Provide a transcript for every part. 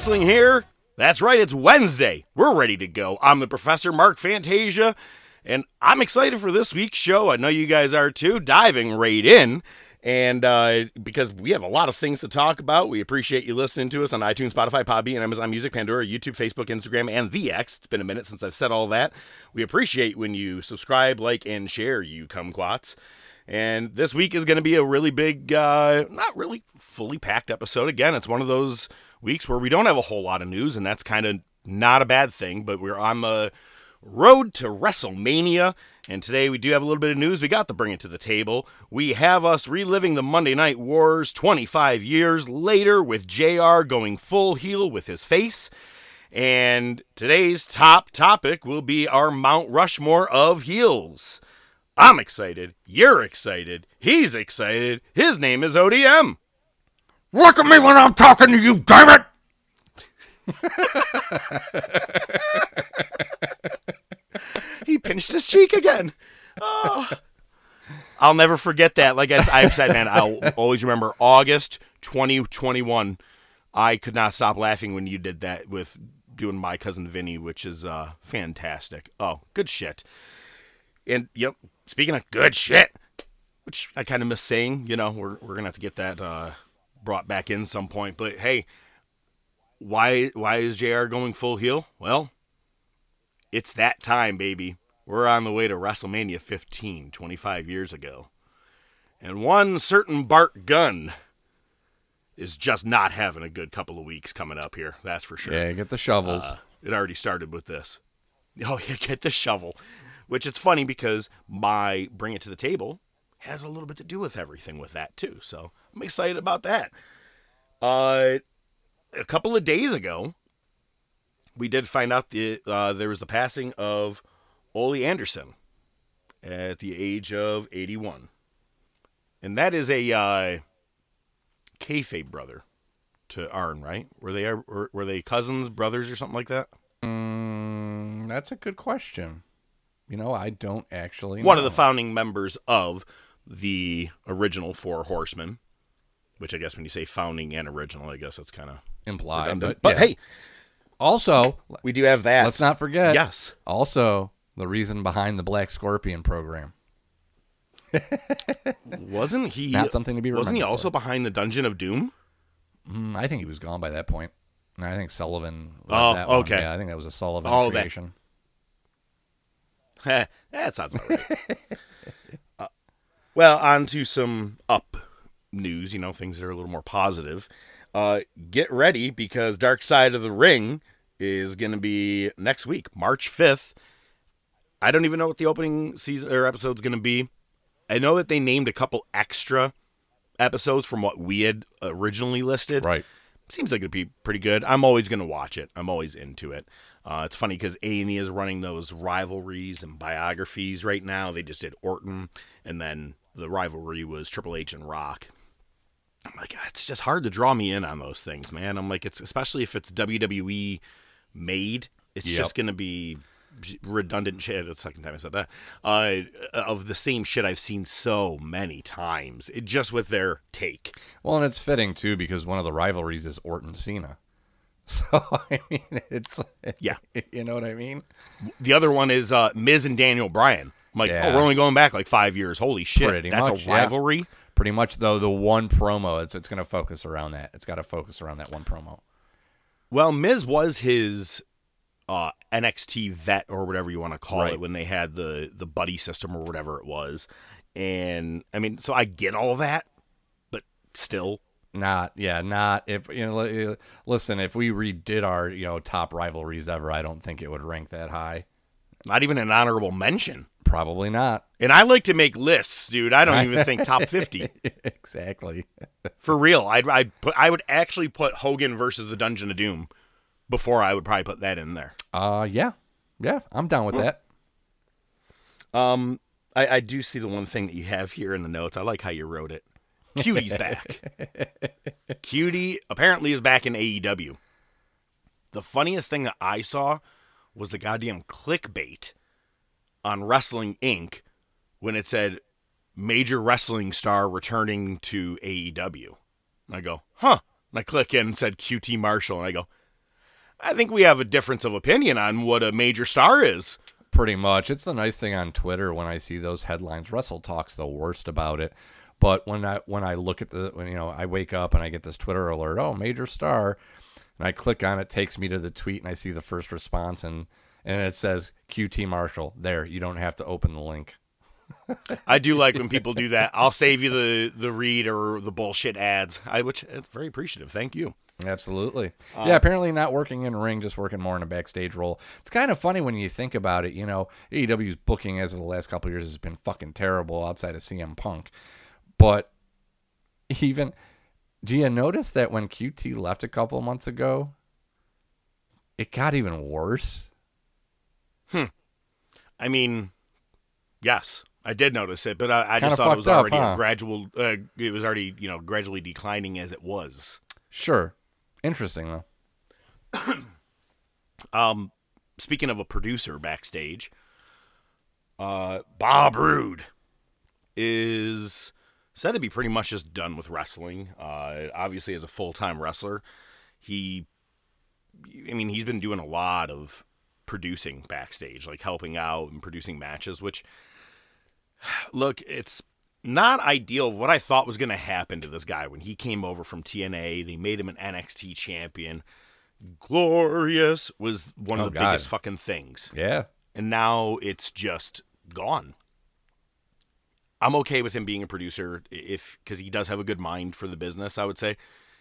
Wrestling here. That's right, it's Wednesday. We're ready to go. I'm the Professor Mark Fantasia, and I'm excited for this week's show. I know you guys are too. Diving right in. And uh, because we have a lot of things to talk about, we appreciate you listening to us on iTunes, Spotify, Podbean, Amazon Music, Pandora, YouTube, Facebook, Instagram, and the X. It's been a minute since I've said all that. We appreciate when you subscribe, like, and share, you kumquats. And this week is going to be a really big, uh, not really fully packed episode. Again, it's one of those weeks where we don't have a whole lot of news, and that's kind of not a bad thing. But we're on the road to WrestleMania, and today we do have a little bit of news. We got to bring it to the table. We have us reliving the Monday Night Wars 25 years later with JR going full heel with his face. And today's top topic will be our Mount Rushmore of heels. I'm excited. You're excited. He's excited. His name is ODM. Look at me when I'm talking to you, damn it! he pinched his cheek again. Oh. I'll never forget that. Like I, I've said, man, I'll always remember August 2021. I could not stop laughing when you did that with doing my cousin Vinny, which is uh, fantastic. Oh, good shit. And yep, speaking of good shit, which I kind of miss saying, you know, we're we're gonna have to get that uh, brought back in some point. But hey, why why is Jr. going full heel? Well, it's that time, baby. We're on the way to WrestleMania 15, 25 years ago. And one certain Bart Gunn is just not having a good couple of weeks coming up here. That's for sure. Yeah, get the shovels. Uh, it already started with this. Oh, yeah, get the shovel. Which it's funny because my bring it to the table has a little bit to do with everything with that too. So I'm excited about that. Uh, a couple of days ago, we did find out the uh, there was the passing of Ole Anderson at the age of 81, and that is a uh, kayfabe brother to Arn, right? Were they were, were they cousins, brothers, or something like that? Mm, that's a good question. You know, I don't actually. One of the founding members of the original Four Horsemen, which I guess when you say founding and original, I guess that's kind of implied. redundant. But, But yeah. hey, also, we do have that. let's not forget. Yes. Also, the reason behind the Black Scorpion program. Wasn't he Not something to be Wasn't he also for. behind the Dungeon of Doom? Mm, I think he was gone by that point. I think Sullivan. Oh, that one. okay. Yeah, I think that was a Sullivan Oh, creation. Heh, that sounds about right. well, on to some up news, you know, things that are a little more positive. Uh, get ready because Dark Side of the Ring is going to be next week, March 5th. I don't even know what the opening season or episode's going to be. I know that they named a couple extra episodes from what we had originally listed. Right. Seems like it'd be pretty good. I'm always going to watch it. I'm always into it. Uh, it's funny because A&E is running those rivalries and biographies right now. They just did Orton, and then the rivalry was Triple H and Rock. I'm like, "Ah, it's just hard to draw me in on those things, man. I'm like, it's especially if it's WWE made, it's Yep. just going to be redundant shit. The second time I said that uh, of the same shit I've seen so many times, it, just with their take. Well, and it's fitting too because one of the rivalries is Orton Cena. So I mean, it's Yeah. you know what I mean. The other one is uh, Miz and Daniel Bryan. I'm like, Yeah. oh, we're only going back like five years. Holy shit, Pretty that's much, a yeah. rivalry. Pretty much though, the one promo it's it's going to focus around that. It's got to focus around that one promo. Well, Miz was his uh, NXT vet or whatever you want to call Right. it when they had the the buddy system or whatever it was, and I mean, so I get all that, but still, Not yeah, not if you know. Listen, if we redid our you know top rivalries ever, I don't think it would rank that high. Not even an honorable mention. Probably not. And I like to make lists, dude. I don't even think top fifty exactly. for real. I'd I'd put I would actually put Hogan versus the Dungeon of Doom before I would probably put that in there. Uh, yeah, yeah, I'm down with that. Um, I, I do see the one thing that you have here in the notes. I like how you wrote it. Cutie's back. Cutie apparently is back in AEW. The funniest thing that I saw was the goddamn clickbait on Wrestling Inc. when it said major wrestling star returning to AEW. And I go, huh, And I click in and said QT Marshall, and I go, I think we have a difference of opinion on what a major star is. Pretty much. It's the nice thing on Twitter when I see those headlines. Wrestle Talk's the worst about it. But when I when I look at the when you know I wake up and I get this Twitter alert, oh major star, and I click on it, takes me to the tweet, and I see the first response, and and it says QT Marshall. There, you don't have to open the link. I do like when people do that. I'll save you the the read or the bullshit ads. I which it's very appreciative. Thank you. Absolutely. Uh, yeah, apparently not working in a ring, just working more in a backstage role. It's kind of funny when you think about it. You know, AEW's booking as of the last couple of years has been fucking terrible outside of CM Punk. But even, do you notice that when QT left a couple of months ago, it got even worse? Hmm. I mean, yes, I did notice it, but I, I just thought it was up, already huh? gradual. Uh, it was already you know gradually declining as it was. Sure. Interesting, though. Um, speaking of a producer backstage, uh, Bob Roode is said to be pretty much just done with wrestling. Uh, obviously, as a full time wrestler, he, I mean, he's been doing a lot of producing backstage, like helping out and producing matches. Which, look, it's not ideal. of What I thought was going to happen to this guy when he came over from TNA, they made him an NXT champion. Glorious was one of Oh, the God. biggest fucking things Yeah. and now it's just gone. I'm okay with him being a producer if because he does have a good mind for the business. I would say,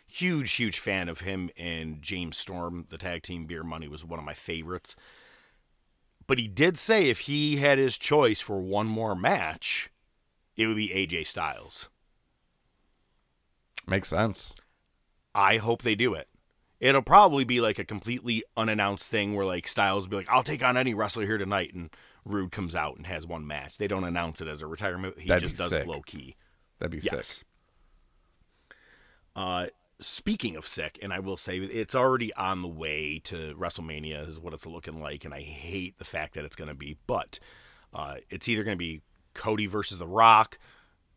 huge, huge fan of him and James Storm. The tag team Beer Money was one of my favorites. But he did say if he had his choice for one more match, it would be AJ Styles. Makes sense. I hope they do it. It'll probably be like a completely unannounced thing where like Styles will be like, I'll take on any wrestler here tonight and Roode comes out and has one match. They don't announce it as a retirement. He That'd just does sick. it low key. That'd be Yes. sick. Uh speaking of sick, and I will say it's already on the way to WrestleMania is what it's looking like, and I hate the fact that it's gonna be, but uh it's either gonna be Cody versus The Rock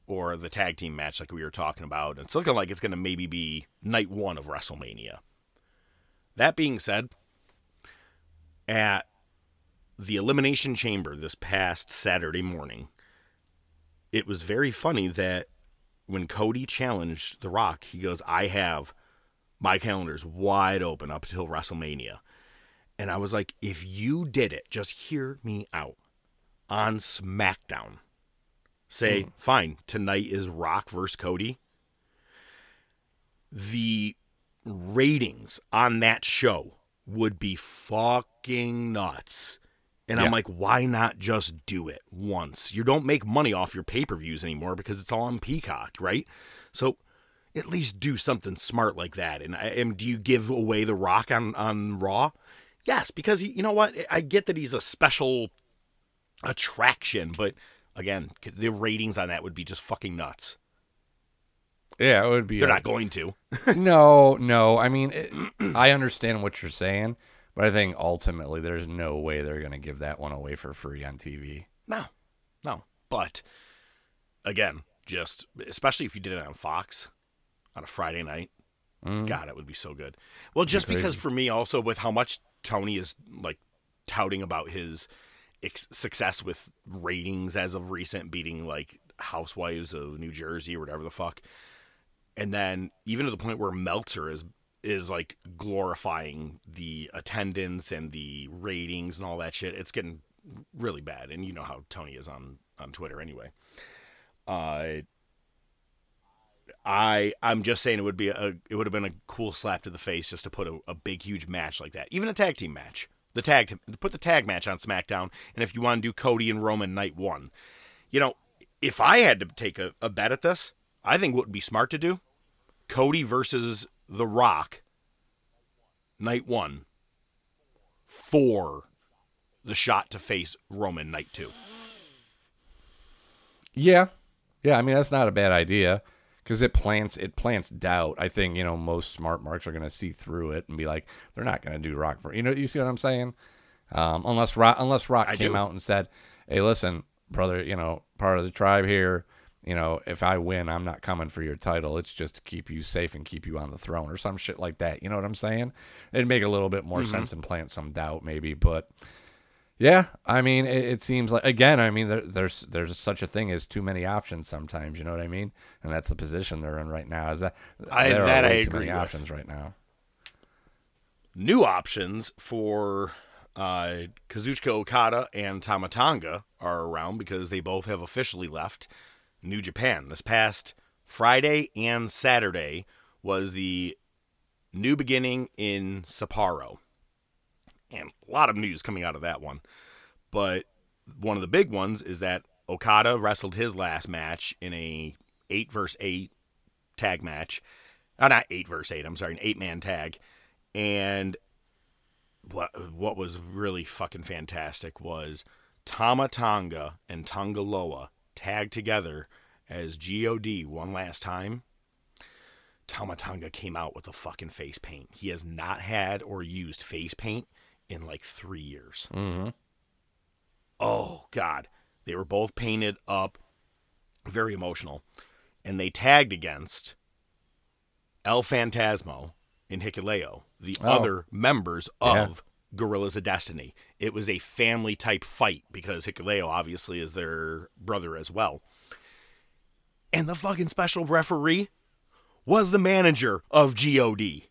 or the tag team match like we were talking about. It's looking like it's gonna maybe be night one of WrestleMania. That being said, at the Elimination Chamber this past Saturday morning, it was very funny that when Cody challenged The Rock, he goes, I have my calendar's wide open up until WrestleMania. And I was like, if you did it, just hear me out on SmackDown. Say, hmm. fine, tonight is Rock versus Cody. The ratings on that show would be fucking nuts. And Yeah. I'm like, why not just do it once? You don't make money off your pay per views anymore because it's all on Peacock, right? So at least do something smart like that. And, I- and do you give away the Rock on, on Raw? Yes, because he, you know what? I get that he's a special attraction, but again, the ratings on that would be just fucking nuts. Yeah, it would be. They're a- not going to. no, no. I mean, it, I understand what you're saying, but I think ultimately there's no way they're going to give that one away for free on TV. No, no. But again, just especially if you did it on Fox on a Friday night, mm. God, it would be so good. Well, just because for me, also with how much Tony is like touting about his ex- success with ratings as of recent, beating like Housewives of New Jersey or whatever the fuck, and then even to the point where Meltzer is is like glorifying the attendance and the ratings and all that shit. It's getting really bad, and you know how Tony is on on Twitter anyway. Uh, I I'm just saying it would be a it would have been a cool slap to the face just to put a, a big huge match like that, even a tag team match. The tag put the tag match on SmackDown, and if you want to do Cody and Roman night one, you know, if I had to take a, a bet at this, I think what would be smart to do, Cody versus The Rock, night one, for the shot to face Roman night two. Yeah, yeah. I mean, that's not a bad idea because it plants it plants doubt. I think you know most smart marks are going to see through it and be like, they're not going to do Rock. For, you know, you see what I'm saying? Um, unless Rock, unless Rock I came do. out and said, "Hey, listen, brother, you know, part of the tribe here." You know, if I win, I'm not coming for your title. It's just to keep you safe and keep you on the throne or some shit like that. You know what I'm saying? It'd make a little bit more sense and plant some doubt, maybe. But yeah, I mean, it, it seems like again, I mean, there, there's there's such a thing as too many options sometimes. You know what I mean? And that's the position they're in right now. Is that I- there that are I way too many with. options right now? New options for uh, Kazuchika Okada and Tama Tonga are around because they both have officially left New Japan. This past Friday and Saturday was the new beginning in Sapporo. And a lot of news coming out of that one. But one of the big ones is that Okada wrestled his last match in a 8 versus 8 tag match. Oh, not 8 versus 8, I'm sorry, an 8 man tag. And what what was really fucking fantastic was Tama Tonga and Tonga Loa tagged together as God one last time. Tama Tonga came out with a fucking face paint. He has not had or used face paint in like three years. Mm-hmm. Oh God, they were both painted up, very emotional, and they tagged against El Fantasmo and Hikuleo, the Oh. other members of Gorillas of Destiny. It was a family type fight because Hikuleo obviously is their brother as well. And the fucking special referee was the manager of God.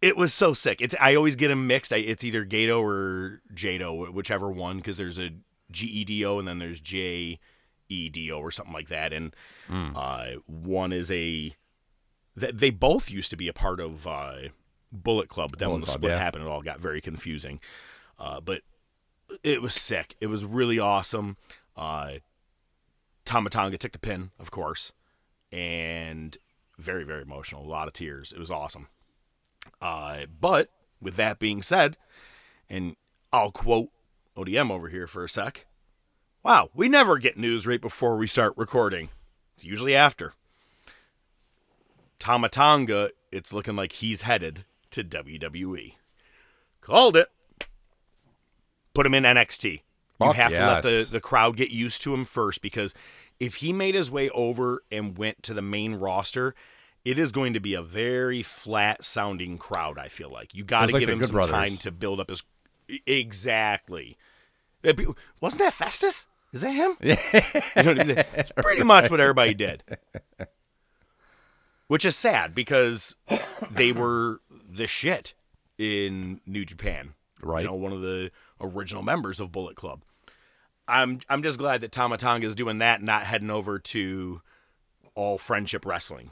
It was so sick. It's I always get them mixed. I, it's either Gato or Jado, whichever one, because there's a GEDO and then there's JEDO or something like that. And uh, one is a. They both used to be a part of uh, Bullet Club, but then when the Club, split yeah. happened, it all got very confusing. Uh, but it was sick. It was really awesome. Uh, Tama Tonga took the pin, of course, and very, very emotional. A lot of tears. It was awesome. Uh, but with that being said, and I'll quote ODM over here for a sec. Wow, we never get news right before we start recording. It's usually after. Tama Tonga, it's looking like he's headed to WWE. Called it. Put him in NXT. You Fuck have to let the, yes. the crowd get used to him first because if he made his way over and went to the main roster, it is going to be a very flat sounding crowd, I feel like. You got to like give the him Good some Brothers. time to build up his. Exactly. Be- Wasn't that Festus? Is that him? Yeah. it's pretty much what everybody did. Which is sad because they were the shit in New Japan. Right. You know, one of the original members of Bullet Club. I'm I'm just glad that Tama Tonga is doing that, not heading over to all friendship wrestling.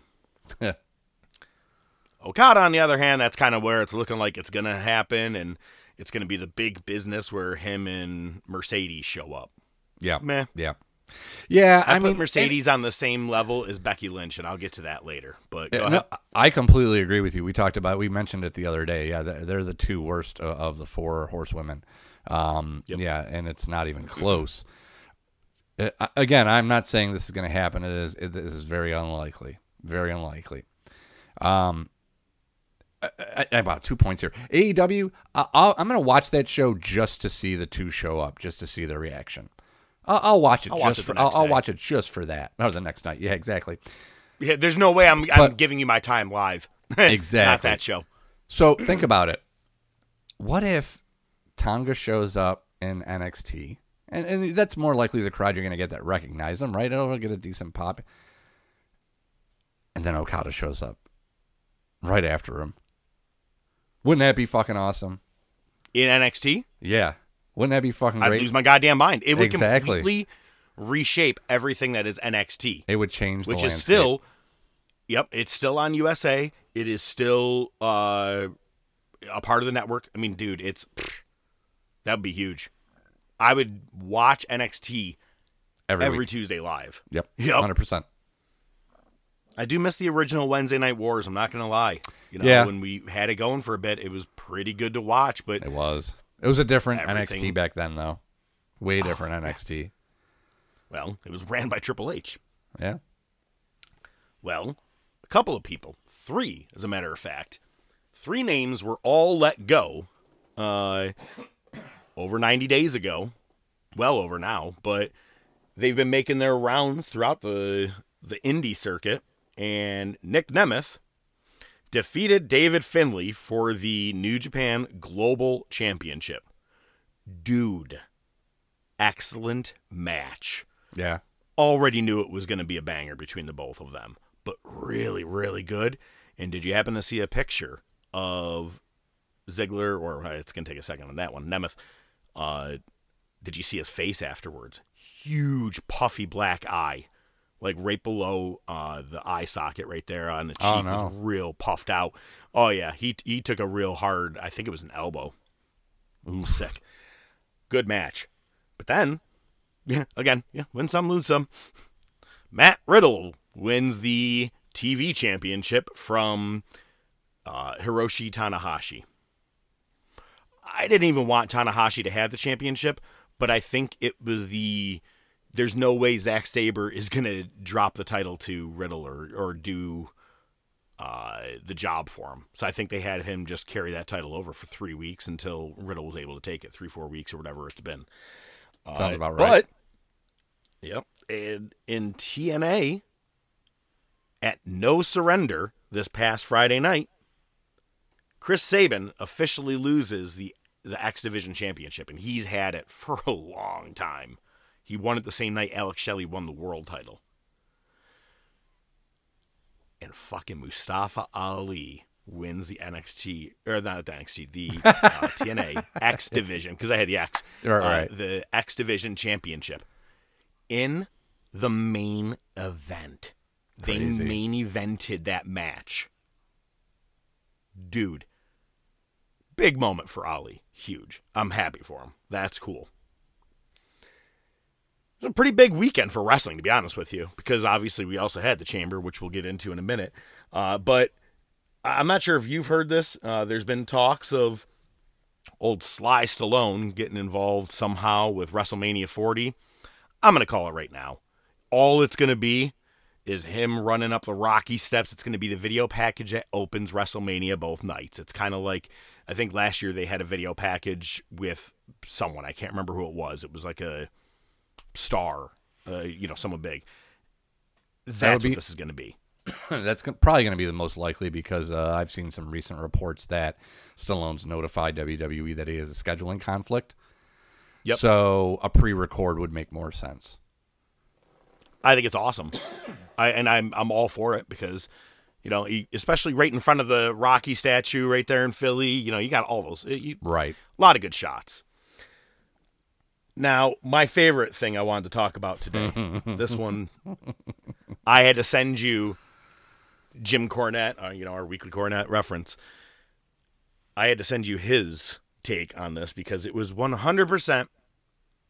Okada, on the other hand, that's kind of where it's looking like it's gonna happen, and it's gonna be the big business where him and Mercedes show up. yeah. Meh. Yeah. Yeah. I, I, put mean, Mercedes on the same level as Becky Lynch, and I'll get to that later. But go Yeah, ahead. no, I completely agree with you. We talked about, we mentioned it the other day. Yeah, they're, the two worst uh, of the four horsewomen. Um, Yep. Yeah, and it's not even close. Uh, again, I'm not saying this is going to happen. It is. It, this is very unlikely. Very unlikely. Um, I, I, about two points here. AEW. I, I'll, I'm going to watch that show just to see the two show up, just to see their reaction. I'll, I'll watch it I'll just watch it for. I'll, I'll watch it just for that. Or the next night. Yeah, exactly. Yeah, there's no way I'm I'm giving you my time live. Exactly. Not that show. So think about it. What if Tonga shows up in NXT? And, and that's more likely the crowd you're going to get that recognize him, right? It'll get a decent pop. And then Okada shows up right after him. Wouldn't that be fucking awesome? In NXT, Yeah. Wouldn't that be fucking I'd great? lose my goddamn mind. It would Exactly. completely reshape everything that is NXT, it would change the which is landscape. still, yep, it's still on USA. It is still uh, a part of the network. I mean, dude, it's that'd be huge. I would watch NXT every, every week. Tuesday live. Yep. Yep. 100%. I do miss the original Wednesday Night Wars. I'm not gonna lie. You know, Yeah. when we had it going for a bit, it was pretty good to watch. But It was. It was a different Everything- NXT back then, though. Way different NXT. well, it was ran by Triple H. Yeah. Well, a couple of people, three, as a matter of fact, three names were all let go uh, over 90 days ago. Well over now, but they've been making their rounds throughout the the indie circuit, and Nick Nemeth defeated David Finlay for the New Japan Global Championship. Dude, excellent match. Yeah. Already knew it was going to be a banger between the both of them, but really, really good. And did you happen to see a picture of Ziggler, or uh, it's going to take a second on that one, Nemeth? Uh, did you see his face afterwards? Huge, puffy black eye, like right below uh, the eye socket right there on the cheek Oh, no. was real puffed out. Oh yeah, he he took a real hard. I think it was an elbow. Ooh, sick. Good match, but then, yeah, again, yeah, win some, lose some. Matt Riddle wins the TV championship from uh, Hiroshi Tanahashi. I didn't even want Tanahashi to have the championship, but I think it was the. There's no way Zack Sabre is gonna drop the title to Riddle or or do uh, the job for him. So I think they had him just carry that title over for three weeks until Riddle was able to take it, three four weeks or whatever it's been. Sounds Uh, about right. But yep, and in TNA at No Surrender this past Friday night, Chris Sabin officially loses the the X Division Championship, and he's had it for a long time. He won it the same night Alex Shelley won the world title. And fucking Mustafa Ali wins the NXT or not the NXT, the uh, TNA X Division because I had the X, Right, uh, right. the X Division Championship in the main event. Crazy. They main evented that match. Dude, big moment for Ali. Huge. I'm happy for him. That's cool. It was a pretty big weekend for wrestling, to be honest with you, because obviously we also had the Chamber, which we'll get into in a minute. Uh, but I'm not sure if you've heard this. Uh, there's been talks of old Sly Stallone getting involved somehow with WrestleMania 40. I'm going to call it right now. All it's going to be is him running up the rocky steps. It's going to be the video package that opens WrestleMania both nights. It's kind of like I think last year they had a video package with someone. I can't remember who it was. It was like a star, uh, you know, someone big. That's be- what this is going to be. That's probably going to be the most likely because uh, I've seen some recent reports that Stallone's notified WWE that he has a scheduling conflict. Yep. So a pre-record would make more sense. I think it's awesome. I and I'm I'm all for it because you know, especially right in front of the Rocky statue right there in Philly, you know, you got all those you, Right. a lot of good shots. Now, my favorite thing I wanted to talk about today. this one I had to send you Jim Cornette, uh, you know, our weekly Cornette reference. I had to send you his take on this because it was 100%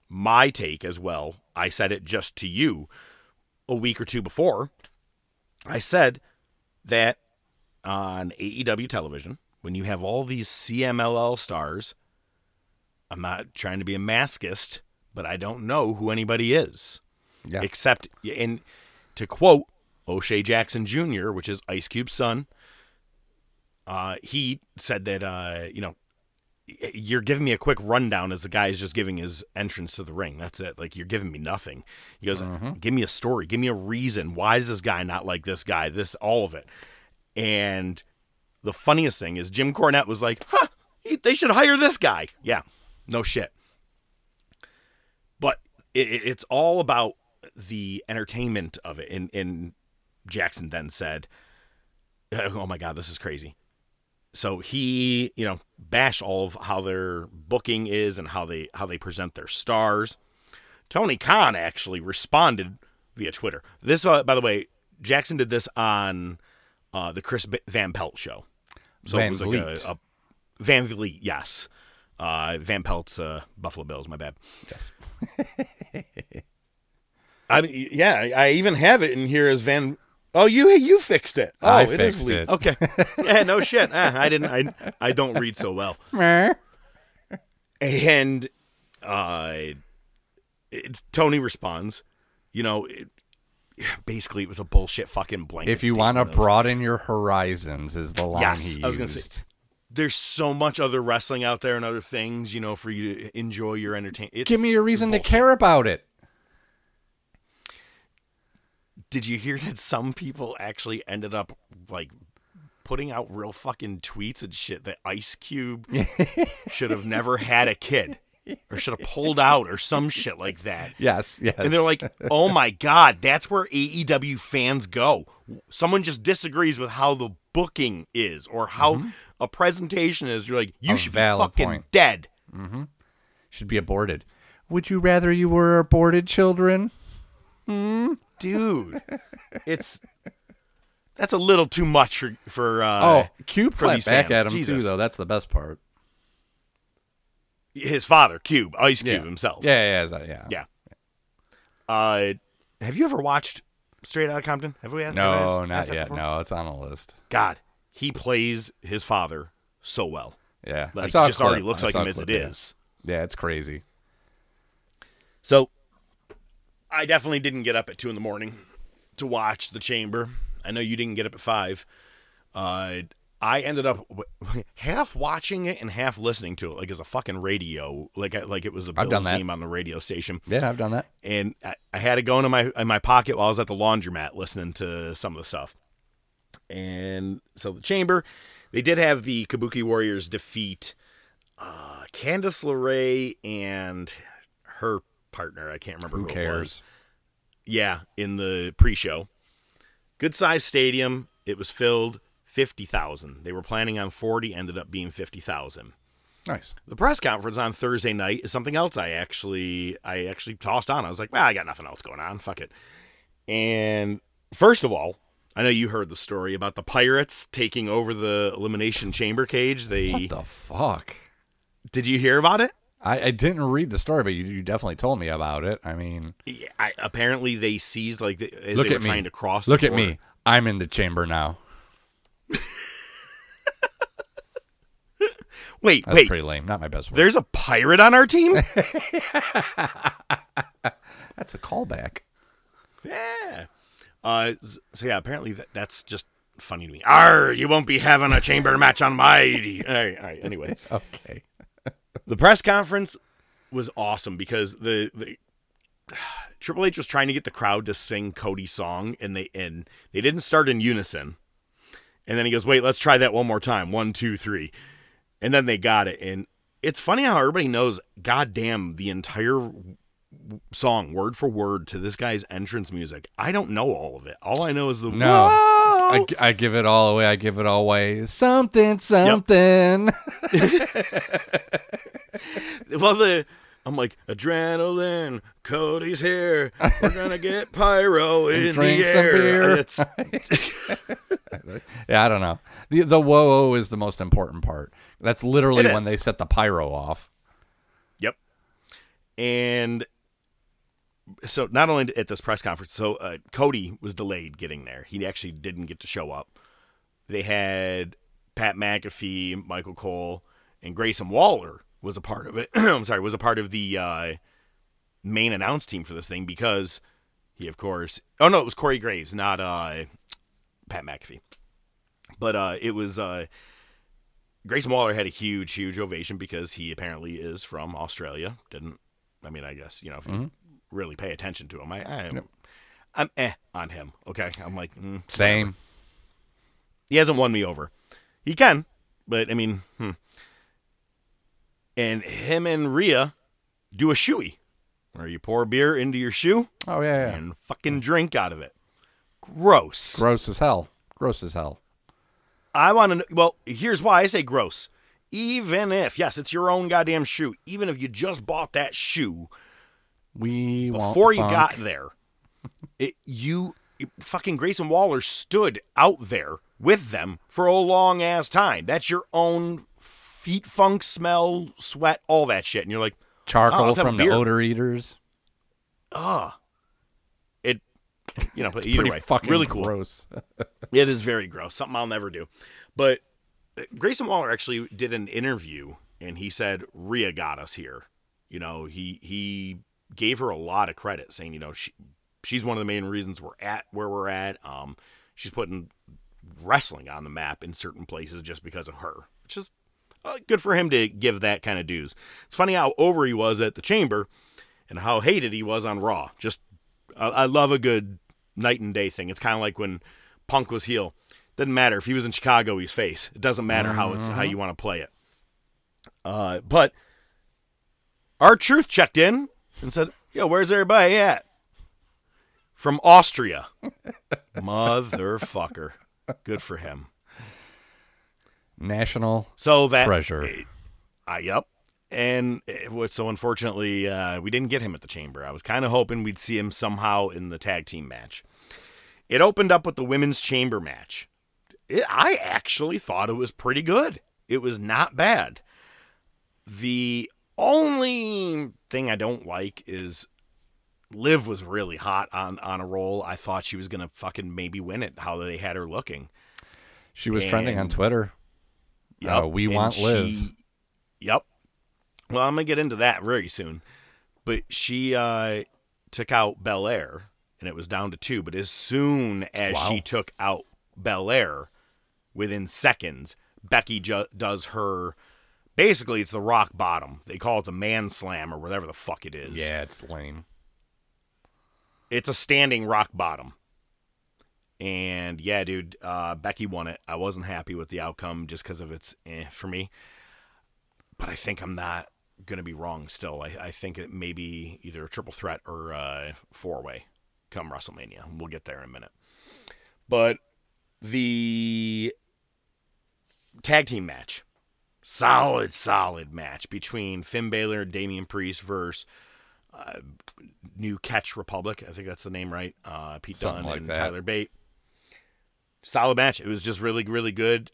my take as well. I said it just to you a week or two before. I said that on AEW television, when you have all these CMLL stars, I'm not trying to be a maskist, but I don't know who anybody is. Yeah. Except, and to quote O'Shea Jackson Jr., which is Ice Cube's son, uh, he said that, uh, you know, you're giving me a quick rundown as the guy is just giving his entrance to the ring. That's it. Like you're giving me nothing. He goes, "Give me a story. Give me a reason. Why is this guy not like this guy? This all of it." And the funniest thing is Jim Cornette was like, "Huh? He, they should hire this guy." Yeah, no shit. But it, it- it's all about the entertainment of it. And and Jackson then said, "Oh my God, this is crazy." so he you know bash all of how their booking is and how they how they present their stars tony khan actually responded via twitter this uh, by the way jackson did this on uh, the chris B- van pelt show so Van it was like a, a van vliet yes uh, van pelt's uh, buffalo bills my bad Yes. I mean, yeah, I even have it in here as Van. Oh, you you fixed it. Oh, I it is fixed Vliet. it. Okay. Yeah, no shit. Ah, I didn't. I I don't read so well. And uh, it, Tony responds, you know, it, basically it was a bullshit fucking blanket. If you want to broaden your horizons, is the line Yes, he I was gonna used. say. There's so much other wrestling out there and other things, you know, for you to enjoy your entertainment. Give me a reason to care about it. did you hear that some people actually ended up like putting out real fucking tweets and shit that Ice Cube should have never had a kid or should have pulled out or some shit like that. Yes, yes. And they're like, "Oh my god, that's where AEW fans go." Someone just disagrees with how the booking is or how mm-hmm. A presentation is. You're like, "You A should be fucking point. dead." should be aborted. Would you rather you were aborted children? Dude, it's that's a little too much for for uh, Oh, Cube for clapped back fans. at him too, Jesus. though. That's the best part. his father, Cube, Ice Cube yeah. himself. Yeah, yeah, that- yeah. Yeah. Uh, have you ever watched Straight Outta Compton? Have we? we No, not yet. before? No, it's on the list. God, he plays his father so well. Yeah, I Like, saw just already looks I like him as it yeah. is. Yeah, it's crazy. So, I definitely didn't get up at two in the morning to watch the Chamber. I know you didn't get up at five. Uh, I ended up w- half watching it and half listening to it, like as a fucking radio, like I- like it was a Bills game on the radio station. Yeah, I've done that. and I, I had it going in my in my pocket while I was at the laundromat listening to some of the stuff. And so the chamber, they did have the Kabuki Warriors defeat uh, Candice LeRae and her partner. I can't remember who, Who it cares? was. Yeah, in the pre-show. Good sized stadium. It was filled fifty thousand. They were planning on forty. Ended up being fifty thousand. Nice. The press conference on Thursday night is something else I actually I actually tossed on. I was like, well, I got nothing else going on. Fuck it. And first of all, I know you heard the story about the Pirates taking over the Elimination Chamber cage. They What the fuck? did you hear about it? I, I didn't read the story, but you, you definitely told me about it. I mean, Yeah, I, apparently they seized like the, as look they at were me. trying to cross. the Look at border. me. I'm in the chamber now. Wait, That's wait. pretty lame. Not my best work. There's a pirate on our team. That's a callback. yeah. Uh, so yeah, apparently that, that's just funny to me. Arr, you won't be having a chamber match on my. All right, all right. Anyway. Okay. The press conference was awesome because the, the Triple H was trying to get the crowd to sing Cody's song, and they and they didn't start in unison. And then he goes, "Wait, let's try that one more time. One, two, three. And then they got it. And it's funny how everybody knows, goddamn, the entire song, word for word, to this guy's entrance music. I don't know all of it. All I know is the No. I, I give it all away. I give it all away. Something, something. Well, the I'm like adrenaline. Cody's here. We're gonna get pyro in drink the some air. beer. Yeah, I don't know. The the whoa is the most important part. That's literally It when they set the pyro off. yep. And so not only at this press conference, so uh, Cody was delayed getting there. He actually didn't get to show up. They had Pat McAfee, Michael Cole, and Grayson Waller was a part of it. I'm sorry, was a part of the uh, main announce team for this thing because he, of course, oh no, it was Corey Graves, not uh, Pat McAfee. But uh, it was uh, Grayson Waller had a huge, huge ovation because he apparently is from Australia. Didn't I mean? I guess you know if you really pay attention to him, I, I I'm eh on him. Okay, I'm like mm, Same. he hasn't won me over. He can, but I mean, hmm. And him and Rhea do a shoey, where you pour beer into your shoe Oh yeah, yeah. and fucking drink out of it. Gross. Gross as hell. Gross as hell. I want to know. Well, here's why I say gross. Even if, yes, it's your own goddamn shoe. Even if you just bought that shoe We before you funk. got there, it, you it- fucking Grayson Waller stood out there with them for a long ass time. That's your own feet funk, smell, sweat, all that shit. And you're like, charcoal Oh, let's have a from the odor eaters. ah, it, you know. But either way, fucking really cool. gross. It is very gross. Something I'll never do. But uh, Grayson Waller actually did an interview and he said Rhea got us here. You know, he he gave her a lot of credit, saying you know she she's one of the main reasons we're at where we're at. Um, she's putting wrestling on the map in certain places just because of her, which is uh, good for him to give that kind of dues. It's funny how over he was at the Chamber and how hated he was on Raw. Just I, I love a good night and day thing. It's kind of like when Punk was heel. Doesn't matter if he was in Chicago, he's face. It doesn't matter how it's how you want to play it. Uh, but R-Truth checked in and said, "Yo, where's everybody at?" From Austria, motherfucker. Good for him. National So that treasure. Uh, yep. And it was, so unfortunately, uh, we didn't get him at the chamber. I was kind of hoping we'd see him somehow in the tag team match. It opened up with the women's chamber match. It, I actually thought it was pretty good. It was not bad. The only thing I don't like is Liv was really hot on, on a roll. I thought she was going to fucking maybe win it, how they had her looking. She was trending on Twitter. Yep. Uh, we and want Liv. Yep. Well, I'm gonna get into that very soon. But she uh, took out Belair, and it was down to two. But as soon as Wow. she took out Belair, within seconds, Becky ju- does her. Basically, it's the rock bottom. They call it the man slam or whatever the fuck it is. Yeah, it's lame. It's a standing rock bottom. And yeah, dude, uh, Becky won it. I wasn't happy with the outcome just because of its eh for me. But I think I'm not going to be wrong still. I, I think it may be either a triple threat or a four way come WrestleMania. We'll get there in a minute. But the tag team match, solid, solid match between Finn Balor and Damian Priest versus uh, New Catch Republic. I think that's the name, right? Uh, Pete Something Dunne like and that. Tyler Bate. Solid match. It was just really, really good.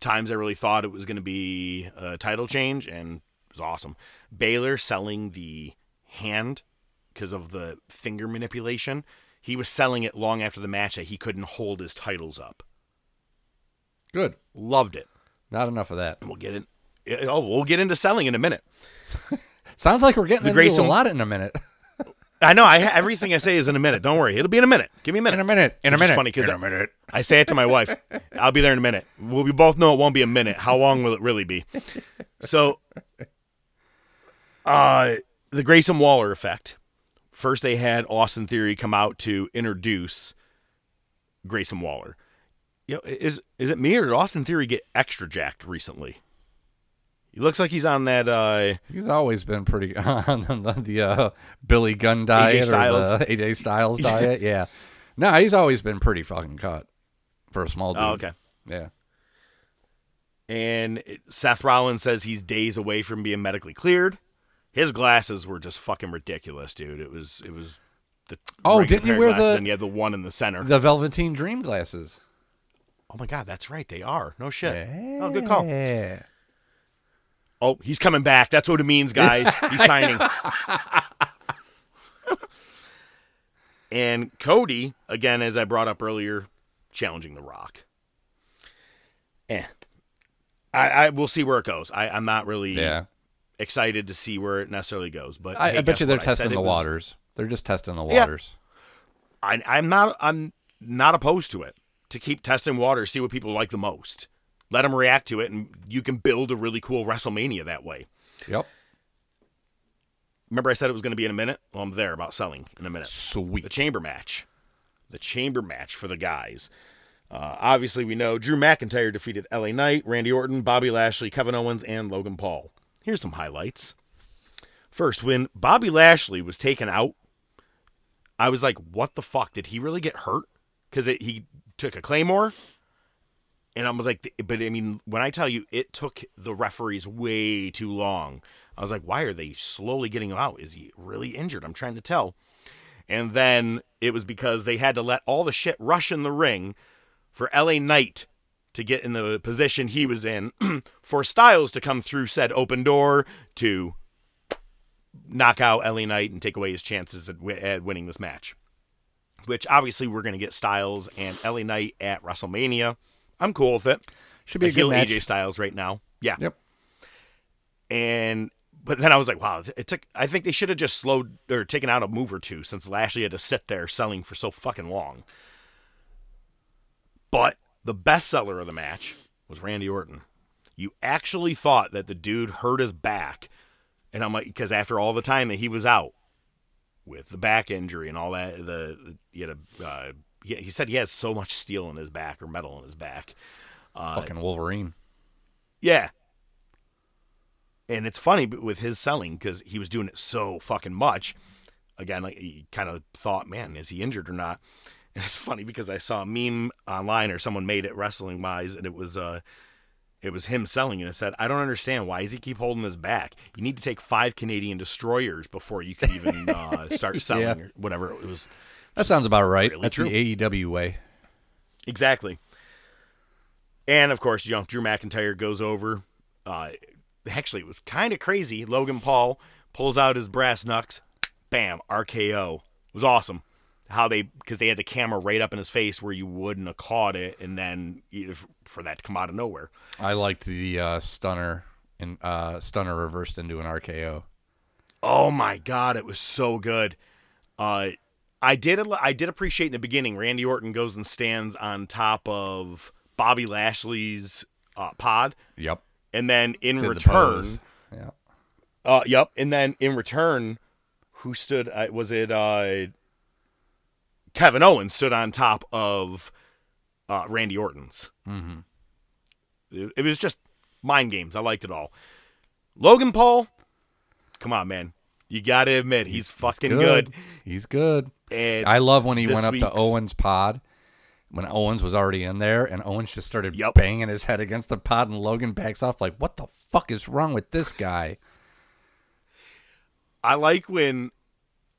Times I really thought it was going to be a title change, and it was awesome. Balor selling the hand because of the finger manipulation. He was selling it long after the match that he couldn't hold his titles up. Good. Loved it. Not enough of that. And we'll get in. Oh, we'll get into selling in a minute. Sounds like we're getting The into Grayson- a lot in a minute. I know. I everything I say is in a minute. Don't worry. It'll be in a minute. Give me a minute. In a minute. In a minute. funny 'cause in I- a minute. I say it to my wife. I'll be there in a minute. Well, we both know it won't be a minute. How long will it really be? So, uh, the Grayson Waller effect. First, they had Austin Theory come out to introduce Grayson Waller. You know, is is it me or did Austin Theory get extra jacked recently? He looks like he's on that. Uh, He's always been pretty on the, the uh, Billy Gunn diet Styles. or the AJ Styles diet. Yeah. No, he's always been pretty fucking cut for a small dude. oh, okay. Yeah. and Seth Rollins says he's days away from being medically cleared. His glasses were just fucking ridiculous, dude. It was it was the Oh, didn't of wear the- and you had the one in the center. The Velveteen Dream glasses. Oh my god, that's right, they are. No shit. Oh, good call. Yeah. Oh, he's coming back. That's what it means, guys. He's signing. and Cody, again, as I brought up earlier, challenging The Rock. Eh. I, I we'll see where it goes. I, I'm not really Yeah. excited to see where it necessarily goes. But I, hey, I bet you they're what? Testing the was- waters. They're just testing the Yeah. waters. I, I'm not. I'm not opposed to it. To keep testing water, see what people like the most. Let them react to it, and you can build a really cool WrestleMania that way. Yep. Remember, I said it was going to be in a minute. Well, I'm there about selling in a minute. Sweet. The chamber match, the chamber match for the guys. Uh, obviously, we know Drew McIntyre defeated LA Knight, Randy Orton, Bobby Lashley, Kevin Owens, and Logan Paul. Here's some highlights. First, when Bobby Lashley was taken out, I was like, "What the fuck? Did he really get hurt?" Because he took a claymore, and I was like, "But I mean, when I tell you, it took the referees way too long." I was like, "Why are they slowly getting him out? Is he really injured?" I'm trying to tell. And then it was because they had to let all the shit rush in the ring for LA Knight to get in the position he was in, for Styles to come through said open door to knock out LA Knight and take away his chances at, wi- at winning this match. Which obviously we're going to get Styles and LA Knight at WrestleMania. I'm cool with it. Should be I a good match. AJ Styles right now. Yeah. Yep. And but then I was like, wow, it took. I think they should have just slowed or taken out a move or two since Lashley had to sit there selling for so fucking long. But the best seller of the match was Randy Orton. You actually thought that the dude hurt his back, and I'm like, because after all the time that he was out, with the back injury and all that. The, he had a uh, he, he said he has so much steel in his back or metal in his back. Uh, Fucking Wolverine. Yeah. And it's funny but with his selling because he was doing it so fucking much. Again, like he kind of thought, man, is he injured or not? And it's funny because I saw a meme online or someone made it wrestling wise, and it was uh, it was him selling, and it said, "I don't understand why does he keep holding his back? You need to take five Canadian destroyers before you can even uh, start selling Yeah. or whatever." It was That sounds about right. Really That's true. the AEW way. Exactly. And of course, you know, Drew McIntyre goes over. Uh, actually, it was kind of crazy. Logan Paul pulls out his brass knucks. Bam, RKO. It was awesome. How they, because they had the camera right up in his face where you wouldn't have caught it, and then for that to come out of nowhere. I liked the uh, stunner and uh, stunner reversed into an RKO. Oh my god, it was so good. Uh, I did I did appreciate in the beginning. Randy Orton goes and stands on top of Bobby Lashley's uh, pod, Yep. and then in Did the return, pose. Yeah. Uh, yep. And then in return, who stood? Uh, was it uh, Kevin Owens stood on top of uh, Randy Orton's? Mm-hmm. It, it was just mind games. I liked it all. Logan Paul, come on, man. You got to admit he's, fucking good. He's good. And I love when he went up to Owens' pod when Owens was already in there, and Owens just started Yep. banging his head against the pod, and Logan backs off like, "What the fuck is wrong with this guy?" I like when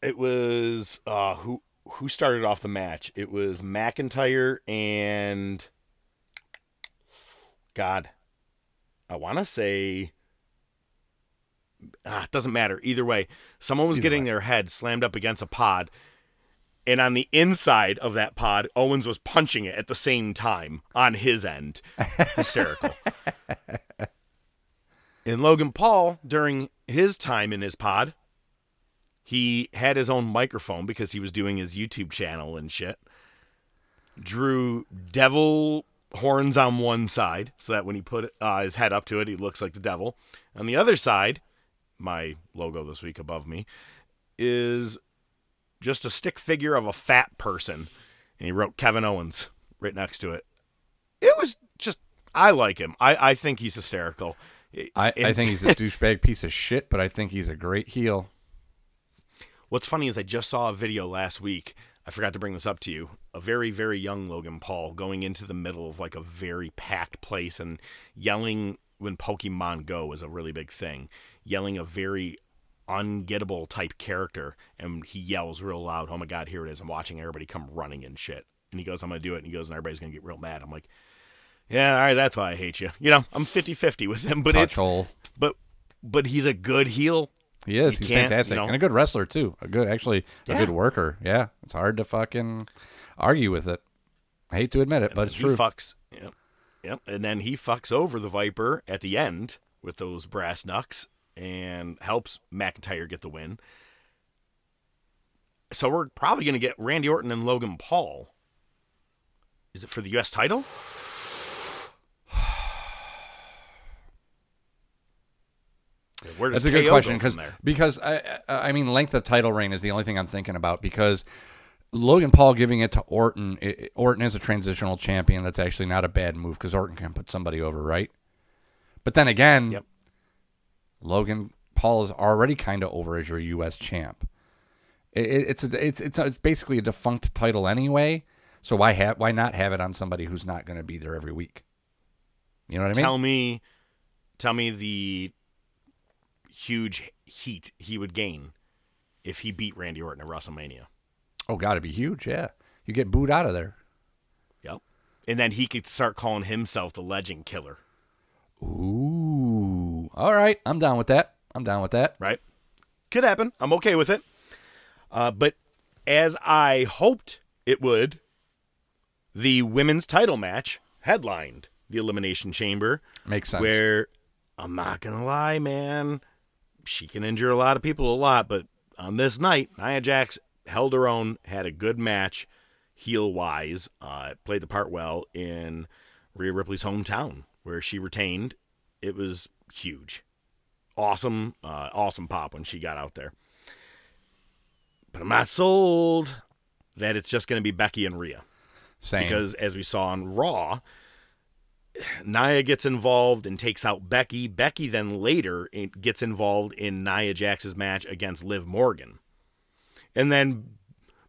it was uh, who who started off the match. It was McIntyre and God, I want to say. Ah, it doesn't matter. Either way, someone was Either getting way. their head slammed up against a pod, and on the inside of that pod, Owens was punching it at the same time on his end. Hysterical. and Logan Paul, during his time in his pod, he had his own microphone because he was doing his YouTube channel and shit. Drew devil horns on one side so that when he put uh, his head up to it, he looks like the devil. On the other side, my logo this week above me, is just a stick figure of a fat person. And he wrote Kevin Owens right next to it. It was just, I like him. I, I think he's hysterical. I, I think he's a douchebag piece of shit, but I think he's a great heel. What's funny is I just saw a video last week. I forgot to bring this up to you. A very, very young Logan Paul going into the middle of like a very packed place and yelling when Pokemon Go was a really big thing, yelling a very ungettable type character. And he yells real loud, Oh my God, here it is. I'm watching everybody come running and shit. And he goes, I'm going to do it. And he goes, and everybody's going to get real mad. I'm like, yeah, all right, that's why I hate you. You know, I'm 50 50 with him, but Touch it's, hole. but, but he's a good heel. He is. You He's fantastic you know- and a good wrestler too. A good, actually, a Yeah. good worker. Yeah, it's hard to fucking argue with it. I hate to admit it, but it's he true. fucks. Yep, yep. And then he fucks over the Viper at the end with those brass knucks and helps McIntyre get the win. So we're probably going to get Randy Orton and Logan Paul. Is it for the U.S. title? Where does That's a good question go because because I I mean length of title reign is the only thing I'm thinking about because Logan Paul giving it to Orton it- Orton is a transitional champion that's actually not a bad move because Orton can put somebody over right, but then again, Yep. Logan Paul is already kind of over as your U.S. champ. It, it- it's a, it's it's it's basically a defunct title anyway, so why have why not have it on somebody who's not going to be there every week? You know what I mean? tell me, tell me the huge heat he would gain if he beat Randy Orton at WrestleMania. oh, got to be huge, yeah. You get booed out of there. Yep. And then he could start calling himself the legend killer, Ooh. All right. I'm down with that. I'm down with that. right? Could happen. I'm okay with it. Uh, but as I hoped it would, the women's title match headlined the Elimination Chamber, Makes sense. where I'm not going to lie, man, she can injure a lot of people a lot, but on this night, Nia Jax held her own, had a good match, heel wise, uh, played the part well in Rhea Ripley's hometown, where she retained. It was huge, awesome, uh, awesome pop when she got out there. but I'm not sold that it's just going to be Becky and Rhea. Same. Because as we saw on Raw, Nia gets involved and takes out Becky. Becky then later gets involved in Nia Jax's match against Liv Morgan. And then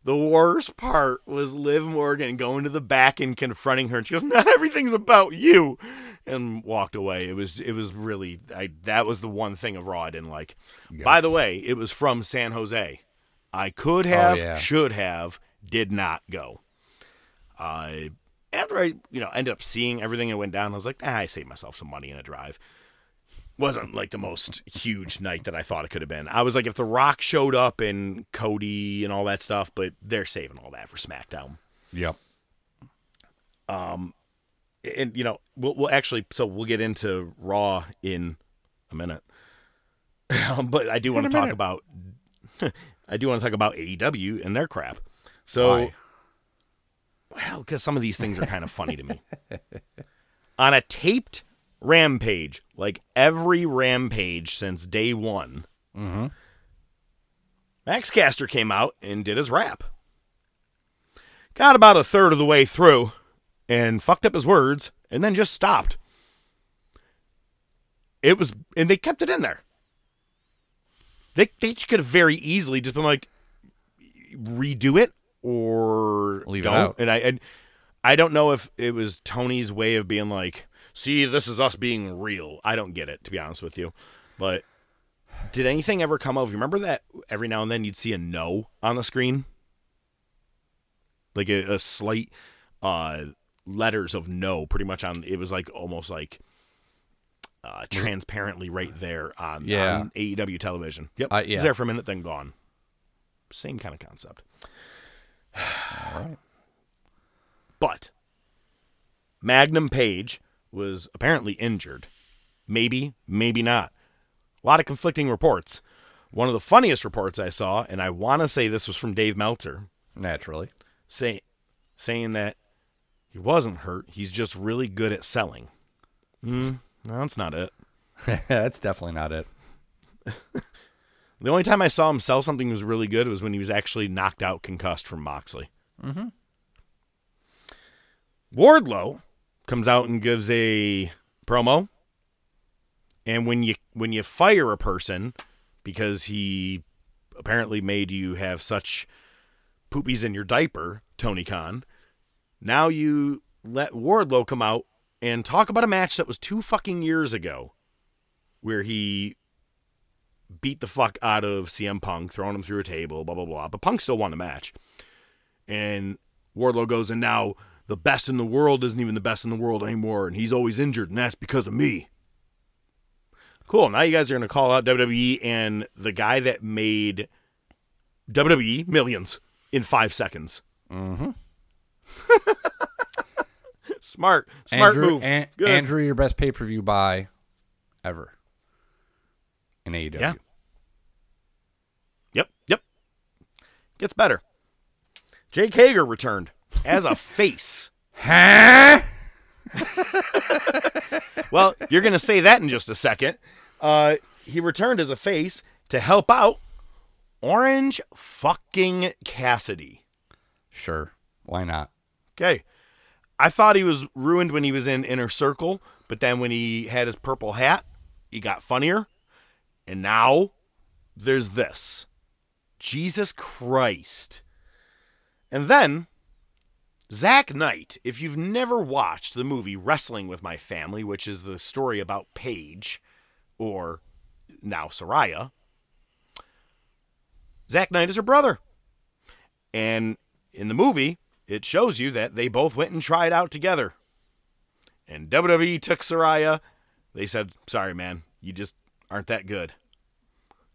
the worst part was Liv Morgan going to the back and confronting her, and she goes, "Not everything's about you," and walked away. It was it was really I that was the one thing of Raw I didn't like. By the way, it was from San Jose. I could oh, have, yeah. should have, did not go. I after I you know ended up seeing everything that went down, I was like, ah, I saved myself some money in a drive. Wasn't like the most huge night that I thought it could have been. I was like, if The Rock showed up and Cody and all that stuff, but they're saving all that for SmackDown. Yep. Um, and you know, we'll, we'll actually, so we'll get into Raw in a minute. Um, but I do want to talk minute. about, I do want to talk about AEW and their crap. So. Why? Well, because some of these things are kind of funny to me. On a taped rampage, like every rampage since day one, Mhm. Max Caster came out and did his rap. Got about a third of the way through and fucked up his words and then just stopped. It was, and they kept it in there. They, they could have very easily just been like, redo it or Leave it don't. out. And I, and I don't know if it was Tony's way of being like, see, this is us being real. I don't get it, to be honest with you. But did anything ever come out? Remember that every now and then you'd see a no on the screen? Like a, a slight uh, letters of no, pretty much on, it was like almost like uh, transparently right there on, Yeah. on AEW television. Yep. Uh, yeah. was there for a minute, then gone. Same kind of concept. All right. But Hangman Page was apparently injured. Maybe, maybe not. A lot of conflicting reports. One of the funniest reports I saw, and I want to say this was from Dave Meltzer, Naturally. say, saying that he wasn't hurt. He's just really good at selling. Hmm, no, that's not it. That's definitely not it. The only time I saw him sell something that was really good was when he was actually knocked out, concussed from Moxley. Mm-hmm. Wardlow comes out and gives a promo, and when you when you fire a person because he apparently made you have such poopies in your diaper, Tony Khan, now you let Wardlow come out and talk about a match that was two fucking years ago, where he beat the fuck out of CM Punk, throwing him through a table, blah blah blah. But Punk still won the match. And Wardlow goes, and now the best in the world isn't even the best in the world anymore, and he's always injured, and that's because of me. Cool. Now you guys are gonna call out WWE and the guy that made WWE millions in five seconds. Mm-hmm. smart, smart Andrew, move. An-. Andrew, your best pay per view buy ever in AEW. Yeah. Yep, yep. Gets better. Jake Hager returned as a face. Huh? Well, you're going to say that in just a second. Uh, he returned as a face to help out Orange fucking Cassidy. Sure. Why not? Okay. I thought he was ruined when he was in Inner Circle, but then when he had his purple hat, he got funnier. And now there's this. Jesus Christ. And then Zak Knight, if you've never watched the movie Wrestling with My Family, which is the story about Paige, or now Saraya, Zak Knight is her brother. And in the movie, it shows you that they both went and tried out together. And WWE took Saraya. They said, sorry, man, you just aren't that good.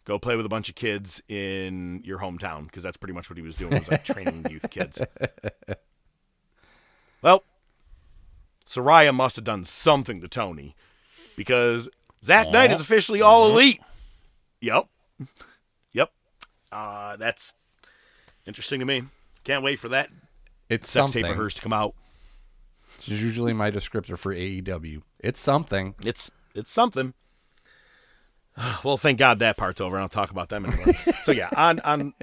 Go play with a bunch of kids in your hometown, because that's pretty much what he was doing, was like training youth kids. Well, Saraya must have done something to Tony, because Zak Knight is officially all elite. Yep. Yep. Uh, that's interesting to me. Can't wait for that It's sex something. tape of hers to come out. It's usually my descriptor for AEW. It's something. It's it's something. Well, thank God that part's over. and I'll talk about them anymore. so yeah, on on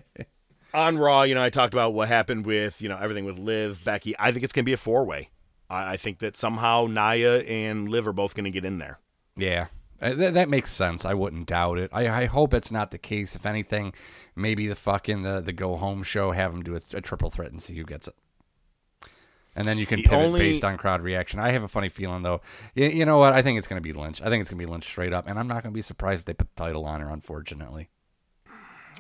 on Raw, you know, I talked about what happened with you know everything with Liv, Becky. I think it's gonna be a four way. I, I think that somehow Nia and Liv are both gonna get in there. Yeah, uh, th- that makes sense. I wouldn't doubt it. I, I hope it's not the case. If anything, maybe the fucking the, the go home show have them do a, a triple threat and see who gets it. And then you can The pivot only- based on crowd reaction. I have a funny feeling though. You, you know what? I think it's going to be Lynch. I think it's going to be Lynch straight up, and I'm not going to be surprised if they put the title on her. Unfortunately.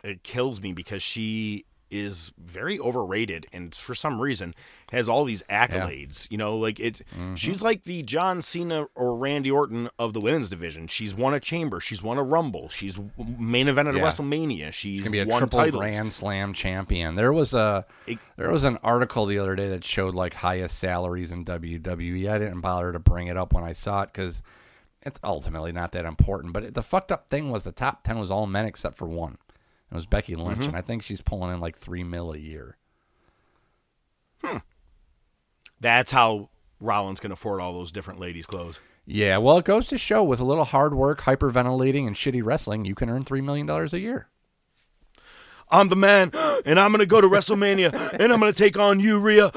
It kills me because she is very overrated and for some reason has all these accolades. You know, like it mm-hmm. she's like the John Cena or Randy Orton of the women's division. She's won a chamber, she's won a rumble, she's main evented Yeah. a WrestleMania, she's Gonna be a won triple titles. Grand Slam champion. There was a It- there was an article the other day that showed like highest salaries in WWE. I didn't bother to bring it up when I saw it because it's ultimately not that important. But it, the fucked up thing was the top ten was all men except for one. It was Becky Lynch, Mm-hmm. and I think she's pulling in like three mil a year. That's how Rollins can afford all those different ladies' clothes. Yeah, well, it goes to show with a little hard work, hyperventilating, and shitty wrestling, you can earn three million dollars a year. I'm the man, and I'm gonna go to WrestleMania, and I'm gonna take on you, Rhea,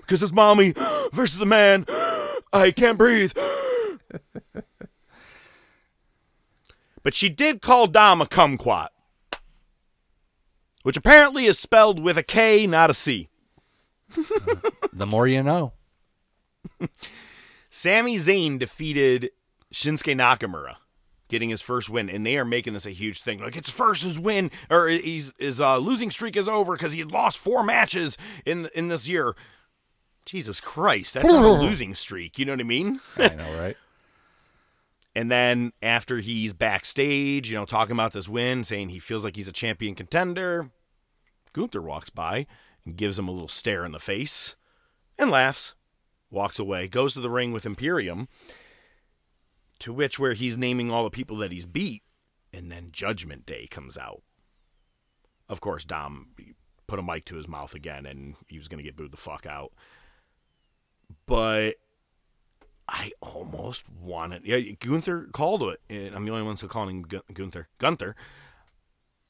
because it's mommy versus the man. I can't breathe. But she did call Dom a kumquat, which apparently is spelled with a K, not a C. The more you know. Sami Zayn defeated Shinsuke Nakamura, getting his first win, and they are making this a huge thing. Like it's first his win, or he's his uh, losing streak is over because he lost four matches in in this year. Jesus Christ, that's not a losing streak. You know what I mean? I know, right? And then after he's backstage, you know, talking about this win, saying he feels like he's a champion contender, Gunther walks by and gives him a little stare in the face and laughs, walks away, goes to the ring with Imperium, to which where he's naming all the people that he's beat, and then Judgment Day comes out. Of course, Dom put a mic to his mouth again, and he was going to get booed the fuck out. But I almost wanted. Yeah, Gunther called it. I'm the only one still calling him Gunther. Gunther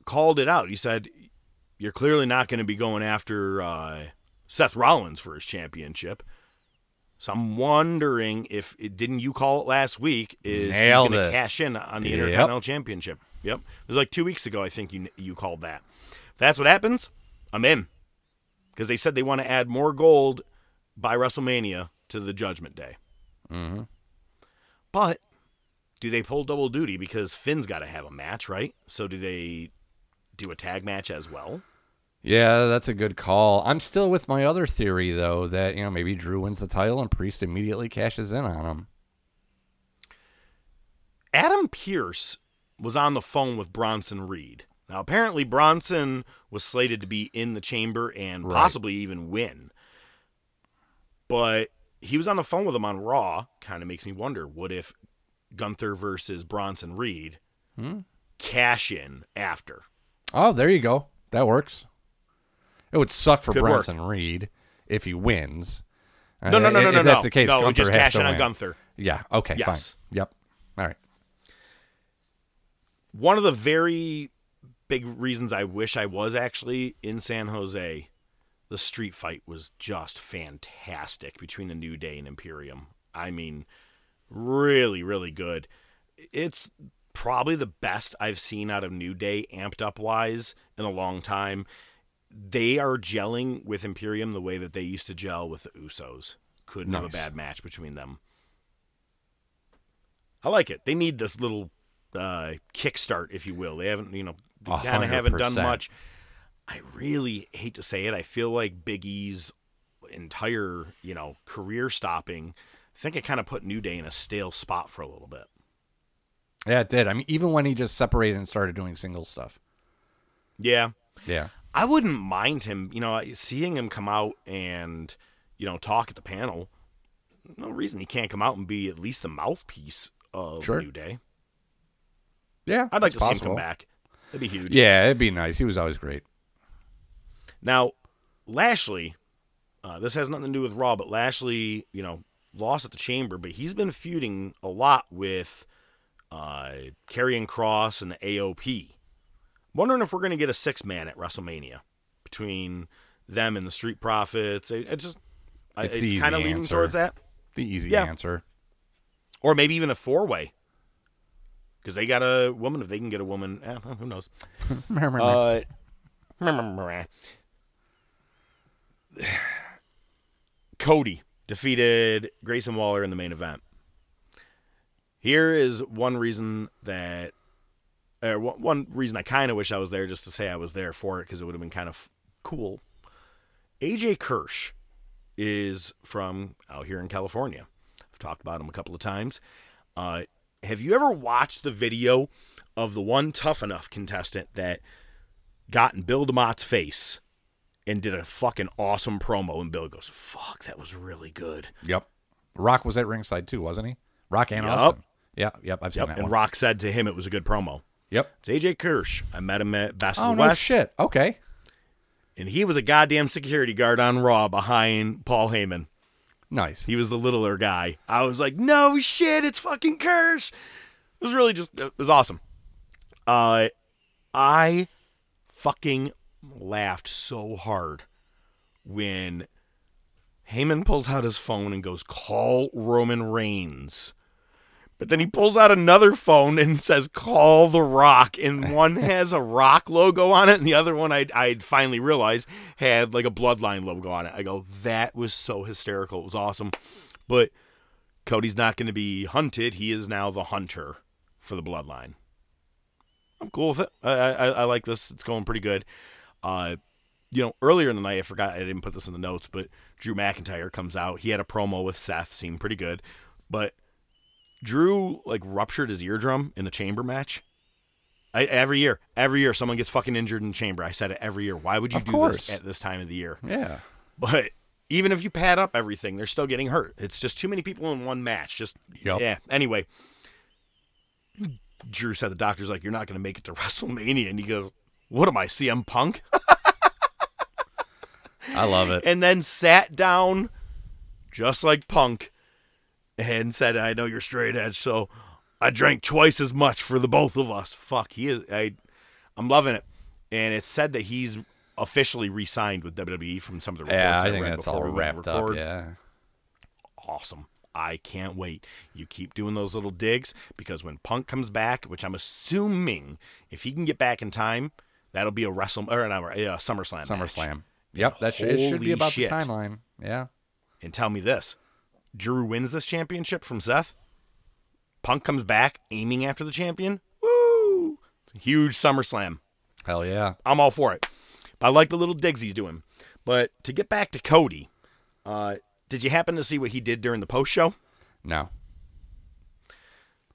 called it out. He said, "You're clearly not going to be going after uh, Seth Rollins for his championship." So I'm wondering if it didn't you call it last week? Is Nailed he's going to cash in on the Yep. Intercontinental Championship? Yep, it was like two weeks ago. I think you you called that. If that's what happens, I'm in because they said they want to add more gold by WrestleMania to the Judgment Day. Mm-hmm. But do they pull double duty because Finn's got to have a match, right? So do they do a tag match as well? Yeah, that's a good call. I'm still with my other theory though that you know maybe Drew wins the title and Priest immediately cashes in on him. Adam Pearce was on the phone with Bronson Reed. Now, apparently, Bronson was slated to be in the chamber and Right. possibly even win. But he was on the phone with him on Raw. Kind of makes me wonder what if Gunther versus Bronson Reed Hmm? cash in after? Oh, there you go. That works. It would suck for Could work. Bronson Reed if he wins. No, no, no, Uh, no, if no, that's no. the case, no, Gunther just has cash to in on win. Gunther. Yeah. Okay. Yes. Fine. Yep. All right. one of the very big reasons I wish I was actually in San Jose, the street fight was just fantastic between the New Day and Imperium. I mean, really, really good. It's probably the best I've seen out of New Day, amped up wise, in a long time. They are gelling with Imperium the way that they used to gel with the Usos. Couldn't have a bad match between them. I like it. They need this little uh, kickstart, if you will. They haven't, you know, they kind of haven't done much. I really hate to say it. I feel like Big E's entire, you know, career stopping. I think it kind of put New Day in a stale spot for a little bit. Yeah, it did. I mean, even when he just separated and started doing single stuff. Yeah, Yeah. I wouldn't mind him, you know, seeing him come out and, you know, talk at the panel. No reason he can't come out and be at least the mouthpiece of Sure. New Day. Yeah. I'd like to it's see him come back. That'd be huge. Yeah, it'd be nice. He was always great. Now, Lashley, uh, this has nothing to do with Raw, but Lashley, you know, lost at the Chamber, but he's been feuding a lot with uh, Karrion Kross and the AOP. Wondering if we're going to get a six man at WrestleMania. between them and the Street Profits. It, it just I- It's it's, kind of leaning towards that, The easy Yeah. answer. or maybe even a four way. Because they got a woman, if they can get a woman, eh, who knows? Uh, Cody defeated Grayson Waller in the main event. Here is one reason that, or one reason I kind of wish I was there just to say I was there for it because it would have been kind of cool. AJ Kirsch is from out here in California. I've talked about him a couple of times. Uh, have you ever watched the video of the one tough enough contestant that got in Bill DeMott's face and did a fucking awesome promo? And Bill goes, "Fuck, that was really good." Yep. Rock was at ringside too, wasn't he? Rock and Yup. Austin. Yeah, yep. I've seen Yep. that And one. Rock said to him it was a good promo. Yep. It's AJ Kirsch. I met him at Best Oh of the no West, shit. Okay. and he was a goddamn security guard on Raw behind Paul Heyman. Nice. He was the littler guy. I was like, no shit, it's fucking Kirsch. It was really just, it was awesome. Uh, I fucking laughed so hard when Heyman pulls out his phone and goes, call Roman Reigns. But then he pulls out another phone and says, call The Rock. And one has a Rock logo on it, and the other one I I finally realized had like a Bloodline logo on it. I go, that was so hysterical. It was awesome. But Cody's not going to be hunted. He is now the hunter for the Bloodline. I'm cool with it. I, I, I like this. It's going pretty good. Uh, you know, earlier in the night, I forgot I didn't put this in the notes, but Drew McIntyre comes out. He had a promo with Seth, seemed pretty good. But Drew like ruptured his eardrum in a chamber match. I, every year, every year, someone gets fucking injured in the chamber. I said it every year. Why would you Of do course. this at this time of the year? Yeah. But even if you pad up everything, they're still getting hurt. It's just too many people in one match. Just Yep. yeah. Anyway, Drew said the doctor's like, "You're not going to make it to WrestleMania," and he goes, "What am I, CM Punk?" I love it. and then sat down, just like Punk, and said, "I know you're straight edge, so I drank twice as much for the both of us." Fuck, he is. I, I'm loving it, and it's said that he's officially re-signed with WWE from some of the reports yeah, I I think read that's all we wrapped up. Yeah. Awesome. I can't wait. You keep doing those little digs because when Punk comes back, which I'm assuming if he can get back in time, that'll be a Wrestle or not, a uh, SummerSlam. match. SummerSlam. Yep. That should, it should be about shit. the timeline. Yeah. And tell me this: Drew wins this championship from Seth. Punk comes back aiming after the champion. Woo! It's a huge SummerSlam. Hell yeah. I'm all for it. I like the little digs he's doing. But to get back to Cody, uh, did you happen to see what he did during the post show? No.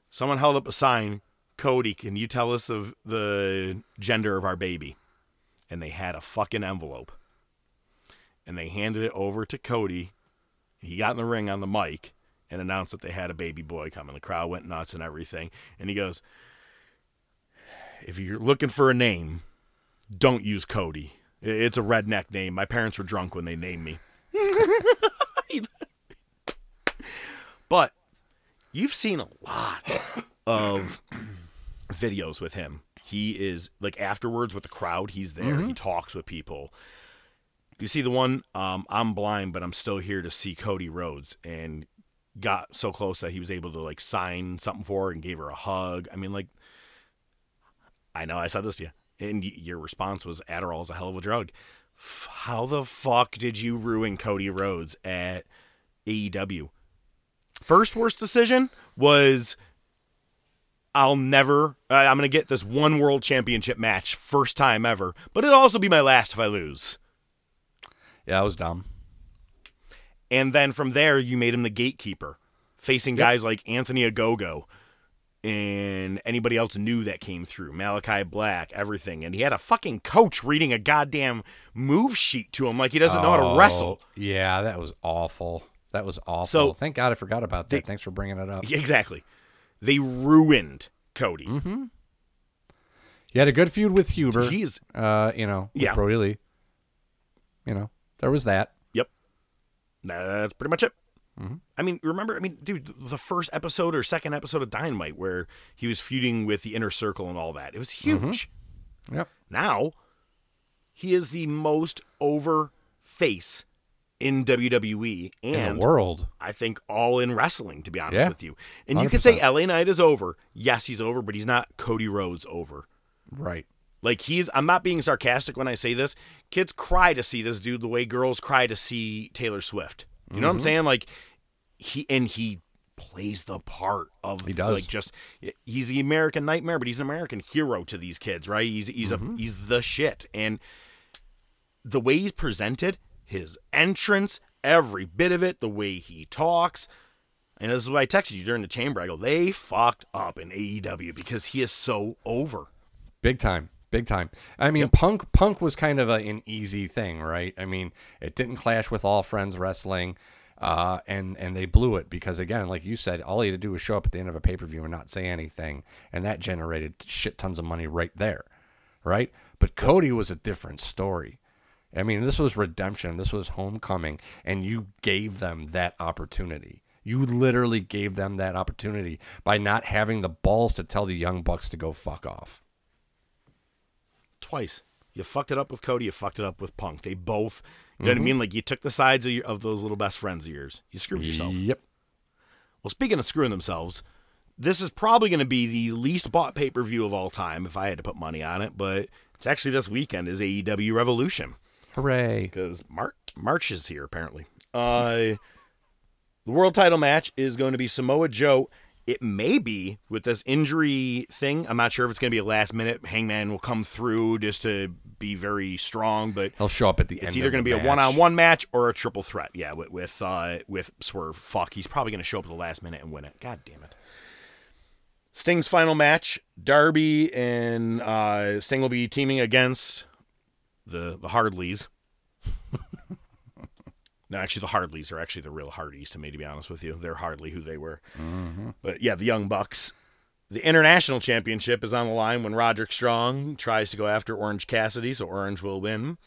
Someone held up a sign. Cody, can you tell us the the gender of our baby? And they had a fucking envelope. And they handed it over to Cody. He got in the ring on the mic and announced that they had a baby boy coming. The crowd went nuts and everything. And he goes, "If you're looking for a name, don't use Cody. It's a redneck name. My parents were drunk when they named me." but you've seen a lot of videos with him. He is like afterwards with the crowd, he's there. He mm-hmm. talks with people. You see the one, um, I'm blind, but I'm still here to see Cody Rhodes and got so close that he was able to like sign something for her and gave her a hug. I mean, like, I know I said this to you, and y- your response was Adderall is a hell of a drug. How the fuck did you ruin Cody Rhodes at AEW? First worst decision was I'll never. I'm gonna get this one world championship match, first time ever, but it'll also be my last if I lose. Yeah, that was dumb. And then from there, you made him the gatekeeper, facing guys like Anthony Ogogo and anybody else new that came through, Malakai Black, everything. And he had a fucking coach reading a goddamn move sheet to him like he doesn't know how to wrestle. Oh, Yeah, that was awful. That was awful. So- thank God I forgot about that. Thanks for bringing it up. Exactly. They ruined Cody. Mm-hmm. You had a good feud with Huber. He's uh, you know, Yeah. Brodie Lee. You know, there was that. Yep. That's pretty much it. Mm-hmm. I mean, remember, I mean, dude, the first episode or second episode of Dynamite where he was feuding with the inner circle and all that. It was Mm-hmm. huge. Yep. Now, he is the most over face in WWE and In the world. I think all in wrestling, to be honest Yeah. with you. And you could say LA Knight is over. Yes, he's over, but he's not Cody Rhodes over. Right. Like he's I'm not being sarcastic when I say this. Kids cry to see this dude the way girls cry to see Taylor Swift. You know what I'm Mm-hmm. saying? Like he and he plays the part of He does. like just he's the American nightmare, but he's an American hero to these kids, right? He's he's Mm-hmm. a he's the shit. And the way he's presented, his entrance, every bit of it, the way he talks. And this is why I texted you during the chamber. I go, they fucked up in AEW because he is so over. Big time. Big time. I mean, Punk Punk was kind of a, an easy thing, right? I mean, it didn't clash with All Friends Wrestling, uh, and and they blew it because again, like you said, all you had to do was show up at the end of a pay per view and not say anything, and that generated shit tons of money right there, right? But Cody was a different story. I mean, this was redemption. This was homecoming, and you gave them that opportunity. You literally gave them that opportunity by not having the balls to tell the young bucks to go fuck off. Twice. You fucked it up with Cody. You fucked it up with Punk. They both, you know what I mean? Like you took the sides of, your, of those little best friends of yours. You screwed yourself. Yep. Well, speaking of screwing themselves, this is probably going to be the least bought pay per view of all time if I had to put money on it. But it's actually this weekend is AEW Revolution Hooray. because Mar- March is here apparently. Uh, the world title match is going to be Samoa Joe. It may be with this injury thing. I'm not sure if it's going to be a last minute. Hangman will come through just to be very strong, but He'll show up at the end. it's either going to be a one-on-one match or a triple threat. Yeah, with with uh, with Swerve. Fuck, he's probably going to show up at the last minute and win it. God damn it. Sting's final match: Darby and uh, Sting will be teaming against the the Hardleys. no, actually, the Hardleys are actually the real Hardys. To me, to be honest with you, they're hardly who they were. Mm-hmm. But yeah, the Young Bucks. The international championship is on the line when Roderick Strong tries to go after Orange Cassidy, so Orange will win.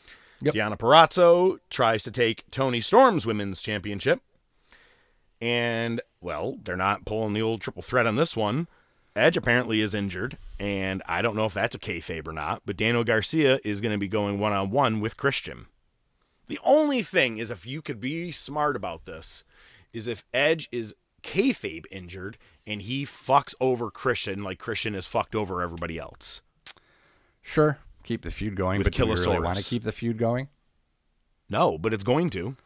Yep. Deonna Purrazzo tries to take Toni Storm's women's championship. And, well, they're not pulling the old triple threat on this one. Edge apparently is injured, and I don't know if that's a kayfabe or not, but Daniel Garcia is going to be going one on one with Christian. The only thing is, if you could be smart about this, is if Edge is kayfabe injured and he fucks over Christian like Christian has fucked over everybody else. Sure. Keep the feud going, With but do we really want to keep the feud going? No, but it's going to.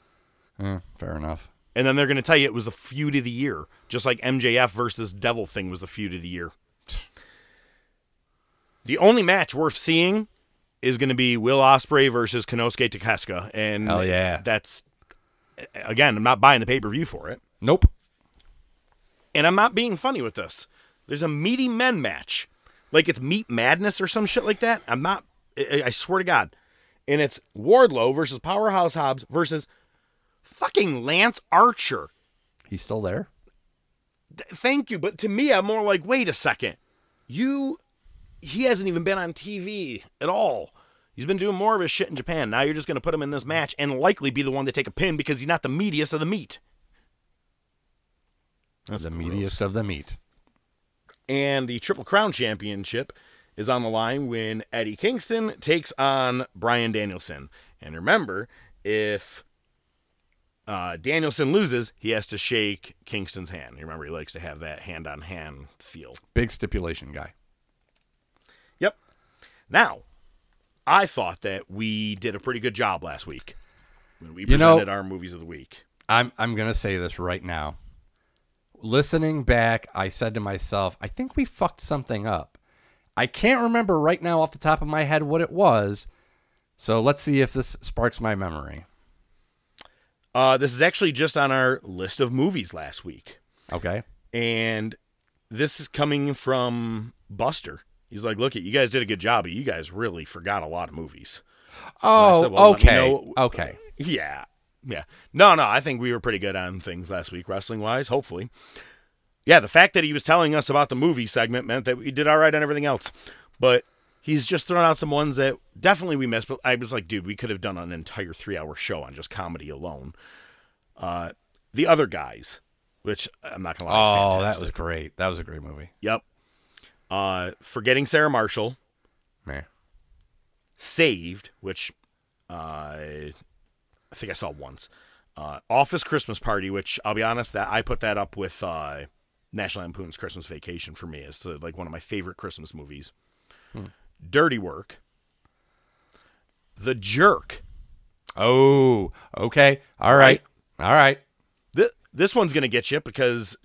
Eh, fair enough. And then they're going to tell you it was the feud of the year, just like MJF versus Devil thing was the feud of the year. The only match worth seeing is going to be Will Ospreay versus Konosuke Takeshita, and Hell yeah. that's again, I'm not buying the pay per view for it, Nope. and I'm not being funny with this. There's a meaty men match, like it's Meat Madness or some shit like that. I'm not. I, I swear to God, and it's Wardlow versus Powerhouse Hobbs versus fucking Lance Archer. He's still there? thank you but to me i'm more like wait a second you he hasn't even been on tv at all he's been doing more of his shit in japan now you're just going to put him in this match and likely be the one to take a pin because he's not the meatiest of the meat That's the gross. meatiest of the meat. and the triple crown championship is on the line when eddie kingston takes on brian danielson and remember if uh, Danielson loses, he has to shake Kingston's hand. You remember, he likes to have that hand on hand feel. Big stipulation guy. Now, I thought that we did a pretty good job last week when we You know- presented our movies of the week. I'm I'm gonna say this right now. Listening back, I said to myself, I think we fucked something up. I can't remember right now off the top of my head what it was. So let's see if this sparks my memory. Uh, this is actually just on our list of movies last week. Okay. And this is coming from Buster. He's like, look, at you guys did a good job, but you guys really forgot a lot of movies. Oh, said, well, okay. know- Okay. Yeah. Yeah. No, no, I think we were pretty good on things last week, wrestling wise, hopefully. Yeah, the fact that he was telling us about the movie segment meant that we did all right on everything else. But he's just thrown out some ones that definitely we missed. But I was like, dude, we could have done an entire three hour show on just comedy alone. Uh, the other guys, which I'm not going to lie, Oh, that was great. That was a great movie. Yep. Uh, Forgetting Sarah Marshall. Saved, which uh, I think I saw once. Uh, Office Christmas Party, which I'll be honest that I put that up with uh, National Lampoon's Christmas Vacation for me. Uh, like one of my favorite Christmas movies. Dirty Work. The Jerk. Oh, okay. All right. All right. Th- this one's gonna get you because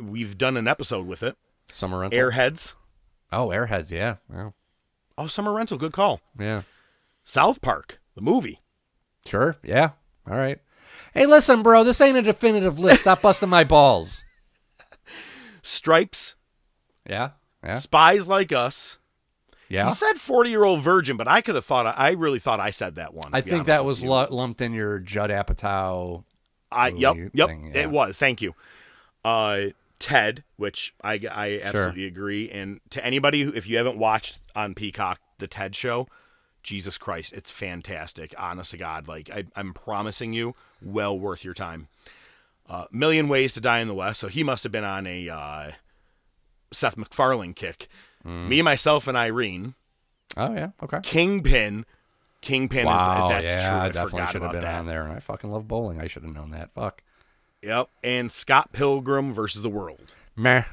we've done an episode with it. Summer rental. Airheads. Oh, Airheads. Yeah. Well, Oh, Summer Rental. Good call. yeah. South Park, the movie. Sure. Yeah. All right. Hey, listen, bro. This ain't a definitive list. Stop busting my balls. Stripes. Yeah. Yeah. Spies Like Us. Yeah. He said 40 year old virgin, but I could have thought, I really thought I said that one. I think that was lu- lumped in your Judd Apatow. I, yep, yep, thing, yeah. it was. Thank you. Uh, Ted, which I, I absolutely agree. And to anybody who, if you haven't watched on Peacock, the Ted show, Jesus Christ, it's fantastic. Honest to God. Like, I, I'm promising you, well worth your time. Uh, Million Ways to Die in the West. So he must have been on a uh, Seth MacFarlane kick. Mm. Me, myself, and Irene. Oh yeah. Okay. Kingpin. Kingpin Wow. is that's yeah, true. I I, definitely should have been that. on there, and I fucking love bowling. I should have known that. Fuck. Yep. And Scott Pilgrim versus the World. Meh.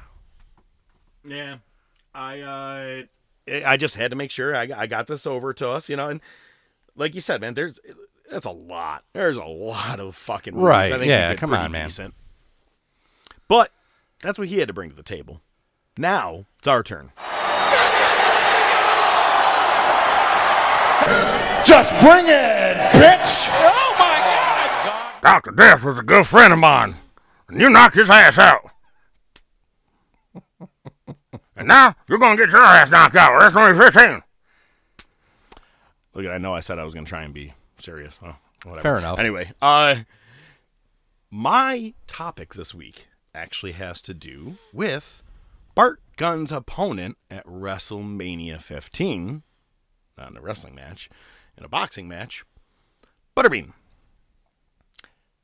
Yeah, I uh, I just had to make sure I, I got this over to us, you know, and like you said, man, there's that's a lot. There's a lot of fucking movies. Right, I think yeah, come on, man. Decent. But that's what he had to bring to the table. Now it's our turn. Just bring it, bitch! My God! Doctor Death was a good friend of mine, and you knocked his ass out. and now you're gonna get your ass knocked out. That's only fifteen. Look, I know I said I was gonna try and be serious. Well, whatever. Fair enough. Anyway, uh, my topic this week actually has to do with Bart Gunn's opponent at WrestleMania 15, not in a wrestling match, in a boxing match, Butterbean.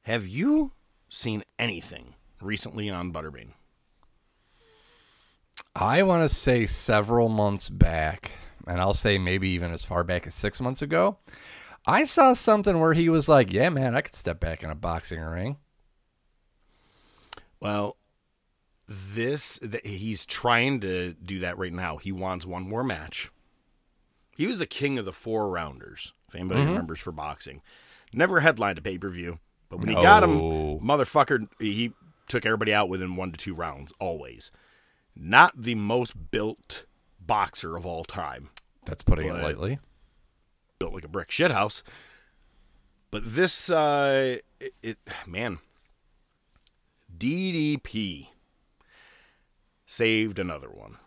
Have you seen anything recently on Butterbean? I want to say several months back, and I'll say maybe even as far back as six months ago, I saw something where he was like, "Yeah, man, I could step back in a boxing ring." Well, this th- he's trying to do that right now. He wants one more match. He was the king of the four rounders. If anybody mm-hmm. remembers for boxing, never headlined a pay per view, but when he got him, motherfucker, he took everybody out within one to two rounds always. Not the most built boxer of all time. That's putting it lightly. built like a brick shithouse. But this, uh, it, it man, DDP saved another one.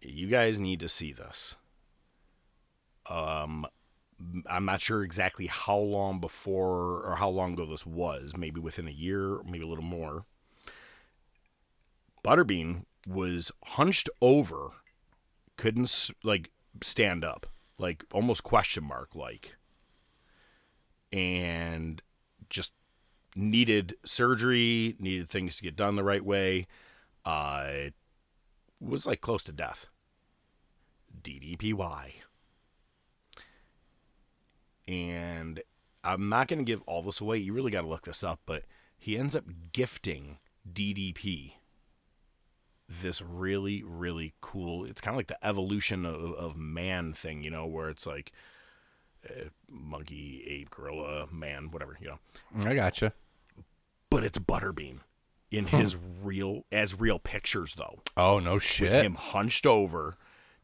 You guys need to see this. Um, I'm not sure exactly how long before or how long ago this was. Maybe within a year, maybe a little more. Butterbean was hunched over, couldn't like stand up, like almost question mark like, and just needed surgery, needed things to get done the right way. Uh, was like close to death. DDPY. And I'm not going to give all this away. You really got to look this up, but he ends up gifting DDP this really really cool it's kind of like the evolution of, of man thing you know where it's like uh, monkey ape gorilla man whatever you know I gotcha. but it's butterbean in his real as real pictures though Oh no shit. with him hunched over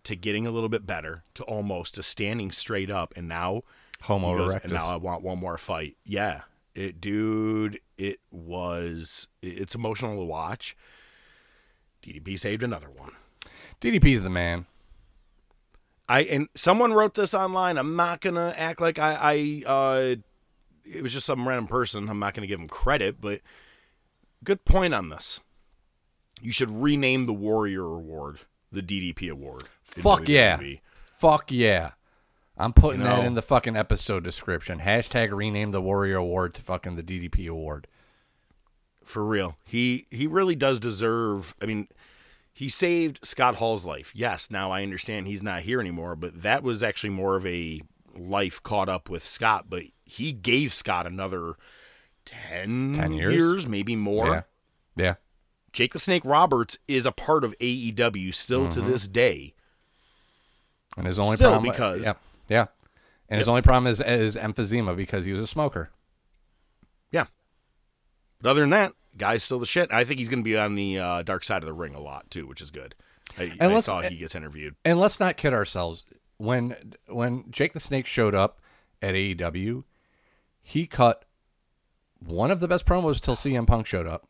to getting a little bit better to almost to standing straight up and now Homo goes, erectus. and now I want one more fight. Yeah, it, dude, it was. It's emotional to watch. DDP saved another one. DDP's the man. I and someone wrote this online. I'm not gonna act like I. I uh, it was just some random person. I'm not gonna give him credit, but good point on this. You should rename the Warrior Award the DDP Award. Fuck yeah. Fuck yeah. I'm putting You that in the fucking episode description. Hashtag rename the Warrior Award to fucking the DDP Award. for real. He he really does deserve. I mean, he saved Scott Hall's life. Yes, now I understand he's not here anymore, but that was actually more of a life caught up with Scott. But he gave Scott another 10, 10 years? maybe more. Yeah. Yeah. Jake the Snake Roberts is a part of AEW still to mm-hmm. this day. And his only Still, problem because- yeah, yeah. And his only problem is is emphysema because he was a smoker. Yeah. But other than that, guy's still the shit. I think he's going to be on the uh, dark side of the ring a lot too, which is good. I, And I saw he gets interviewed. And let's not kid ourselves. When when Jake the Snake showed up at AEW, he cut one of the best promos till CM Punk showed up.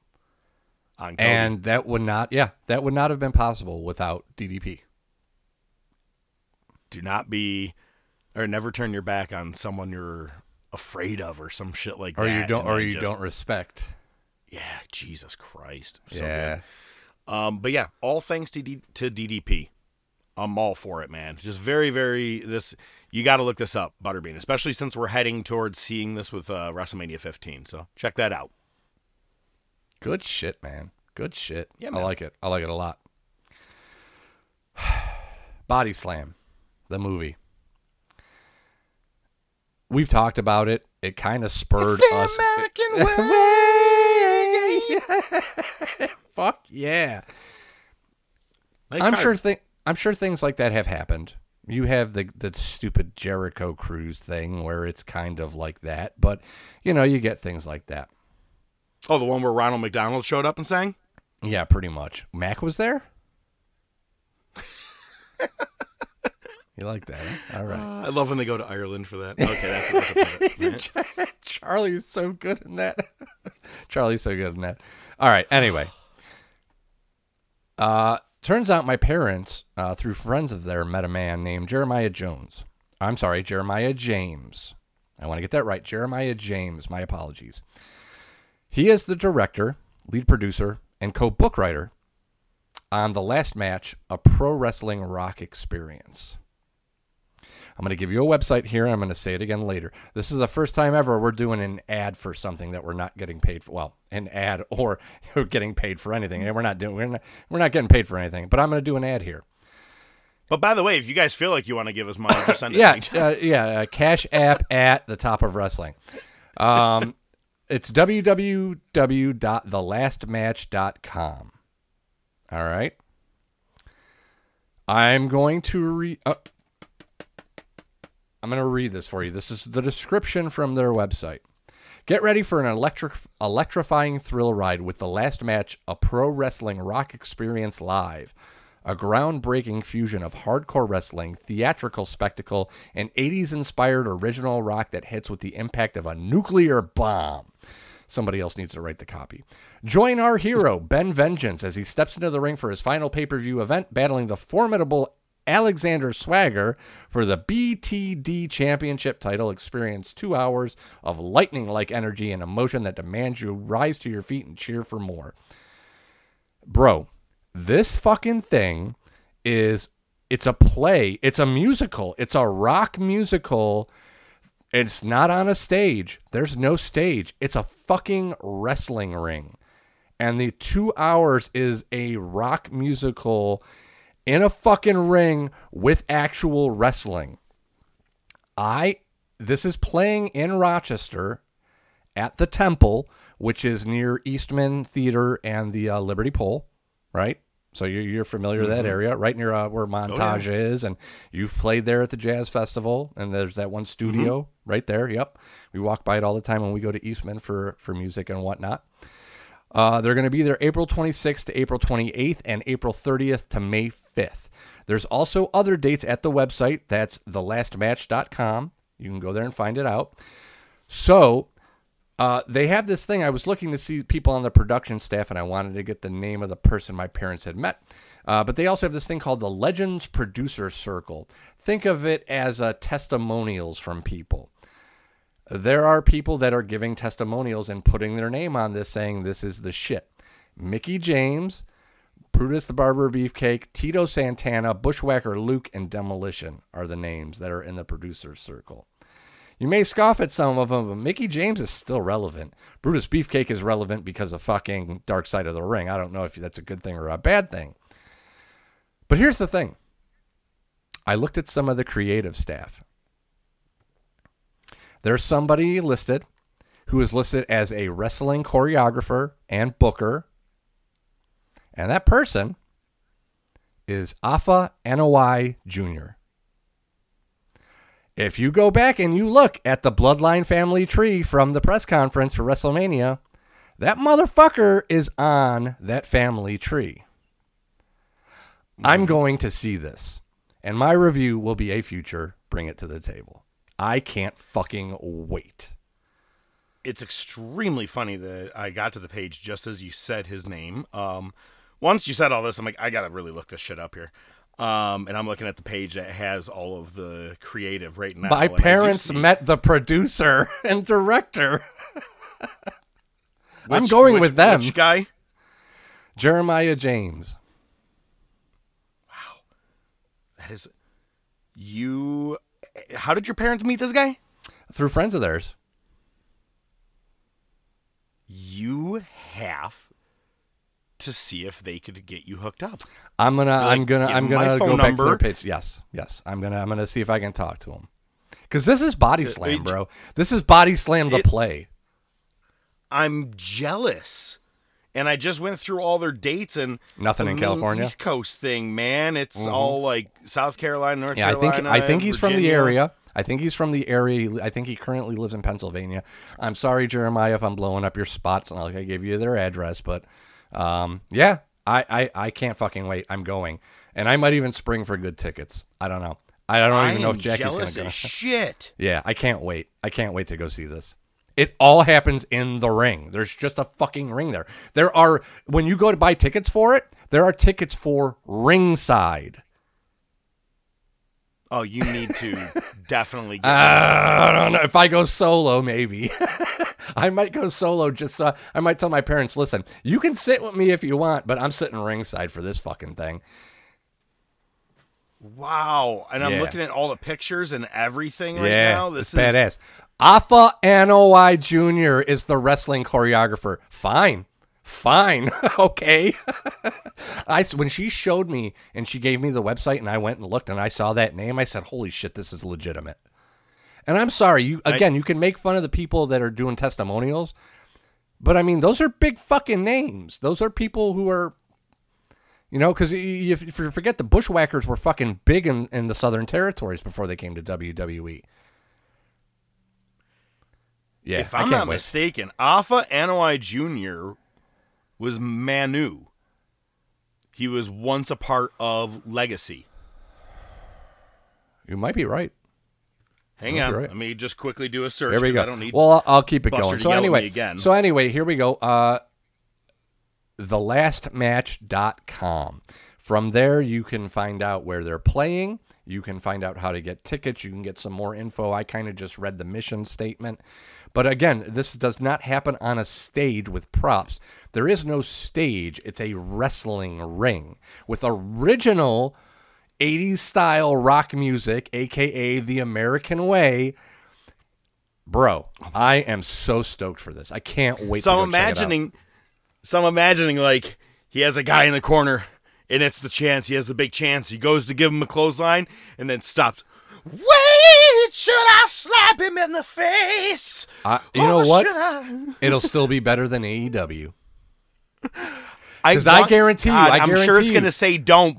On And that would not yeah, that would not have been possible without DDP. do not be or never turn your back on someone you're afraid of or some shit like Or that. you don't or you just- don't respect. Yeah, Jesus Christ. So yeah. good. Um, but yeah, all thanks to D- to DDP. I'm all for it, man. Just very, very this. You got to look this up, Butterbean, especially since we're heading towards seeing this with uh, WrestleMania 15. So check that out. Good shit, man. Good shit. Yeah, I like it. I like it a lot. Body Slam, the movie. We've talked about it. It kind of spurred us. American way. Fuck yeah. Nice I'm card. sure thi- I'm sure things like that have happened. You have the the stupid Jericho Cruise thing where it's kind of like that, but you know, you get things like that. Oh, the one where Ronald McDonald showed up and sang. Yeah, pretty much. Mac was there? you like that? huh? All right. I love when they go to Ireland for that. Okay, that's, that's a pivot, isn't? Charlie's so good in that. Charlie's so good in that. All right. Anyway, uh, turns out my parents, uh, through friends of theirs, met a man named Jeremiah Jones. I'm sorry, Jeremiah James. I want to get that right. Jeremiah James. My apologies. He is the director, lead producer, and co-book writer on the last match, a pro wrestling rock experience. I'm going to give you a website here. And I'm going to say it again later. This is the first time ever we're doing an ad for something that we're not getting paid for. Well, an ad or getting paid for anything. And we're not doing. We're not, we're not getting paid for anything. But I'm going to do an ad here. But by the way, if you guys feel like you want to give us money, just send it Yeah, uh, yeah. Uh, Cash App at the top of wrestling. Um, it's www.thelastmatch.com. All right. I'm going to read. Uh, I'm going to read this for you. This is the description from their website. Get ready for an electric, electrifying thrill ride with the last match, a pro wrestling rock experience live. A groundbreaking fusion of hardcore wrestling, theatrical spectacle, and 80s inspired original rock that hits with the impact of a nuclear bomb. Somebody else needs to write the copy. Join our hero, Ben Vengeance, as he steps into the ring for his final pay per view event, battling the formidable Alexander Swagger for the BTD Championship title. Experience two hours of lightning like energy and emotion that demands you rise to your feet and cheer for more. Bro, this fucking thing is it's a play, it's a musical, it's a rock musical. It's not on a stage. There's no stage. It's a fucking wrestling ring. And the two hours is a rock musical in a fucking ring with actual wrestling. I this is playing in Rochester at the Temple, which is near Eastman Theater and the uh, Liberty Pole, right? So you're, you're familiar with that area, right near uh, where Montage is, and you've played there at the Jazz Festival, and there's that one studio right there. Yep, we walk by it all the time when we go to Eastman for for music and whatnot. Uh, they're going to be there April 26th to April 28th and April 30th to May 5th. There's also other dates at the website. That's thelastmatch.com. You can go there and find it out. So uh, they have this thing. I was looking to see people on the production staff, and I wanted to get the name of the person my parents had met. Uh, but they also have this thing called the Legends Producer Circle. Think of it as uh, testimonials from people there are people that are giving testimonials and putting their name on this saying this is the shit. Mickie James, Brutus the Barber Beefcake, Tito Santana, Bushwhacker Luke, and Demolition are the names that are in the producer's circle. You may scoff at some of them, but Mickie James is still relevant. Brutus Beefcake is relevant because of fucking Dark Side of the Ring. I don't know if that's a good thing or a bad thing. But here's the thing I looked at some of the creative staff. There's somebody listed who is listed as a wrestling choreographer and booker. And that person is Afa Anoa'i Jr. If you go back and you look at the Bloodline family tree from the press conference for WrestleMania, that motherfucker is on that family tree. I'm going to see this, and my review will be a future Bring It to the Table. I can't fucking wait. It's extremely funny that I got to the page just as you said his name. Um, once you said all this, I'm like, I gotta really look this shit up here. Um, and I'm looking at the page that has all of the creative right now. My and I do parents see- met the producer and director. I'm going which- with them. Which guy? Jeremiah James. Wow, that is you. How did your parents meet this guy? Through friends of theirs. You have to see if they could get you hooked up. I'm gonna, Like, I'm gonna, I'm gonna go back to their page. Yes, yes. I'm gonna, I'm gonna see if I can talk to him. Because this is body slam, it- bro. This is body slam the it- play. I'm jealous. And I just went through all their dates and Nothing in California? Mm-hmm. East Coast thing, man. It's all like South Carolina, North Yeah, I think, I think he's from the area. I think he's from the area. I think he currently lives in Pennsylvania. I'm sorry, Jeremiah, if I'm blowing up your spots and like I gave you their address, but um, yeah, I, I, I can't fucking wait. I'm going, and I might even spring for good tickets. I don't know. I don't I even know if Jackie's gonna go. shit. Yeah, I can't wait. I can't wait to go see this. It all happens in the ring. There's just a fucking ring there. There are when you go to buy tickets for it, there are tickets for ringside. Oh, you need to definitely get ah, I don't know if I go solo, maybe I might go solo. Just so I might tell my parents, listen, you can sit with me if you want, but I'm sitting ringside for this fucking thing. Wow. And I'm Yeah. looking at all the pictures and everything right yeah, now. This is badass. Afa Anoa'i Jr. is the wrestling choreographer. Fine. Fine. okay. I when she showed me and she gave me the website and I went and looked and I saw that name, I said, "Holy shit, this is legitimate." And I'm sorry, you again, you can make fun of the people that are doing testimonials, but I mean, those are big fucking names. Those are people who are you know, because if you you forget the Bushwhackers were fucking big in, in the Southern Territories before they came to WWE. Yeah, if I I'm can't not wait. mistaken, Afa Anoa'i Jr. was Manu. He was once a part of Legacy. You might be right. Hang on, right. let me just quickly do a search There we go. I don't need. well, I'll, I'll keep it Buster going. So yell at me anyway, again. so anyway, here we go. Uh, thelastmatch.com. From there, you can find out where they're playing. You can find out how to get tickets. You can get some more info. I kind of just read the mission statement. But again, this does not happen on a stage with props. There is no stage, it's a wrestling ring with original 80s style rock music, aka the American way. Bro, I am so stoked for this. I can't wait so to I'm go check it out. imagining, so I'm imagining like he has a guy in the corner, and it's the chance. He has the big chance. He goes to give him a clothesline, and then stops. Wait, should I slap him in the face? I- you Or know what? should I? It'll still be better than AEW. I 'Cause I want- guarantee you, God, I I'm sure it's gonna say don't.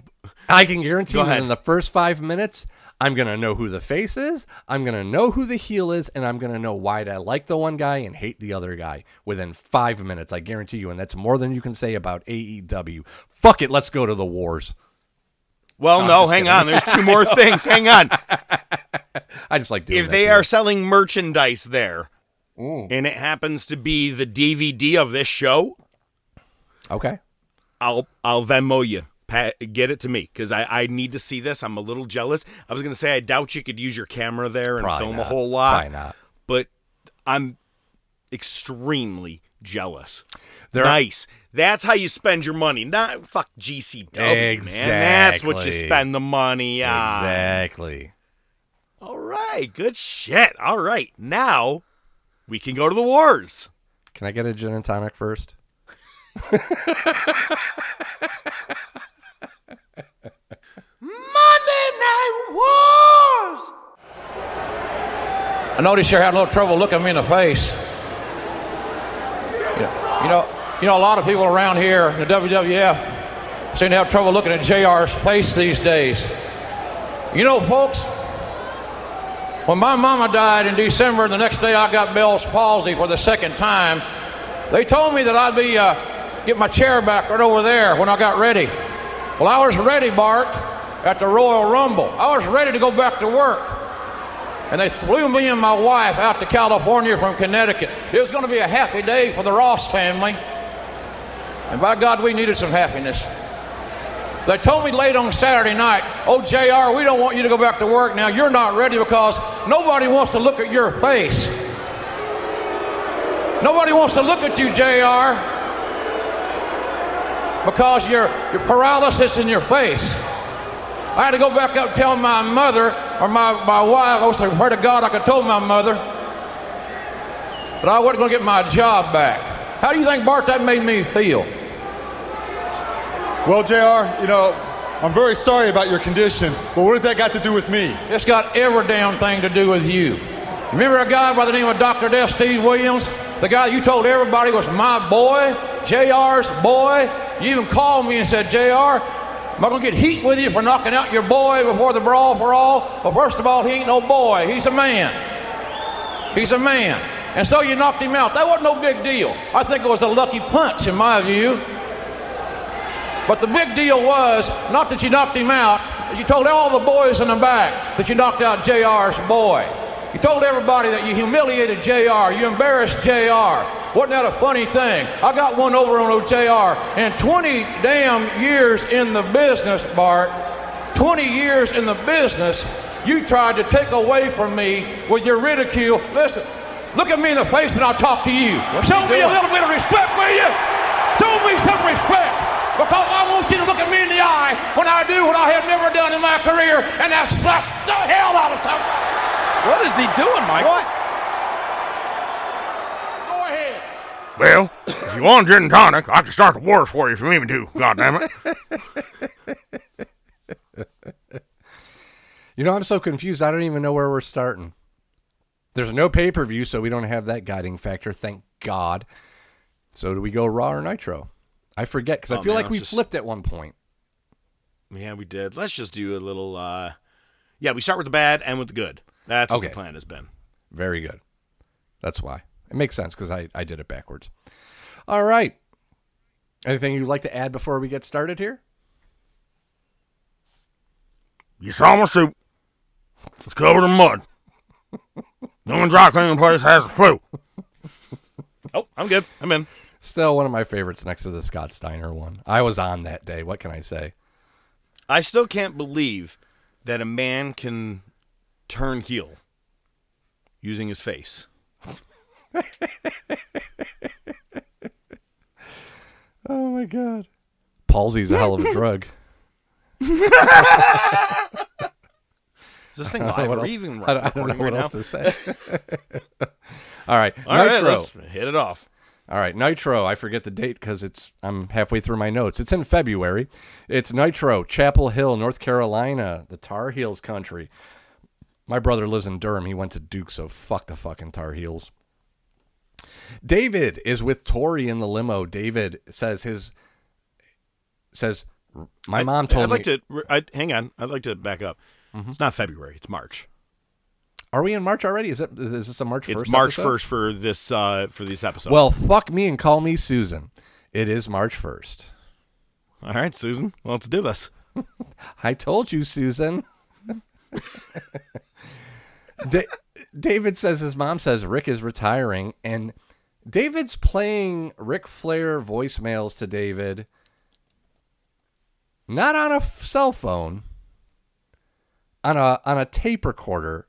I can guarantee you that in the first five minutes, I'm going to know who the face is, I'm going to know who the heel is, and I'm going to know why I like the one guy and hate the other guy within five minutes. I guarantee you. And that's more than you can say about AEW. Fuck it. Let's go to the wars. Well, no, just hang kidding. on. There's two more things. Hang on. I just like doing if they to are selling merchandise there, and it happens to be the DVD of this show, Okay. I'll I'll Venmo you. Pat, get it to me because I, I need to see this. I'm a little jealous. I was gonna say I doubt you could use your camera there and Probably film not. a whole lot, Probably not. but I'm extremely jealous. There- nice. That's how you spend your money. Not fuck GCW, man. That's what you spend the money on. Exactly. All right, good shit. All right, now we can go to the wars. Can I get a gin and tonic first? Monday Night Wars! I noticed you're having a little trouble looking me in the face. You know, you know, you know, a lot of people around here in the WWF seem to have trouble looking at JR's face these days. You know, folks, when my mama died in December, the next day I got Bell's palsy for the second time. They told me that I'd be uh, get my chair back right over there when I got ready. Well, I was ready, Bart, at the Royal Rumble. I was ready to go back to work. And they flew me and my wife out to California from Connecticut. It was going to be a happy day for the Ross family. And by God, we needed some happiness. They told me late on Saturday night, oh, JR, we don't want you to go back to work now. You're not ready because nobody wants to look at your face. Nobody wants to look at you, JR, because your, your paralysis in your face. I had to go back up and tell my mother or my, my wife, I was like, pray to God, I could have told my mother that I wasn't going to get my job back. How do you think, Bart, that made me feel? Well, JR, you know, I'm very sorry about your condition, but what has that got to do with me? It's got every damn thing to do with you. Remember a guy by the name of Dr. Death Steve Williams? The guy you told everybody was my boy, JR's boy. You even called me and said, JR, am I going to get heat with you for knocking out your boy before the brawl for all? Well, first of all, he ain't no boy. He's a man. He's a man. And so you knocked him out. That wasn't no big deal. I think it was a lucky punch, in my view. But the big deal was not that you knocked him out, you told all the boys in the back that you knocked out JR's boy. You told everybody that you humiliated JR, you embarrassed JR. Wasn't that a funny thing? I got one over on JR. And 20 damn years in the business, Bart, 20 years in the business, you tried to take away from me with your ridicule. Listen, look at me in the face and I'll talk to you. Show me a little bit of respect, will you? Show me some respect. Because I want you to look at me in the eye when I do what I have never done in my career, and that's slap the hell out of somebody. What is he doing, Mike? What? Go ahead. Well, if you want gin and tonic, I can start the wars for you if you need me to. God damn it. You know, I'm so confused. I don't even know where we're starting. There's no pay per view, so we don't have that guiding factor. Thank God. So do we go Raw or Nitro? I forget because I Oh, feel man, like we just- flipped at one point. Yeah, we did. Let's just do a little. uh Yeah, we start with the bad and with the good. That's what the plan has been. Very good. That's why. It makes sense because I, I did it backwards. All right. Anything you'd like to add before we get started here? You saw my suit. It's covered in mud. No one dry cleaning place has the flu. oh, I'm good. I'm in. Still one of my favorites next to the Scott Steiner one. I was on that day. What can I say? I still can't believe that a man can turn heel using his face. Oh my god. Palsy's a hell of a drug. Is this thing live or what else- even I don't, I don't know what right else now? to say. All right, All right, Nitro. let's hit it off. All right, Nitro. I forget the date because it's I'm halfway through my notes. It's in February. It's Nitro, Chapel Hill, North Carolina, the Tar Heels country. My brother lives in Durham. He went to Duke, so fuck the fucking Tar Heels. David is with Torrie in the limo. David says his says my mom told me I'd like me. to I, hang on. I'd like to back up. Mm-hmm. It's not February. It's March. Are we in March already? Is it is this a March It's? March first for this uh for this episode. Well, fuck me and call me Susan. It is March first. all right, Susan. Let's do this. I told you, Susan. da- David says his mom says Ric is retiring, and David's playing Ric Flair voicemails to David, not on a f- cell phone, on a on a tape recorder,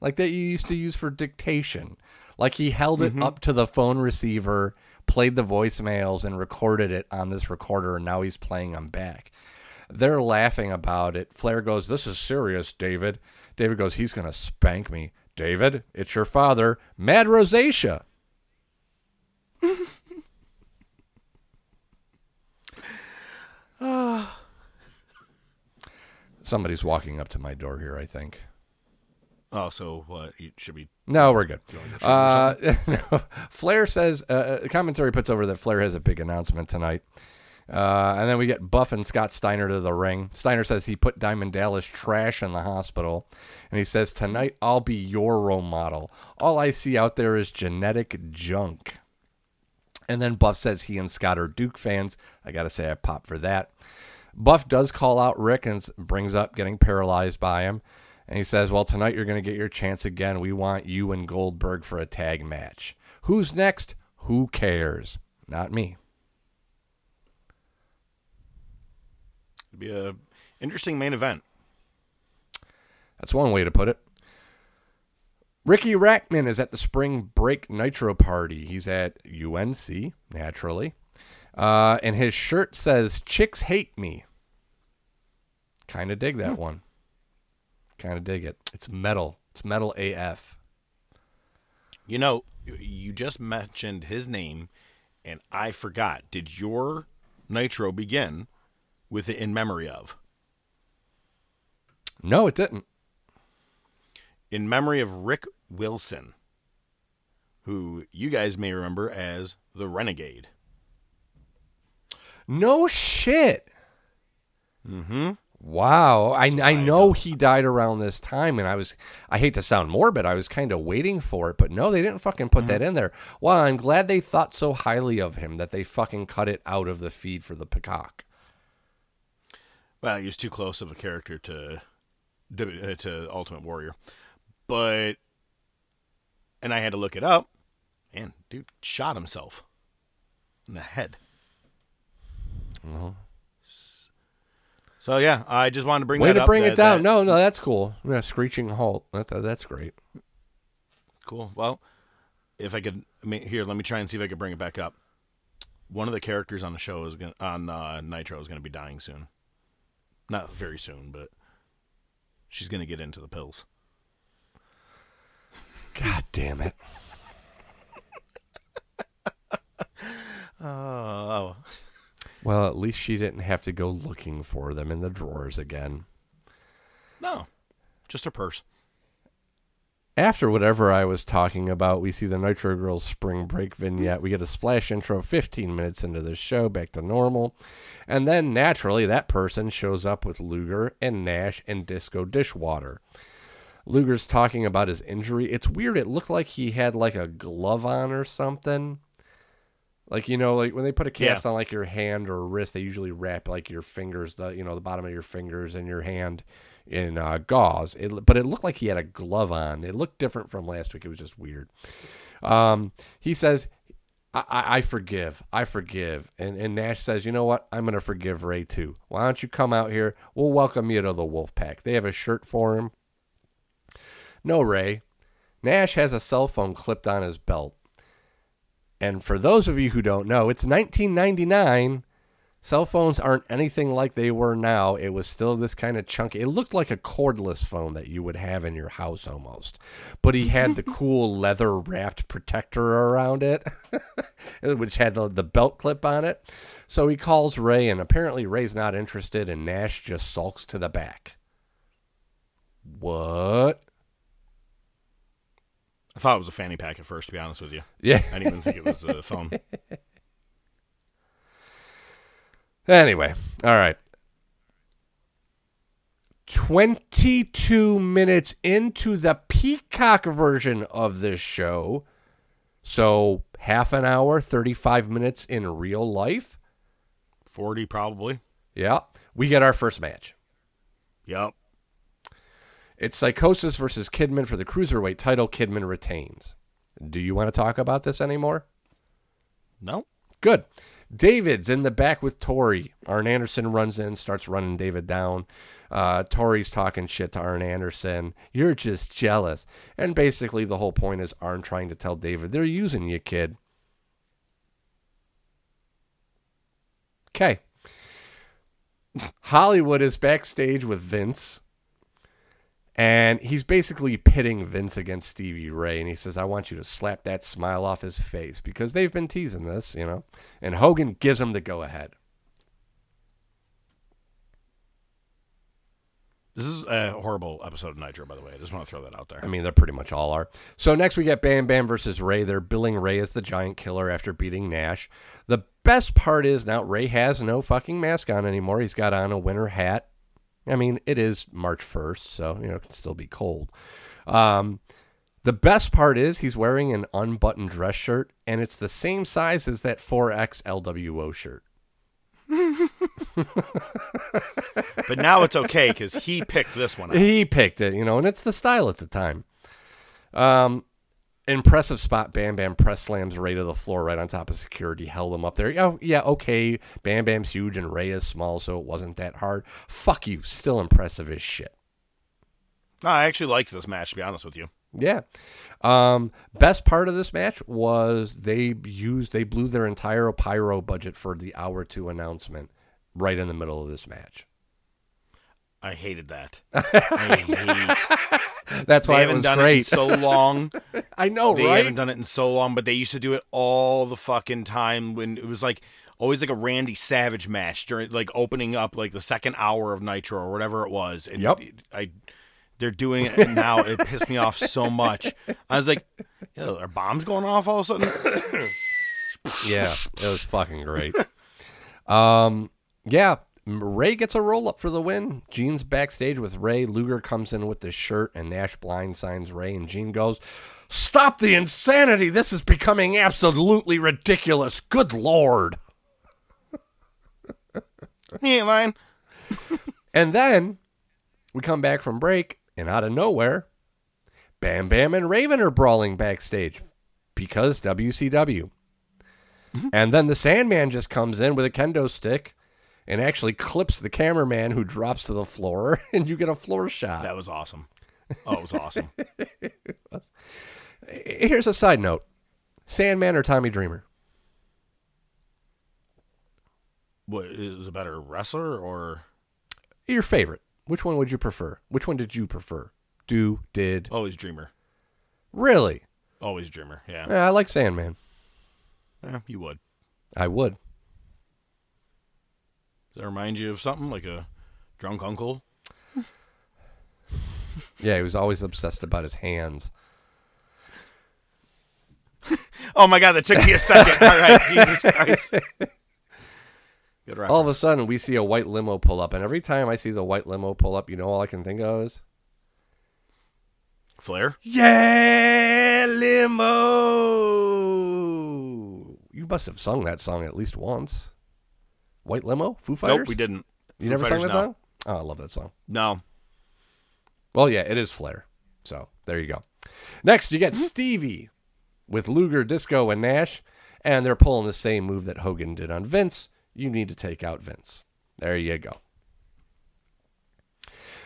like that you used to use for dictation. Like he held it mm-hmm. up to the phone receiver, played the voicemails, and recorded it on this recorder, and now he's playing them back. They're laughing about it. Flair goes, This is serious, David. David goes, He's going to spank me. David, it's your father, Mad Rosacea. Oh. Somebody's walking up to my door here, I think. Oh, so what? You should be. No, we're good. Uh, no. Flair says, uh, commentary puts over that Flair has a big announcement tonight. Uh, and then we get Buff and Scott Steiner to the ring. Steiner says he put Diamond Dallas trash in the hospital. And he says, Tonight I'll be your role model. All I see out there is genetic junk. And then Buff says he and Scott are Duke fans. I got to say, I pop for that. Buff does call out Ric and brings up getting paralyzed by him. And he says, Well, tonight you're going to get your chance again. We want you and Goldberg for a tag match. Who's next? Who cares? Not me. It'd be a interesting main event. That's one way to put it. Riki Rachtman is at the spring break nitro party. He's at UNC, naturally. Uh, and his shirt says, Chicks hate me. Kind of dig that one. Kind of dig it. It's metal. It's metal AF. You know, you just mentioned his name, and I forgot. Did your Nitro begin with it in memory of? No, it didn't. In memory of Rick Wilson, who you guys may remember as the Renegade. No shit. Mm-hmm. Wow. I, I know he died around this time, and I was, I hate to sound morbid, I was kind of waiting for it, but no, they didn't fucking put that in there. Well, I'm glad they thought so highly of him that they fucking cut it out of the feed for the peacock. Well, he was too close of a character to uh, to Ultimate Warrior, but and I had to look it up, and dude shot himself in the head. So yeah, I just wanted to bring Way that to up, bring that- it down. that- No, no, that's cool. Yeah, screeching halt. That's uh, that's great. Cool. Well, if I could, I mean, here, let me try and see if I could bring it back up. One of the characters on the show is going to on uh, Nitro is going to be dying soon. Not very soon, but she's going to get into the pills. God damn it. Oh, Well, at least she didn't have to go looking for them in the drawers again. no, just her purse. After whatever I was talking about, we see the Nitro Girls spring break vignette. We get a splash intro 15 minutes into the show, back to normal. And then naturally, that person shows up with Luger and Nash and Disco Dishwater. Luger's talking about his injury. It's weird. It looked like he had like a glove on or something. Like you know, like when they put a cast Yeah. on like your hand or wrist, they usually wrap like your fingers, the you know the bottom of your fingers and your hand in uh, gauze. It, but it looked like he had a glove on. It looked different from last week. It was just weird. Um, he says, I, I, "I forgive, I forgive," and and Nash says, "You know what? I'm gonna forgive Ray too. Why don't you come out here? We'll welcome you to the Wolf Pack. They have a shirt for him." No, Ray. Nash has a cell phone clipped on his belt. And for those of you who don't know, it's 1999. Cell phones aren't anything like they were now. It was still this kind of chunky. It looked like a cordless phone that you would have in your house almost. But he had the cool leather wrapped protector around it, which had the, the belt clip on it. So he calls Ray, and apparently Ray's not interested, and Nash just sulks to the back. What? I thought it was a fanny pack at first, to be honest with you. Yeah. I didn't even think it was a phone. Anyway, all right. 22 minutes into the Peacock version of this show. So, half an hour, 35 minutes in real life. 40 probably. Yeah. We get our first match. Yep. It's Psicosis versus Kidman for the Cruiserweight title. Kidman retains. Do you want to talk about this anymore? No. Good. David's in the back with Torrie. Arn Anderson runs in, starts running David down. Uh, Torrie's talking shit to Arn Anderson. You're just jealous. And basically, the whole point is Arn trying to tell David, they're using you, kid. Okay. Hollywood is backstage with Vince. And he's basically pitting Vince against Stevie Ray. And he says, I want you to slap that smile off his face because they've been teasing this, you know. And Hogan gives him the go ahead. This is a horrible episode of Nitro, by the way. I just want to throw that out there. I mean, they're pretty much all are. So next we get Bam Bam versus Ray. They're billing Ray as the giant killer after beating Nash. The best part is now Ray has no fucking mask on anymore. He's got on a winter hat. I mean, it is March 1st, so, you know, it can still be cold. Um, the best part is he's wearing an unbuttoned dress shirt, and it's the same size as that 4X LWO shirt. but now it's okay because he picked this one out. He picked it, you know, and it's the style at the time. Um, impressive spot. Bam Bam press slams Ray to the floor right on top of security, held him up there. Oh, yeah, okay. Bam Bam's huge and Ray is small, so it wasn't that hard. Fuck you. Still impressive as shit. No, I actually liked this match, to be honest with you. Yeah. Um, best part of this match was they used they blew their entire pyro budget for the hour two announcement right in the middle of this match. I hated that. I hate. That's why it haven't was done it great. in so long. I know, They right? haven't done it in so long, but they used to do it all the fucking time when it was like always like a Randy Savage match during like opening up like the second hour of Nitro or whatever it was. And Yep. I they're doing it now. It pissed me off so much. I was like, are bombs going off all of a sudden? yeah, it was fucking great. Um, yeah, Ray gets a roll up for the win. Gene's backstage with Ray. Luger comes in with the shirt, and Nash blind signs Ray, and Gene goes, "Stop the insanity! This is becoming absolutely ridiculous. Good lord!" he ain't lying. And then we come back from break, and out of nowhere, Bam Bam and Raven are brawling backstage because WCW. Mm-hmm. And then the Sandman just comes in with a kendo stick and actually clips the cameraman who drops to the floor, and you get a floor shot. That was awesome. Oh, it was awesome. Here's a side note Sandman or Tommy Dreamer? what is a better wrestler or Your favorite. Which one would you prefer? Which one did you prefer? Do, did. always Dreamer? Really? Always Dreamer. Yeah. Yeah, I like Sandman. yeah, you would. I would. Does that remind you of something like a drunk uncle? Yeah, he was always obsessed about his hands. Oh my god, that took me a second. All right, Jesus Christ. Good. All of a sudden, we see a white limo pull up, and every time I see the white limo pull up, you know all I can think of is, Flair. "Yeah, limo." You must have sung that song at least once. White limo, Foo Fighters. Nope, we didn't. You Foo never Fighters, sung that no. song? Oh, I love that song. No. Well, yeah, it is Flair. So there you go. Next, you get mm-hmm. Stevie with Luger, Disco, and Nash, and they're pulling the same move that Hogan did on Vince. You need to take out Vince. There you go.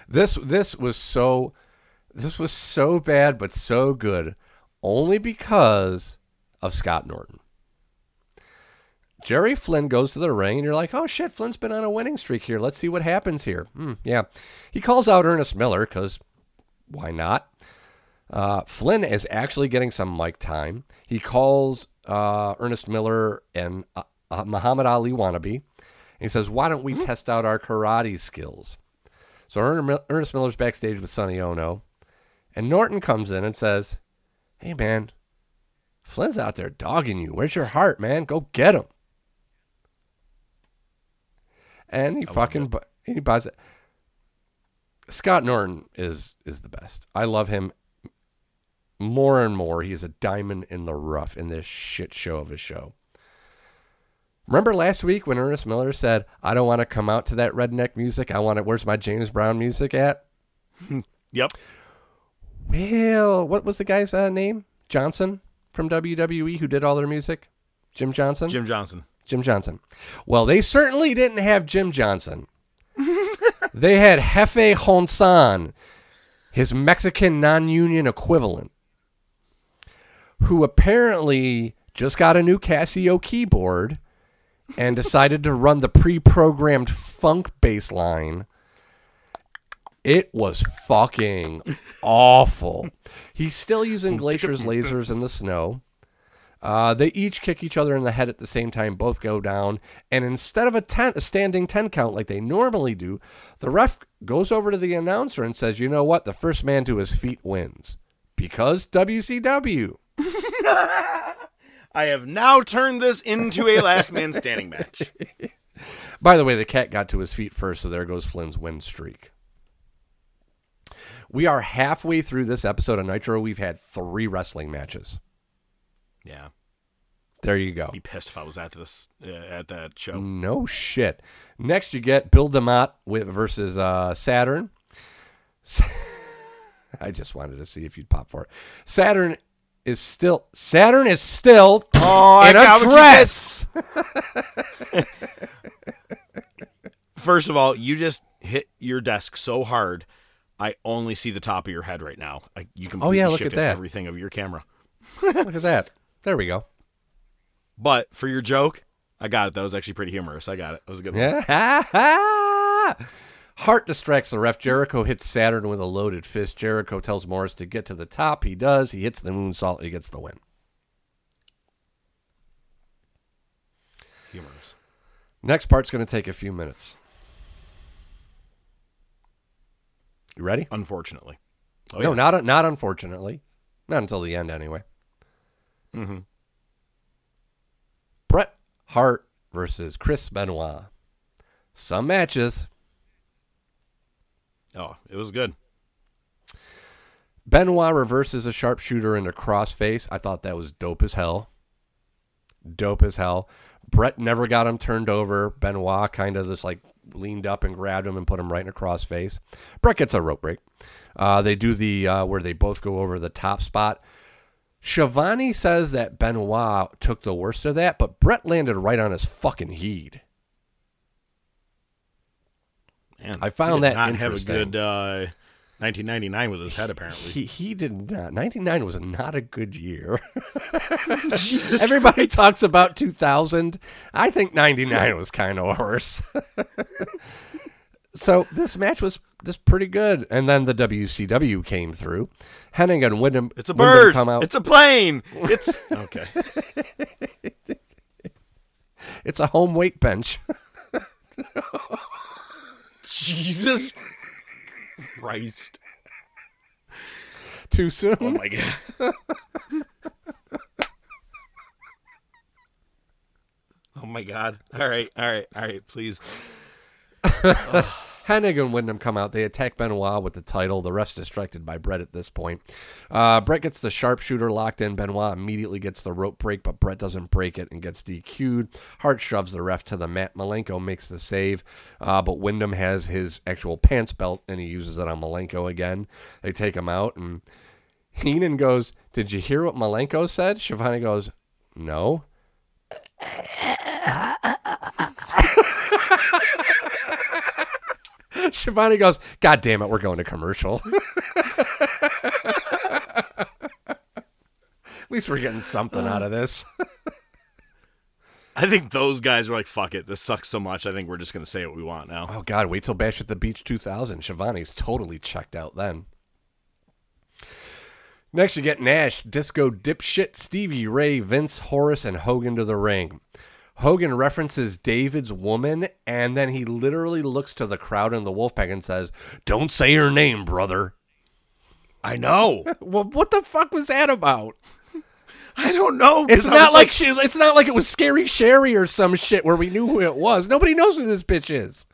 This this was so this was so bad but so good only because of Scott Norton. Jerry Flynn goes to the ring, and you're like, oh shit, Flynn's been on a winning streak here. Let's see what happens here. Hmm, yeah. He calls out Ernest Miller because why not? Uh, Flynn is actually getting some mic time. He calls uh, Ernest Miller and uh, uh, Muhammad Ali wannabe. And He says, why don't we test out our karate skills? So Ern- Ernest Miller's backstage with Sonny Onoo. And Norton comes in and says, hey, man, Flynn's out there dogging you. Where's your heart, man? Go get him. And he fucking bu- he buys it. Scott Norton is is the best. I love him more and more. He is a diamond in the rough in this shit show of a show. Remember last week when Ernest Miller said, "I don't want to come out to that redneck music. I want it. Where's my James Brown music at?" Yep. Well, what was the guy's uh, name? Johnson from WWE who did all their music. Jim Johnson. Jim Johnson. Jim Johnson. Well, they certainly didn't have Jim Johnson. they had Jefe Honsan, his Mexican non union equivalent, who apparently just got a new Casio keyboard and decided to run the pre programmed funk bass line. It was fucking awful. He's still using Glacier's lasers in the snow. Uh, they each kick each other in the head at the same time, both go down, and instead of a, ten, a standing 10 count like they normally do, the ref goes over to the announcer and says, You know what? The first man to his feet wins. Because WCW. I have now turned this into a last man standing match. By the way, the cat got to his feet first, so there goes Flynn's win streak. We are halfway through this episode of Nitro. We've had three wrestling matches. Yeah. There you go. Be pissed if I was at this uh, at that show. No shit. Next, you get Bill DeMott with versus uh, Saturn. I just wanted to see if you'd pop for it. Saturn is still Saturn is still Oh, I in got a dress. First of all, you just hit your desk so hard. I only see the top of your head right now. I, you can Oh, yeah, look at that. everything of your camera. Look at that. There we go. But for your joke, I got it. That was actually pretty humorous. I got it. That was a good one. Yeah. Hart distracts the ref. Jericho hits Saturn with a loaded fist. Jericho tells Morrus to get to the top. He does. He hits the moonsault. He gets the win. Humorous. Next part's going to take a few minutes. You ready? Unfortunately. Oh, no, yeah. not not unfortunately. Not until the end, anyway. Mm-hmm. Bret Hart versus Chris Benoit. Some matches. Oh, it was good. Benoit reverses a sharpshooter into crossface. I thought that was dope as hell. Dope as hell. Bret never got him turned over. Benoit kind of just like leaned up and grabbed him and put him right in a crossface. Bret gets a rope break. Uh, they do the uh, where they both go over the top spot. Schiavone says that Benoit took the worst of that, but Bret landed right on his fucking head. Man, I found that not have a good uh, 1999 with his head apparently. He he did not. Ninety nine was not a good year. Jesus Everybody talks about 2000. I think 99 was kind of worse. so this match was just pretty good. And then the WCW came through. Hennig and Windham, It's a Windham bird. come out. It's a plane. It's okay. it's a home weight bench. Jesus Christ. Too soon. Oh my god. oh my god. All right. All right. All right. Please. Hennig and Windham come out. They attack Benoit with the title. The rest distracted by Bret at this point. Uh, Bret gets the sharpshooter locked in. Benoit immediately gets the rope break, but Bret doesn't break it and gets DQ'd. Hart shoves the ref to the mat. Malenko makes the save, uh, but Windham has his actual pants belt and he uses it on Malenko again. They take him out, and Heenan goes, Did you hear what Malenko said? Schiavone goes, No. Schiavone goes, God damn it, we're going to commercial. At least we're getting something out of this. I think those guys are like, fuck it. This sucks so much. I think we're just going to say what we want now. Oh God, wait till Bash at the Beach 2000. Schiavone's totally checked out then. Next, you get Nash, Disco Dipshit, Stevie Ray, Vince, Horace, and Hogan to the ring. Hogan references David's woman, and then he literally looks to the crowd in the Wolfpack and says, "Don't say her name, brother." I know. Well, what the fuck was that about? I don't know. It's not was like, she. It's not like it was Scary Sherry or some shit where we knew who it was. Nobody knows who this bitch is.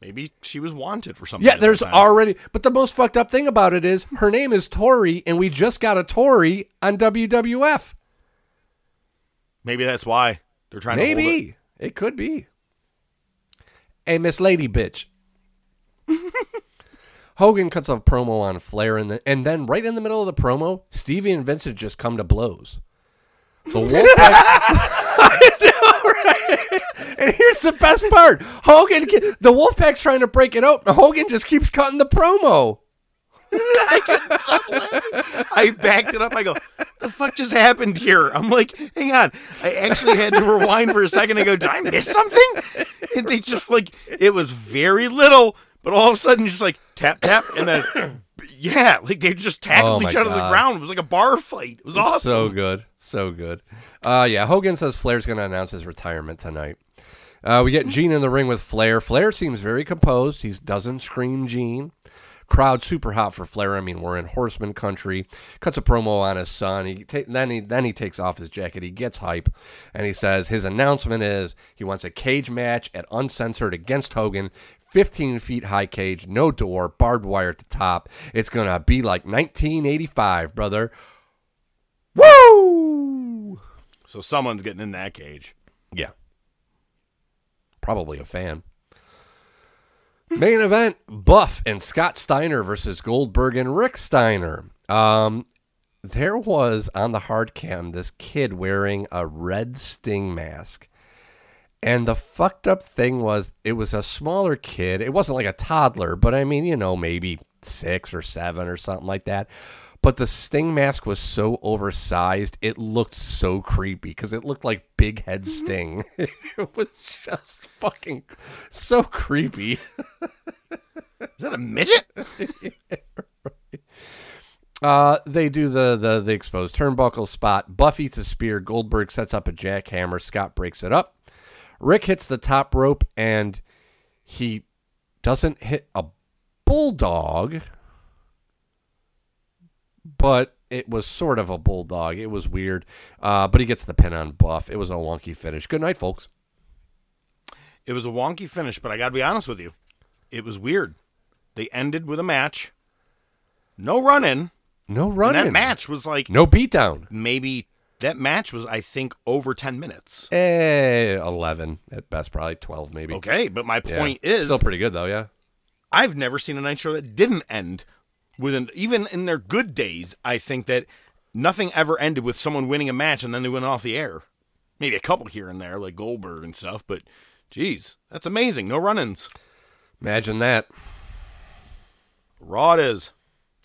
maybe she was wanted for something. Yeah, there's already. But the most fucked up thing about it is her name is Torrie, and we just got a Tori on WWF. Maybe that's why they're trying to hold it. Maybe it. could be. Hey, Miss Lady Bitch. Hogan cuts a promo on Flair, and, the, and then right in the middle of the promo, Stevie and Vincent just come to blows. The Wolfpack. I know, right? And here's the best part: Hogan, the Wolfpack's trying to break it out, and Hogan just keeps cutting the promo. I I backed it up. I go, the fuck just happened here? I'm like, hang on. I actually had to rewind for a second. I go, did I miss something? And they just like, it was very little, but all of a sudden, just like tap, tap, and then Yeah, like they just tackled Oh each other to the ground. It was like a bar fight. It was awesome. So good. So good. Uh, yeah, Hogan says Flair's going to announce his retirement tonight. Uh, we get Gene in the ring with Flair. Flair seems very composed. He doesn't scream Gene. Crowd super hot for Flair. I mean, we're in Horseman country. Cuts a promo on his son. He ta- then he then he takes off his jacket. He gets hype, and he says his announcement is he wants a cage match at Uncensored against Hogan. 15 feet high cage, no door, barbed wire at the top. It's gonna be like 1985, brother. Woo! So someone's getting in that cage. Yeah. Probably a fan. Main event Buff and Scott Steiner versus Goldberg and Rick Steiner. Um, there was on the hard cam this kid wearing a red sting mask. And the fucked up thing was, it was a smaller kid. It wasn't like a toddler, but I mean, you know, maybe six or seven or something like that. But the sting mask was so oversized, it looked so creepy because it looked like Big Head Sting. it was just fucking so creepy. Is that a midget? Uh, they do the, the the exposed turnbuckle spot. Buff eats a spear. Goldberg sets up a jackhammer. Scott breaks it up. Rick hits the top rope and he doesn't hit a bulldog, but it was sort of a bulldog. It was weird. Uh, but he gets the pin on Buff. It was a wonky finish. Good night, folks. It was a wonky finish, but I got to be honest with you. It was weird. They ended with a match. No running, in. No running. that match was like No beatdown. maybe that match was I think over 10 minutes. Eh, 11 at best, probably 12 maybe. Okay, but my Yeah. point is Still pretty good, though, yeah. I've never seen a night show that didn't end with an even in their good days. I think that nothing ever ended with someone winning a match and then they went off the air. Maybe a couple here and there, like Goldberg and stuff, but geez, that's amazing. No run-ins. Imagine that. Raw it is.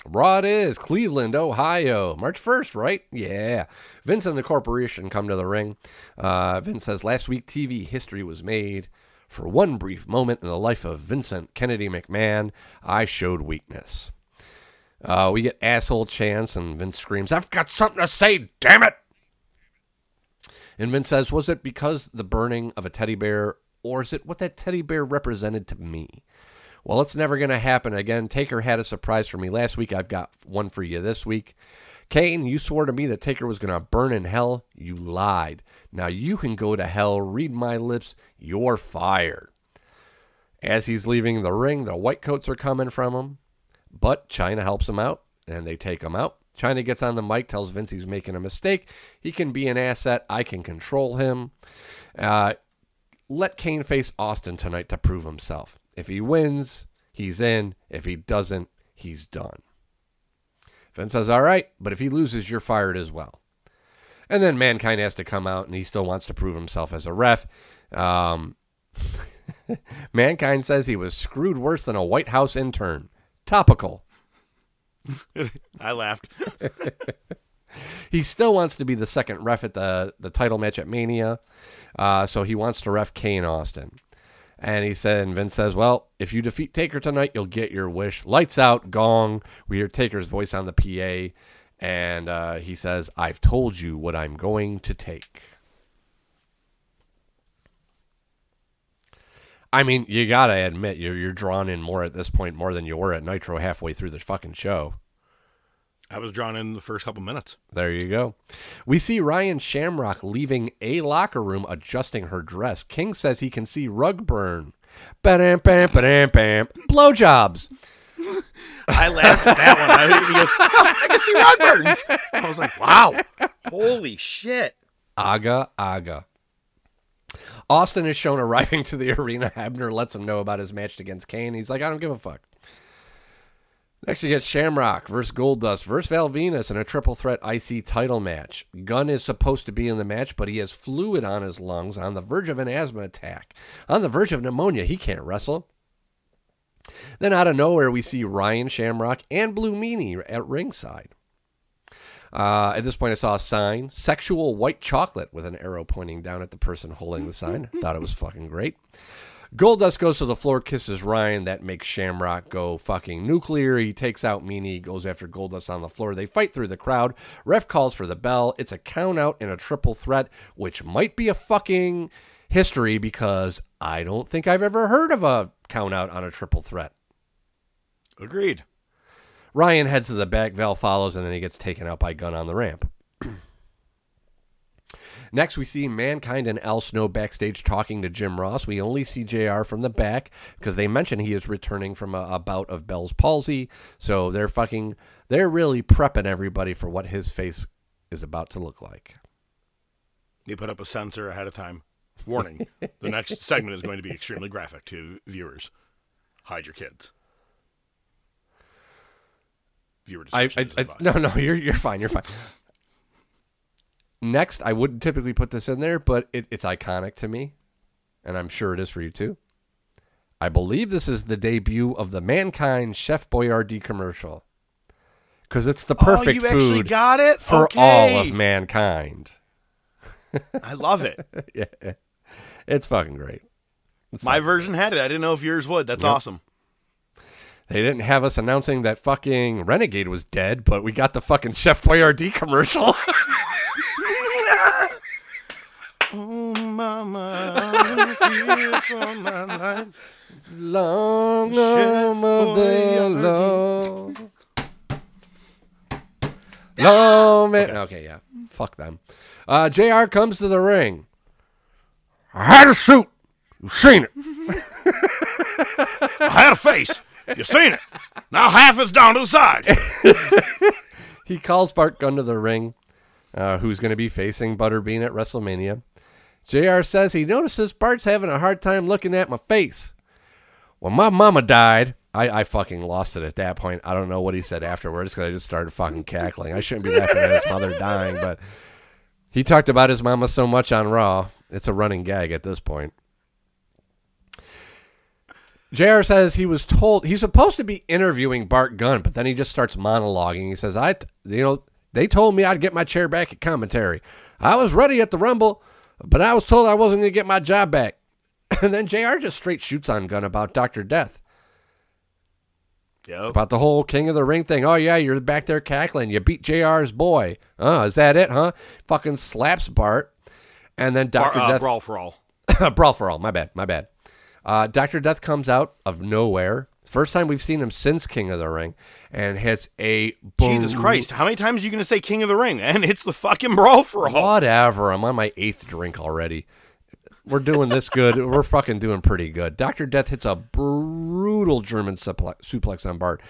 Raw it is, Cleveland, Ohio, March 1st, right? Yeah. Vince and the corporation come to the ring. Uh, Vince says, Last week, TV history was made. For one brief moment in the life of Vincent Kennedy McMahon, I showed weakness. Uh, we get asshole Chance, and Vince screams, I've got something to say, damn it! And Vince says, Was it because the burning of a teddy bear, or is it what that teddy bear represented to me? Well, it's never going to happen again. Taker had a surprise for me last week. I've got one for you this week. Kane, you swore to me that Taker was going to burn in hell. You lied. Now you can go to hell. Read my lips. You're fired. As he's leaving the ring, the white coats are coming from him, but Chyna helps him out, and they take him out. Chyna gets on the mic, tells Vince he's making a mistake. He can be an asset. I can control him. Uh, let Kane face Austin tonight to prove himself. If he wins, he's in. If he doesn't, he's done. Vince says, All right, but if he loses, you're fired as well. And then Mankind has to come out and he still wants to prove himself as a ref. Um, Mankind says he was screwed worse than a White House intern. Topical. I laughed. He still wants to be the second ref at the, the title match at Mania. Uh, so he wants to ref Kane Austin. And he said, and Vince says, Well, if you defeat Taker tonight, you'll get your wish. Lights out, gong. We hear Taker's voice on the PA. And uh, he says, I've told you what I'm going to take. I mean, you gotta admit you're you're drawn in more at this point more than you were at Nitro halfway through the fucking show. I was drawn in the first couple minutes. There you go. We see Ryan Shamrock leaving a locker room adjusting her dress. King says he can see rug burn. Ba-dam, bam, ba-dam, bam. Blowjobs. I laughed at that one. I, goes, "Oh, I can see rug burns. I was like, wow. Holy shit. Aga, aga. Austin is shown arriving to the arena. Abner lets him know about his match against Kane. He's like, I don't give a fuck. Next, you get Shamrock versus Goldust versus Val Venis in a triple threat IC title match. Gunn is supposed to be in the match, but he has fluid on his lungs, on the verge of an asthma attack, on the verge of pneumonia. He can't wrestle. Then, out of nowhere, we see Ryan Shamrock and Blue Meanie at ringside. Uh, at this point, I saw a sign sexual white chocolate with an arrow pointing down at the person holding the sign. Thought it was fucking great. Goldust goes to the floor, kisses Ryan. That makes Shamrock go fucking nuclear. He takes out Meanie, goes after Goldust on the floor. They fight through the crowd. Ref calls for the bell. It's a count out and a triple threat, which might be a fucking history because I don't think I've ever heard of a count out on a triple threat. Agreed. Ryan heads to the back, Val follows, and then he gets taken out by Gunn on the ramp. Next, we see Mankind and Al Snow backstage talking to Jim Ross. We only see JR from the back because they mention he is returning from a, a bout of Bell's palsy. So they're fucking, they're really prepping everybody for what his face is about to look like. They put up a sensor ahead of time. Warning: the next segment is going to be extremely graphic to viewers. Hide your kids. Viewer I, discretion I, is I no, no, you're you're fine, you're fine. Next, I wouldn't typically put this in there, but it, it's iconic to me, and I'm sure it is for you too. I believe this is the debut of the Mankind Chef Boyardee commercial, because it's the perfect oh, you actually food got it for okay. all of mankind. I love it. yeah, it's fucking great. It's My fucking version had it. I didn't know if yours would. That's Yep. awesome. They didn't have us announcing that fucking Renegade was dead, but we got the fucking Chef Boyardee commercial. Oh, mama, I for my life. Long Chef arm of the Boyardee. long. Man. Okay. yeah. Fuck them. Uh, JR comes to the ring. I had a suit. You've seen it. I had a face. You seen it? Now half is down to the side. He calls Bart Gunn to the ring, uh, who's going to be facing Butterbean at WrestleMania. JR says he notices Bart's having a hard time looking at my face. When my mama died, I, I fucking lost it at that point. I don't know what he said afterwards because I just started fucking cackling. I shouldn't be laughing at his mother dying, but he talked about his mama so much on Raw. It's a running gag at this point. JR says he was told he's supposed to be interviewing Bart Gunn, but then he just starts monologuing. He says, I, you know, they told me I'd get my chair back at commentary. I was ready at the Rumble, but I was told I wasn't going to get my job back. And then JR just straight shoots on Gunn about Dr. Death, Yep. about the whole King of the Ring thing. Oh, yeah, you're back there cackling. You beat JR's boy. Oh, is that it, huh? Fucking slaps Bart. And then Bar- Dr. uh, Death. brawl for all. Brawl for all. My bad. My bad. Uh, Dr. Death comes out of nowhere. First time we've seen him since King of the Ring and hits a Jesus Christ! How many times are you going to say King of the Ring? And it's the fucking brawl for all. Whatever. I'm on my eighth drink already. We're doing this good. We're fucking doing pretty good. Dr. Death hits a brutal German suplex, suplex on Bart.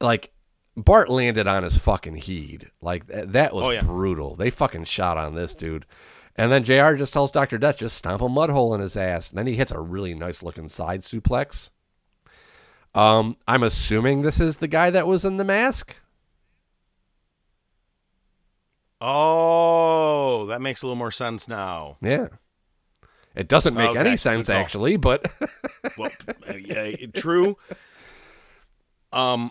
Like, Bart landed on his fucking heed. Like, th- that was Oh, yeah. brutal. They fucking shot on this dude. And then JR just tells Dr. Death, just stomp a mud hole in his ass. And then he hits a really nice looking side suplex. Um, I'm assuming this is the guy that was in the mask. Oh, that makes a little more sense now. Yeah. It doesn't make Okay, any sense actually, but Well, yeah, true. Um,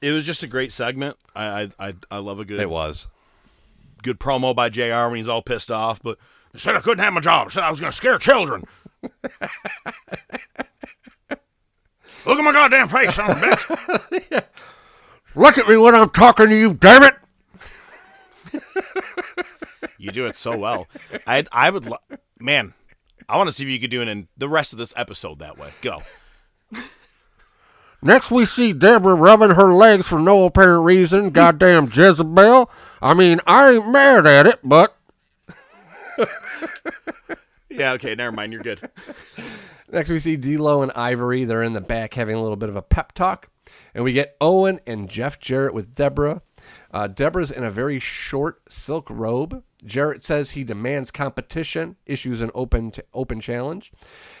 it was just a great segment. I I I, I love a good it was. Good promo by Jr. when he's all pissed off, but I said I couldn't have my job. I said I was going to scare children. Look at my goddamn face, son of a bitch. Look at me when I'm talking to you, damn it! You do it so well. I I would, lo- man. I want to see if you could do it in the rest of this episode that way. Go. Next, we see Deborah rubbing her legs for no apparent reason. Goddamn Jezebel. I mean, I ain't mad at it, but Yeah. Okay. Never mind. You're good. Next, we see D'Lo and Ivory. They're in the back having a little bit of a pep talk. And we get Owen and Jeff Jarrett with Deborah. Uh, Deborah's in a very short silk robe. Jarrett says he demands competition, issues an open open challenge.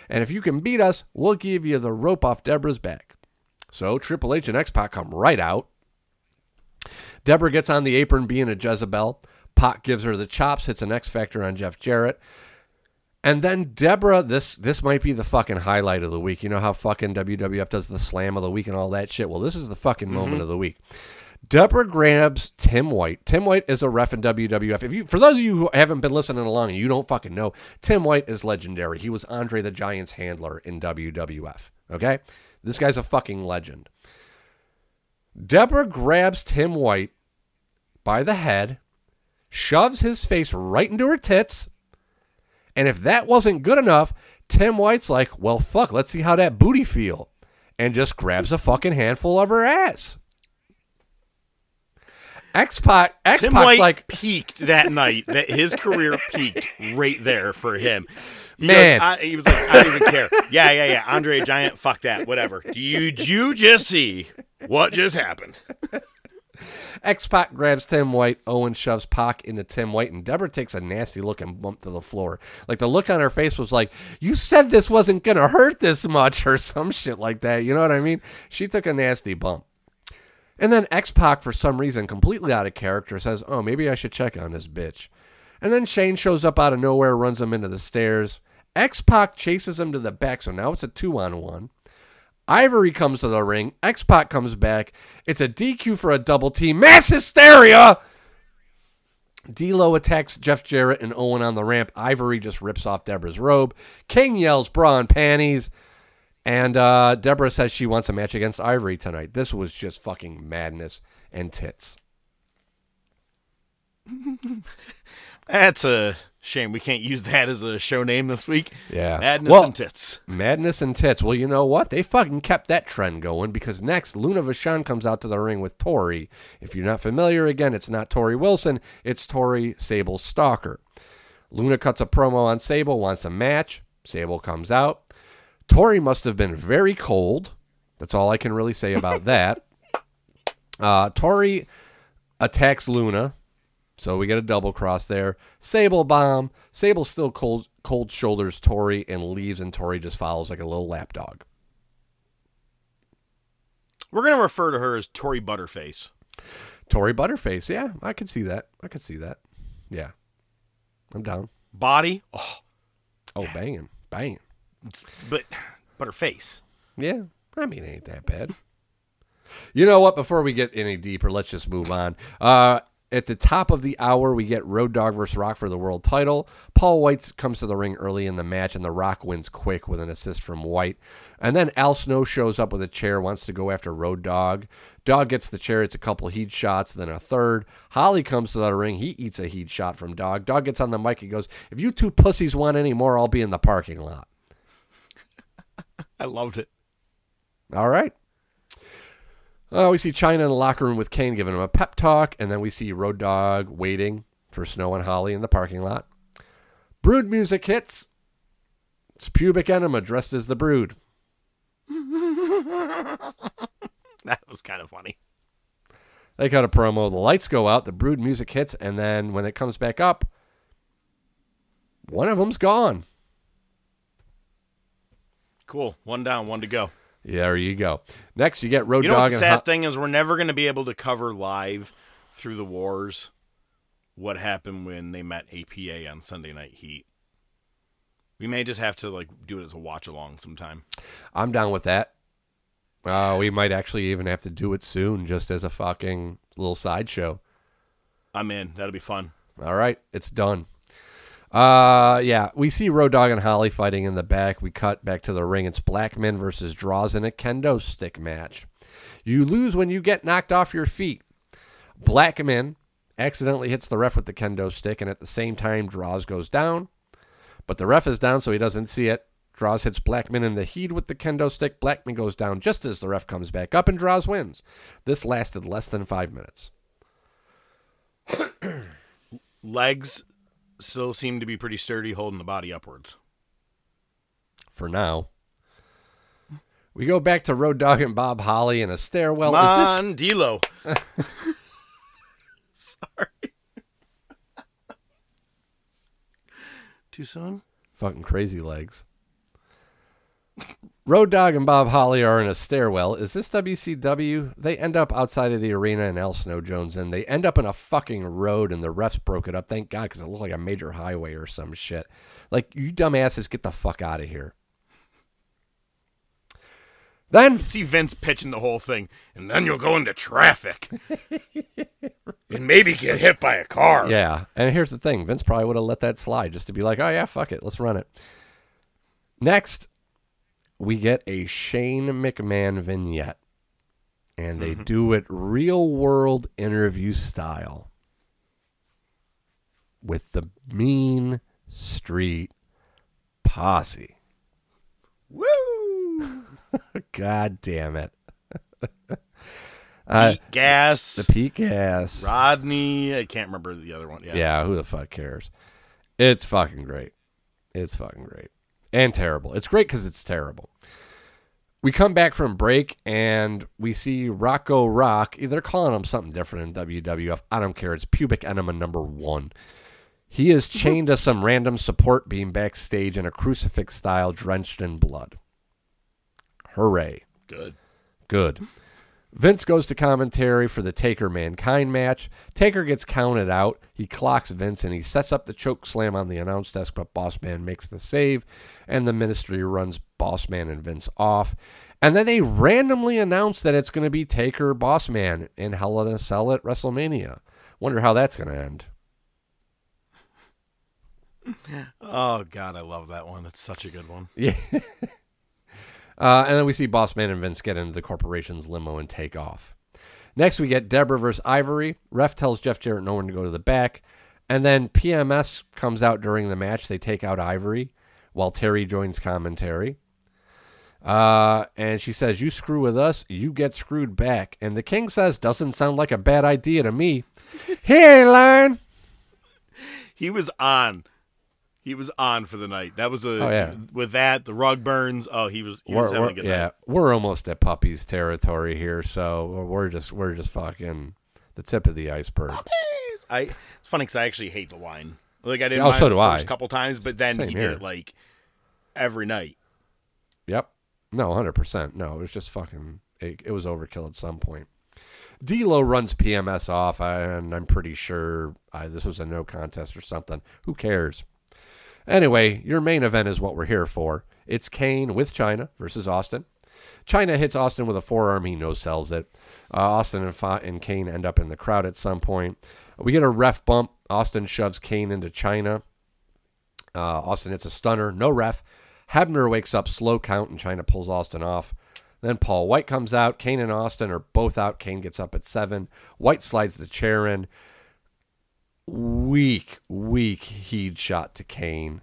And if you can beat us, we'll give you the rope off Deborah's back. So Triple H and X Pac come right out. Deborah gets on the apron being a Jezebel. Pac gives her the chops, hits an X Factor on Jeff Jarrett. And then Deborah, this this might be the fucking highlight of the week. You know how fucking WWF does the slam of the week and all that shit. Well, this is the fucking mm-hmm. moment of the week. Deborah grabs Tim White. Tim White is a ref in WWF. If you, for those of you who haven't been listening along and you don't fucking know, Tim White is legendary. He was Andre the Giant's handler in WWF. Okay, this guy's a fucking legend. Deborah grabs Tim White by the head, shoves his face right into her tits, and if that wasn't good enough, Tim White's like, "Well, fuck, let's see how that booty feel," and just grabs a fucking handful of her ass. X Pac, X Tim White like, peaked that night. That his career peaked right there for him. He Man. goes- I, he was like, I don't even care. Yeah, yeah, yeah. Andre Giant, fuck that, whatever. Did you just see what just happened? X Pac grabs Tim White. Owen shoves Pac into Tim White, and Deborah takes a nasty look and bump to the floor. Like the look on her face was like, "You said this wasn't gonna hurt this much," or some shit like that. You know what I mean? She took a nasty bump. And then X Pac, for some reason, completely out of character, says, "Oh, maybe I should check on this bitch." And then Shane shows up out of nowhere, runs him into the stairs. X Pac chases him to the back, so now it's a two on one. Ivory comes to the ring. X Pac comes back. It's a DQ for a double team. Mass hysteria! D'Lo attacks Jeff Jarrett and Owen on the ramp. Ivory just rips off Deborah's robe. King yells bra and panties. And uh, Deborah says she wants a match against Ivory tonight. This was just fucking madness and tits. That's a shame. We can't use that as a show name this week. Yeah. Madness Well- and tits. Madness and tits. Well, you know what? They fucking kept that trend going because next, Luna Vachon comes out to the ring with Tori. If you're not familiar, again, it's not Torrie Wilson, it's Tori Sable's stalker. Luna cuts a promo on Sable, wants a match. Sable comes out. Tori must have been very cold. That's all I can really say about that. Uh, Tori attacks Luna. So we get a double cross there. Sable bomb. Sable still cold, cold shoulders Tori and leaves, and Tori just follows like a little lapdog. We're going to refer to her as Tori Butterface. Tori Butterface. Yeah, I could see that. I could see that. Yeah. I'm down. Body, oh, Oh, banging. Banging. it's, but but her face. Yeah. I mean, it ain't that bad. You know what? Before we get any deeper, let's just move on. Uh, at the top of the hour, we get Road Dogg versus Rock for the world title. Paul White comes to the ring early in the match, and The Rock wins quick with an assist from White. And then Al Snow shows up with a chair, wants to go after Road Dogg. Dog gets the chair, it's a couple heat shots, then a third. Holly comes to the ring, he eats a heat shot from Dog. Dog gets on the mic, he goes, If you two pussies want any more, I'll be in the parking lot. I loved it. All right. Uh, we see Chyna in the locker room with Kane giving him a pep talk, and then we see Road Dogg waiting for Snow and Holly in the parking lot. Brood music hits. It's pubic enema dressed as the brood. That was kind of funny. They cut a promo. The lights go out. The brood music hits, and then when it comes back up, one of them's gone. Cool. One down, one to go. Yeah, there you go. Next, you get Road You know Dogg the sad Ho- thing is? We're never going to be able to cover live through the wars what happened when they met APA on Sunday Night Heat. We may just have to like do it as a watch along sometime. I'm down with that. Uh, we might actually even have to do it soon, just as a fucking little sideshow. I'm in. That'll be fun. All right, it's done. Uh, yeah, we see Road Dogg and Holly fighting in the back. We cut back to the ring. It's Blackman versus Droz in a kendo stick match. You lose when you get knocked off your feet. Blackman accidentally hits the ref with the kendo stick, and at the same time, Droz goes down. But the ref is down, so he doesn't see it. Droz hits Blackman in the heat with the kendo stick. Blackman goes down just as the ref comes back up, and Droz wins. This lasted less than five minutes. Legs still seem to be pretty sturdy, holding the body upwards. for now. We go back to Road Dogg and Bob Holly in a stairwell. Come Is this. Sorry. Too soon? fucking crazy legs? Road Dogg and Bob Holly are in a stairwell. Is this WCW? They end up outside of the arena and El Snow Jones and they end up in a fucking road and the refs broke it up. Thank God, because it looked like a major highway or some shit. Like, you dumbasses, get the fuck out of here. Then See Vince pitching the whole thing, and then you'll go into traffic and maybe get hit by a car. Yeah, and here's the thing: Vince probably would have let that slide just to be like, "Oh yeah, fuck it, let's run it." Next, we get a Shane McMahon vignette, and they mm-hmm. do it real world interview style with the Mean Street Posse. Woo! God damn it! Pete Gas, uh, The Pete Gas. Rodney. I can't remember the other one. Yeah. Yeah, who the fuck cares? It's fucking great. It's fucking great. And terrible. It's great because it's terrible. We come back from break and we see Rocco Rock. They're calling him something different in WWF. I don't care. It's pubic enema number one. He is mm-hmm. chained to some random support beam backstage in a crucifix style drenched in blood. Hooray. Good. Good. Vince goes to commentary for the Taker Mankind match. Taker gets counted out. He clocks Vince and he sets up the choke slam on the announce desk, but Boss Man makes the save, and the ministry runs Boss Man and Vince off. And then they randomly announce that it's going to be Taker Boss Man in Hell in a Cell at WrestleMania. Wonder how that's going to end. Oh God, I love that one. It's such a good one. Yeah. uh, and then we see Boss Man and Vince get into the corporation's limo and take off. Next, we get Deborah versus Ivory. Ref tells Jeff Jarrett no one to go to the back. And then PMS comes out during the match. They take out Ivory while Terri joins commentary. Uh, and she says, You screw with us, you get screwed back. And the king says, Doesn't sound like a bad idea to me. he ain't lying. He was on. He was on for the night. That was a Oh, yeah. with that the rug burns. Oh, he was he We're, having we're- a good yeah, night. we're almost at puppies territory here, so we're just we're just fucking the tip of the iceberg. Puppies. I it's funny because I actually hate the wine. Like I didn't. Oh, so do I. couple times, but then Same he here. did it like every night. Yep. No, hundred percent. No, it was just fucking. It, it was overkill at some point. D'Lo runs PMS off, and I'm pretty sure uh, this was a no contest or something. Who cares? Anyway, your main event is what we're here for. It's Kane with Chyna versus Austin. Chyna hits Austin with a forearm. He no sells it. Uh, Austin and, Fa- and Kane end up in the crowd at some point. We get a ref bump. Austin shoves Kane into Chyna. Uh, Austin hits a stunner, no ref. Hebner wakes up, slow count, and Chyna pulls Austin off. Then Paul White comes out. Kane and Austin are both out. Kane gets up at seven. White slides the chair in. Weak, weak heed shot to Kane.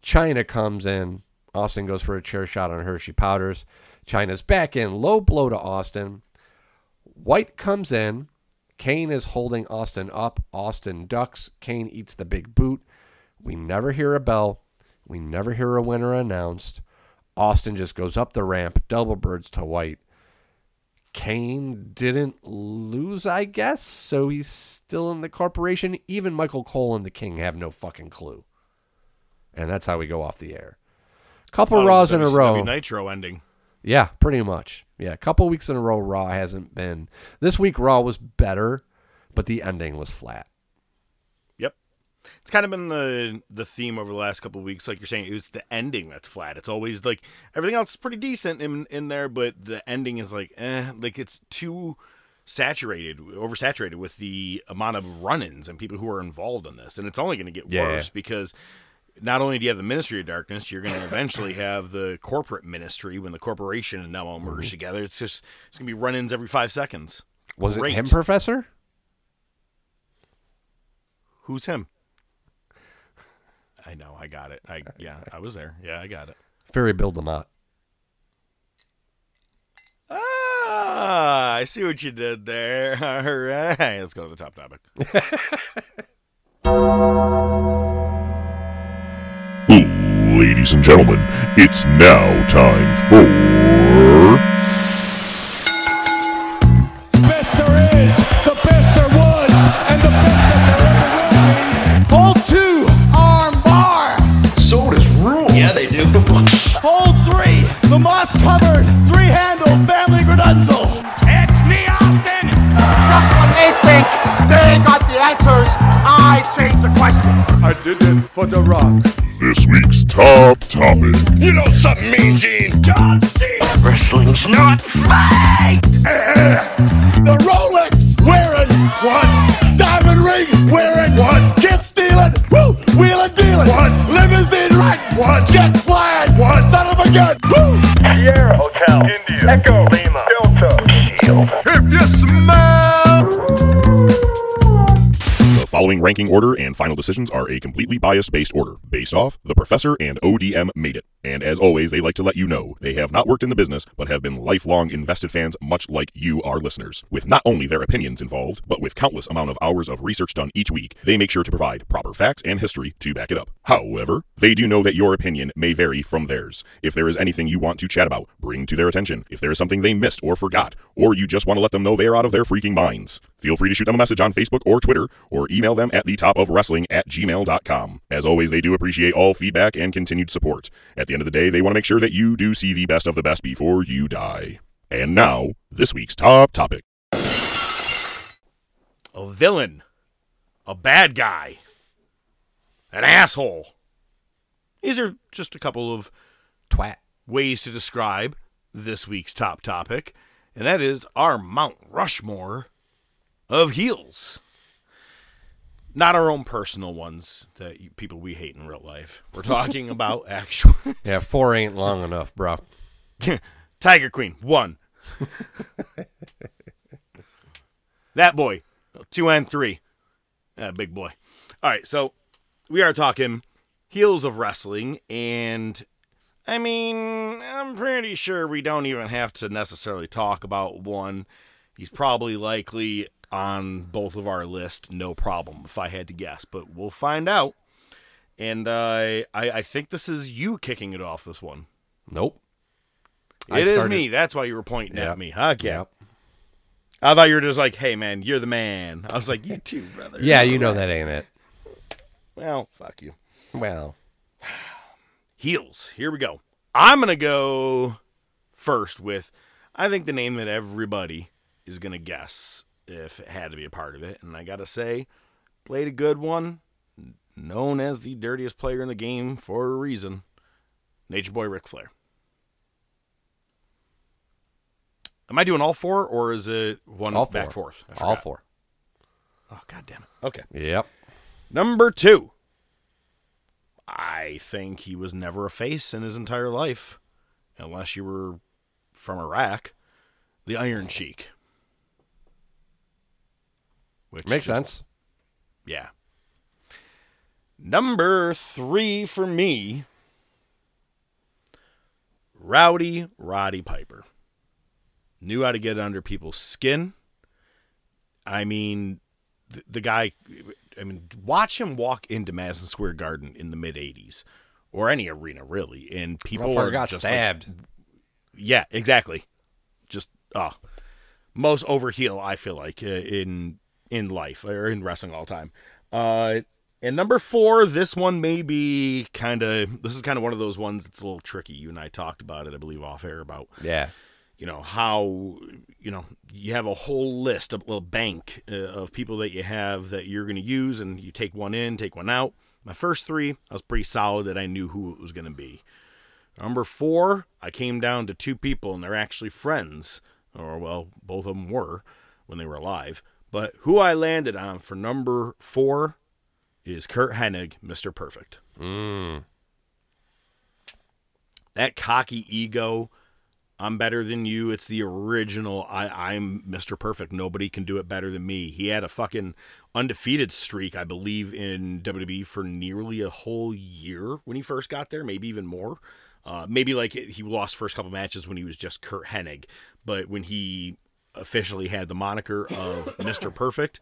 Chyna comes in. Austin goes for a chair shot on her. She powders. Chyna's back in. Low blow to Austin. White comes in. Kane is holding Austin up. Austin ducks. Kane eats the big boot. We never hear a bell. We never hear a winner announced. Austin just goes up the ramp, double birds to White. Kane didn't lose, I guess, so he's still in the corporation. Even Michael Cole and the King have no fucking clue. And that's how we go off the air. Couple Raws in a row. Nitro ending. Yeah, pretty much. Yeah, a couple weeks in a row, Raw hasn't been. This week, Raw was better, but the ending was flat. It's kind of been the the theme over the last couple of weeks. Like you're saying, it was the ending that's flat. It's always like everything else is pretty decent in in there, but the ending is like, eh, like it's too saturated, oversaturated with the amount of run-ins and people who are involved in this, and it's only going to get Yeah. worse because not only do you have the Ministry of Darkness, you're going to eventually have the corporate ministry when the corporation and them all Mm-hmm. merge together. It's just it's going to be run-ins every five seconds. Was Great. it him, Professor? Who's him? I know, I got it. I yeah, I was there. Yeah, I got it. Ferry Bill DeMott. Ah, I see what you did there. All right, let's go to the top topic. Ladies and gentlemen, it's now time for. For The Rock. This week's top topic. You know something mean, Gene? John Cena. Wrestling's not fake. Eh, eh. The Rolex wearing one. Diamond ring wearing one. Kid stealing. Woo! Wheeling dealing. One. Limousine right. One. Jet flying. One. Son of a gun. Woo! Sierra Hotel. India. Echo. Ranking order and final decisions are a completely bias based order, based off The Professor and ODM made it. And as always, they like to let you know they have not worked in the business, but have been lifelong invested fans, much like you, our listeners. With not only their opinions involved, but with countless amount of hours of research done each week, they make sure to provide proper facts and history to back it up. However, they do know that your opinion may vary from theirs. If there is anything you want to chat about, bring to their attention. If there is something they missed or forgot, or you just want to let them know they are out of their freaking minds, feel free to shoot them a message on Facebook or Twitter, or email them at the top of wrestling at gmail.com. As always, they do appreciate all feedback and continued support. At the end of the day, they want to make sure that you do see the best of the best before you die. And now, this week's top topic. A villain. A bad guy. An asshole. These are just a couple of Twat. ways to describe this week's top topic, and that is our Mount Rushmore of heels. Not our own personal ones that you, people we hate in real life. We're talking about actual Yeah, four ain't long enough, bro. Tiger Queen one. that boy two and three. Yeah, big boy. All right, so we are talking heels of wrestling, and I mean, I'm pretty sure we don't even have to necessarily talk about one. He's probably likely on both of our list, no problem, if I had to guess, but we'll find out. And uh, I, I think this is you kicking it off this one. Nope. I It is started- me. That's why you were pointing Yep. at me. Okay. Yep. I thought you were just like, hey, man, you're the man. I was like, you too, brother. Yeah, you know that ain't it. Well, fuck you. Well, Heels. Here we go. I'm going to go first with, I think, the name that everybody is going to guess if it had to be a part of it. And I got to say, played a good one, known as the dirtiest player in the game for a reason Nature Boy Ric Flair. Am I doing all four, or is it one all back four. forth? All four. Oh, God damn it. Okay. Yep. Number two. I think he was never a face in his entire life, unless you were from Iraq. The Iron Sheik. Which Makes just- sense. Yeah. Number three for me. Rowdy Roddy Piper. Knew how to get under people's skin. I mean, the, the guy. I mean, watch him walk into Madison Square Garden in the mid '80s, or any arena really, and people are got just like- stabbed. yeah, exactly. Just ah, most over heel. I feel like uh, in in life or in wrestling all time. Uh, and number four, this one may be kind of. This is kind of one of those ones that's a little tricky. You and I talked about it, I believe, off air about yeah. you know how you know you have a whole list a little bank uh, of people that you have that you're going to use and you take one in take one out my first three i was pretty solid that i knew who it was going to be number four i came down to two people and they're actually friends or well both of them were when they were alive but who i landed on for number four is curt hennig mr perfect Mm. that cocky ego I'm better than you. It's the original. I, I'm Mr. Perfect. Nobody can do it better than me. He had a fucking undefeated streak, I believe, in WWE for nearly a whole year when he first got there, maybe even more. Uh, maybe like he lost first couple matches when he was just Curt Hennig, but when he officially had the moniker of Mr. Perfect,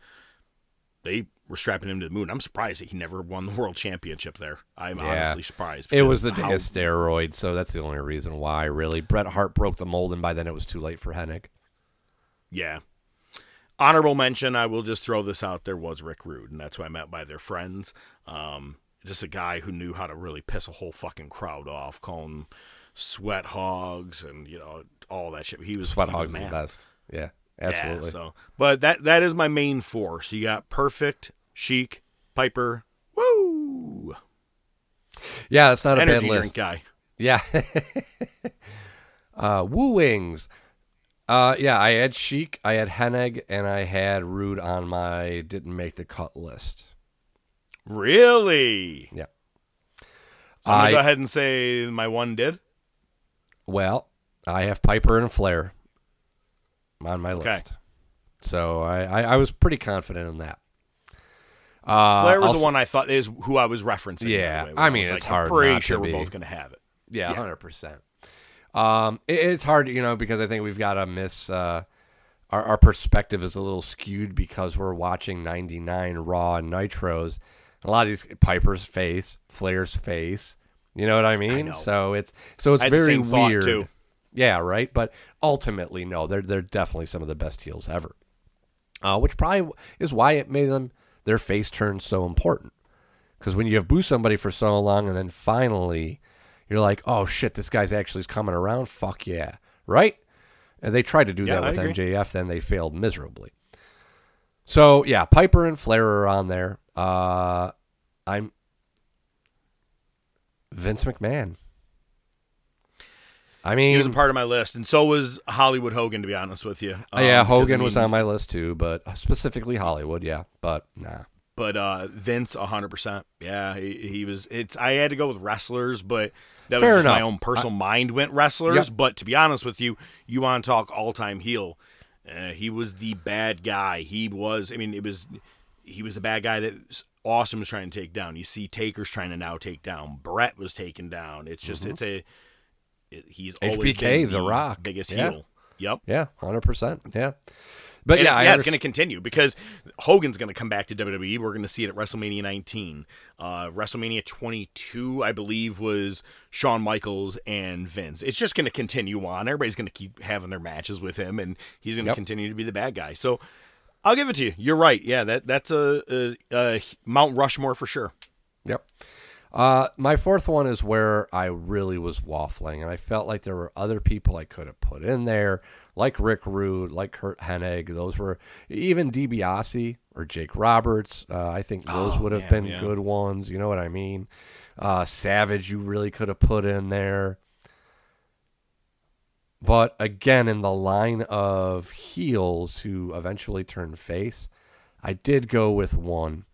they were strapping him to the moon. I'm surprised that he never won the world championship there. I'm Yeah. honestly surprised. It was the because day how- of steroids, so that's the only reason why, really. Bret Hart broke the mold, and by then it was too late for Hennig. Yeah. Honorable mention, I will just throw this out there, was Rick Rude, and that's who I meant by their friends. Um, just a guy who knew how to really piss a whole fucking crowd off, calling them sweat hogs and, you know, all that shit. He was Sweat he Hogs is the man. best. Yeah, Yeah, absolutely. so, but that that is my main four. So you got Perfect, Sheik, Piper. Woo! Yeah, that's not a Energy bad drink list. guy. Yeah. uh, Woo Wings. Uh, yeah, I had Sheik, I had Hennig, and I had Rude on my didn't make the cut list. Really? Yeah. So I'm gonna I- go ahead and say my one did. Well, I have Piper and Flair on my Okay. list. So I, I, I was pretty confident in that. Uh, Flair was also- the one I thought is who I was referencing. Yeah, way, I mean, was it's like, hard I'm pretty not to sure we're both gonna have it. Yeah, Yeah. hundred percent. Um, it- it's hard, you know, because I think we've got to miss. Uh, our our perspective is a little skewed because we're watching '99 Raw and Nitros. A lot of these Piper's face, Flair's face. You know what I mean? know. So it's so it's I very weird. Yeah, right. But ultimately, no, they're they're definitely some of the best heels ever. Uh, which probably is why it made them their face turn so important. Because when you have boo somebody for so long and then finally you're like, oh shit, this guy's actually coming around. Fuck yeah, right? And they tried to do Yeah, that I with agree. MJF, then they failed miserably. So yeah, Piper and Flair are on there. Uh, I'm Vince McMahon. I mean, He was a part of my list, and so was Hollywood Hogan. To be honest with you, Uh, yeah, Um, because, Hogan I was on my list too, but specifically Hollywood, yeah. But nah. But uh, Vince, hundred percent. Yeah, he, he was. It's. I had to go with wrestlers, but that Fair was just my own personal mind went wrestlers. Yep. But to be honest with you, you want to talk all time heel? Uh, he was the bad guy. He was. I mean, it was. He was the bad guy that Austin was trying to take down. You see, Taker's trying to now take down. Bret was taken down. It's just. It's a. It, he's always HBK, been The Rock. biggest Yeah. heel. Yep. Yeah, hundred percent. Yeah. But And yeah, it's, yeah, it's going to continue because Hogan's going to come back to WWE. We're going to see it at WrestleMania 19. Uh, WrestleMania 22, I believe, was Shawn Michaels and Vince. It's just going to continue on. Everybody's going to keep having their matches with him, and he's going to Yep. continue to be the bad guy. So I'll give it to you. You're right. Yeah, that that's a, a, a Mount Rushmore for sure. Yep. Uh, my fourth one is where I really was waffling, and I felt like there were other people I could have put in there, like Rick Rude, like Curt Hennig. Those were even DiBiase or Jake Roberts. Uh, I think those Oh, would have man, been yeah. good ones. You know what I mean? Uh, Savage, you really could have put in there. But again, in the line of heels who eventually turned face, I did go with one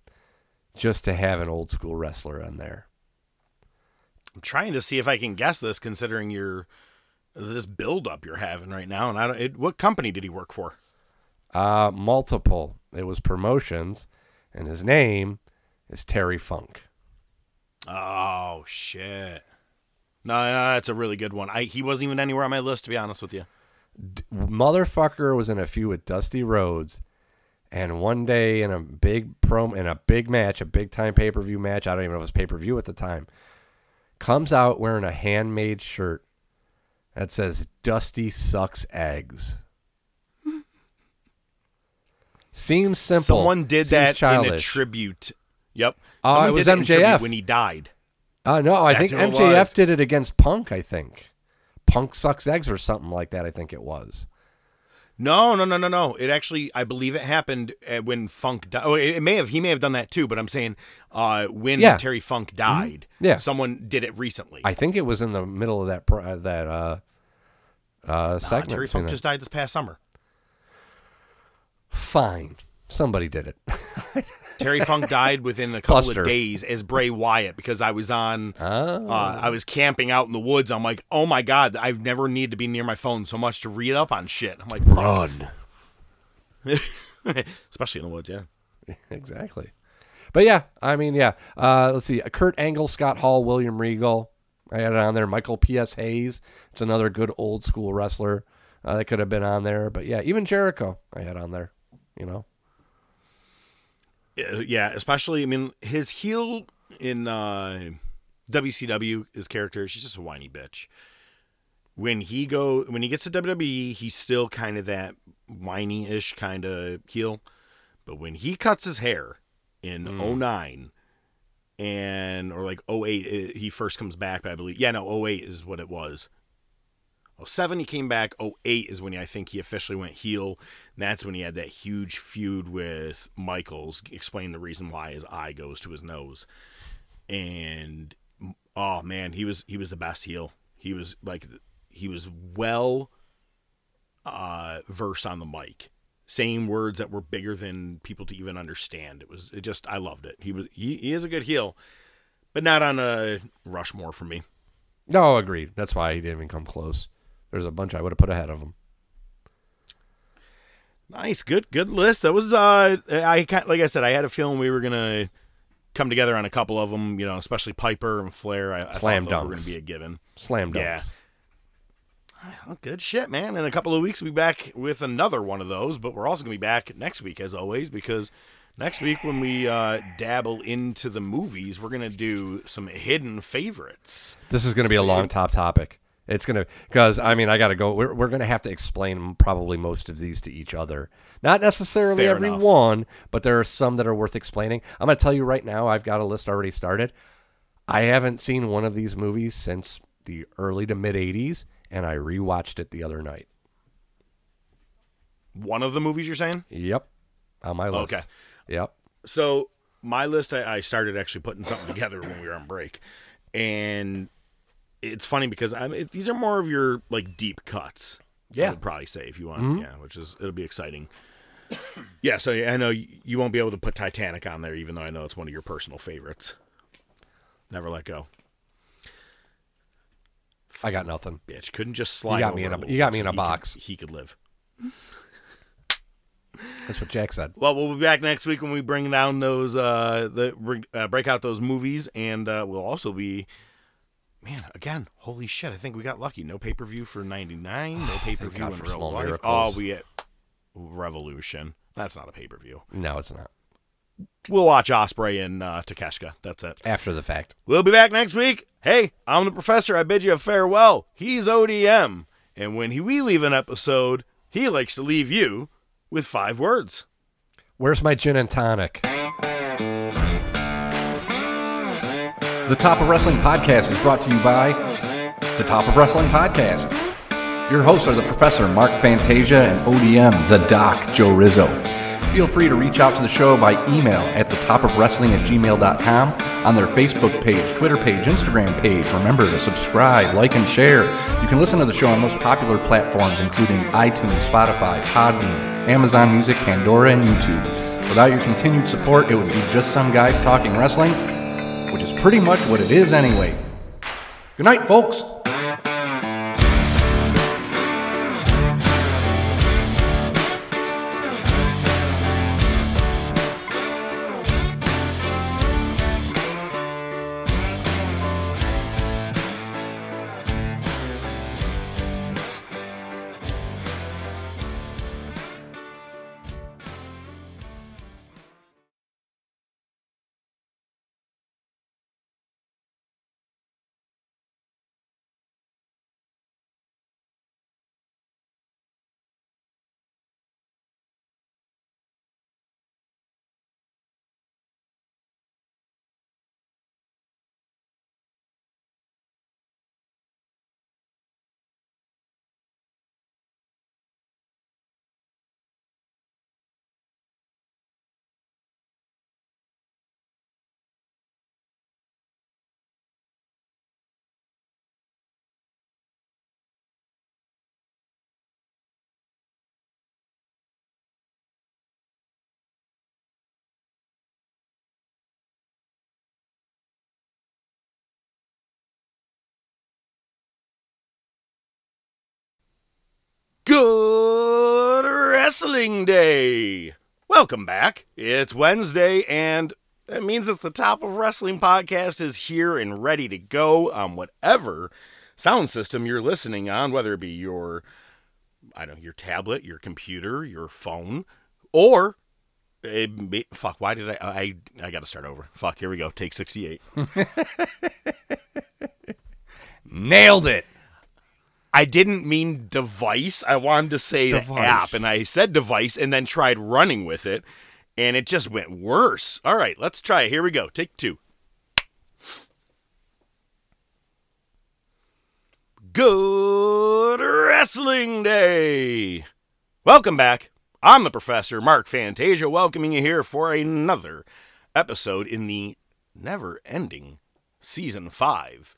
just to have an old school wrestler in there. I'm trying to see if I can guess this, considering your this buildup you're having right now. And I don't. It, what company did he work for? Uh, multiple. It was promotions, and his name is Terry Funk. Oh shit! No, no, that's a really good one. I he wasn't even anywhere on my list to be honest with you. Motherfucker was in a feud with Dusty Rhodes, and one day in a big prom in a big match, a big time pay per view match. I don't even know if it was pay per view at the time. Comes out wearing a handmade shirt that says "Dusty sucks eggs." Seems simple. Someone did Seems that in a tribute. Yep. Uh, it was did in tribute MJF. when he died. Uh, no, I think That's it MJF did it against Punk. I think Punk sucks eggs or something like that. I think it was. No, no, no, no, no. It actually, I believe it happened uh, when Funk died. Oh, it may have. He may have done that too. But I'm saying, uh, when Yeah. Terry Funk died, Yeah. someone did it recently. I think it was in the middle of that pro- uh, that uh, uh, Nah, segment. Terry Funk the- just died this past summer. Fine, somebody did it. Terry Funk died within a couple Buster. of days as Bray Wyatt because I was on. Oh. Uh, I was camping out in the woods. I'm like, oh my god, I've never needed to be near my phone so much to read up on shit. I'm like, Run. especially in the woods. Yeah. exactly. But yeah, I mean, yeah. Uh, let's see. Kurt Angle, Scott Hall, William Regal. I had it on there. Michael P.S. Hayes. It's another good old school wrestler uh, that could have been on there. But yeah, even Jericho I had on there. You know. Yeah, yeah, especially I mean his heel in uh, WCW, his character, she's just a whiny bitch. When he go when he gets to WWE, he's still kind of that whiny-ish kind of heel. But when he cuts his hair in '09 and or like 08 uh, he first comes back, I believe. Yeah, no, 08 is what it was. 07 he came back 08 is when he, i think he officially went heel and that's when he had that huge feud with michaels explain the reason why his eye goes to his nose and Oh man, he was he was the best heel. He was like he was well uh versed on the mic. Saying words that were bigger than people to even understand. It was it just I loved it. He was he, he is a good heel, but not on a Rushmore for me. No, agreed. That's why he didn't even come close. There's a bunch I would have put ahead of them. Nice, good, good list. That was uh, I like I said, I had a feeling we were gonna come together on a couple of them. You know, especially Piper and Flair. I, I Slam thought were gonna be a given. Slam dunks. Yeah. Well, good shit, man. In a couple of weeks, we'll be back with another one of those. But we're also gonna be back next week, as always, because next week when we uh, dabble into the movies, we're gonna do some hidden favorites. This is going to be a long top topic. It's going to because I mean I got to go. We're we're going to have to explain probably most of these to each other. Not necessarily Fair every enough. one, but there are some that are worth explaining. I'm going to tell you right now. I've got a list already started. I haven't seen one of these movies since the early to mid '80s, and I rewatched it the other night. One of the movies you're saying? Yep, on my list. Okay. Yep. So my list, I, I started actually putting something together when we were on break, and it's funny because I'm it, these are more of your like deep cuts. I Yeah. would probably say if you want, yeah, which is it'll be exciting. yeah, so I know you, won't be able to put Titanic on there, even though I know it's one of your personal favorites. Never let go, I got nothing. bitch. Couldn't just slide. You got me in a- little you got me so in a he could- box. he could live. That's what Jack said. Well, we'll be back next week when we bring down those uh the uh, break out those movies, and uh, we'll also be. Man, again, holy shit! I think we got lucky. No pay per view for '99. No pay per view in for real small life. miracles. Oh, we get Revolution. That's not a pay per view. No, it's not. We'll watch Ospreay and uh, Takeshita. That's it. After the fact. We'll be back next week. Hey, I'm the professor. I bid you a farewell. He's ODM, and when he, we leave an episode, he likes to leave you with five words. Where's my gin and tonic? The Top of Wrestling Podcast is brought to you by The Top of Wrestling Podcast. Your hosts are the Professor Mark Fantasia and ODM The Doc Joe Rizzo. Feel free to reach out to the show by email at the top of wrestling at gmail.com, on their Facebook page, Twitter page, Instagram page. Remember to subscribe, like, and share. You can listen to the show on most popular platforms, including iTunes, Spotify, Podbean, Amazon Music, Pandora, and YouTube. Without your continued support, it would be just some guys talking wrestling, which is pretty much what it is anyway. Good night, folks. Good Wrestling Day! Welcome back. It's Wednesday, and that means it's the Top of Wrestling podcast is here and ready to go on whatever sound system you're listening on, whether it be your, I don't know, your tablet, your computer, your phone, or eh, it fuck. Why did I? Oh, I I got to start over. Fuck. Here we go. Take sixty-eight. Nailed it. I didn't mean device. I wanted to say Device. app, and I said device, and then tried running with it, and it just went worse. All right, let's try it. Here we go. Take two. Good Wrestling Day. Welcome back. I'm the Professor Mark Fantasia, welcoming you here for another episode in the never-ending season five.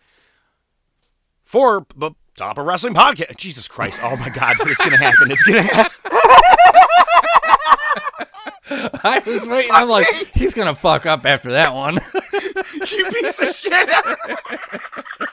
For the Top of Wrestling podcast. Jesus Christ! Oh my God! It's gonna happen! It's gonna happen! I was waiting. I'm like, he's gonna fuck up after that one. you piece of shit!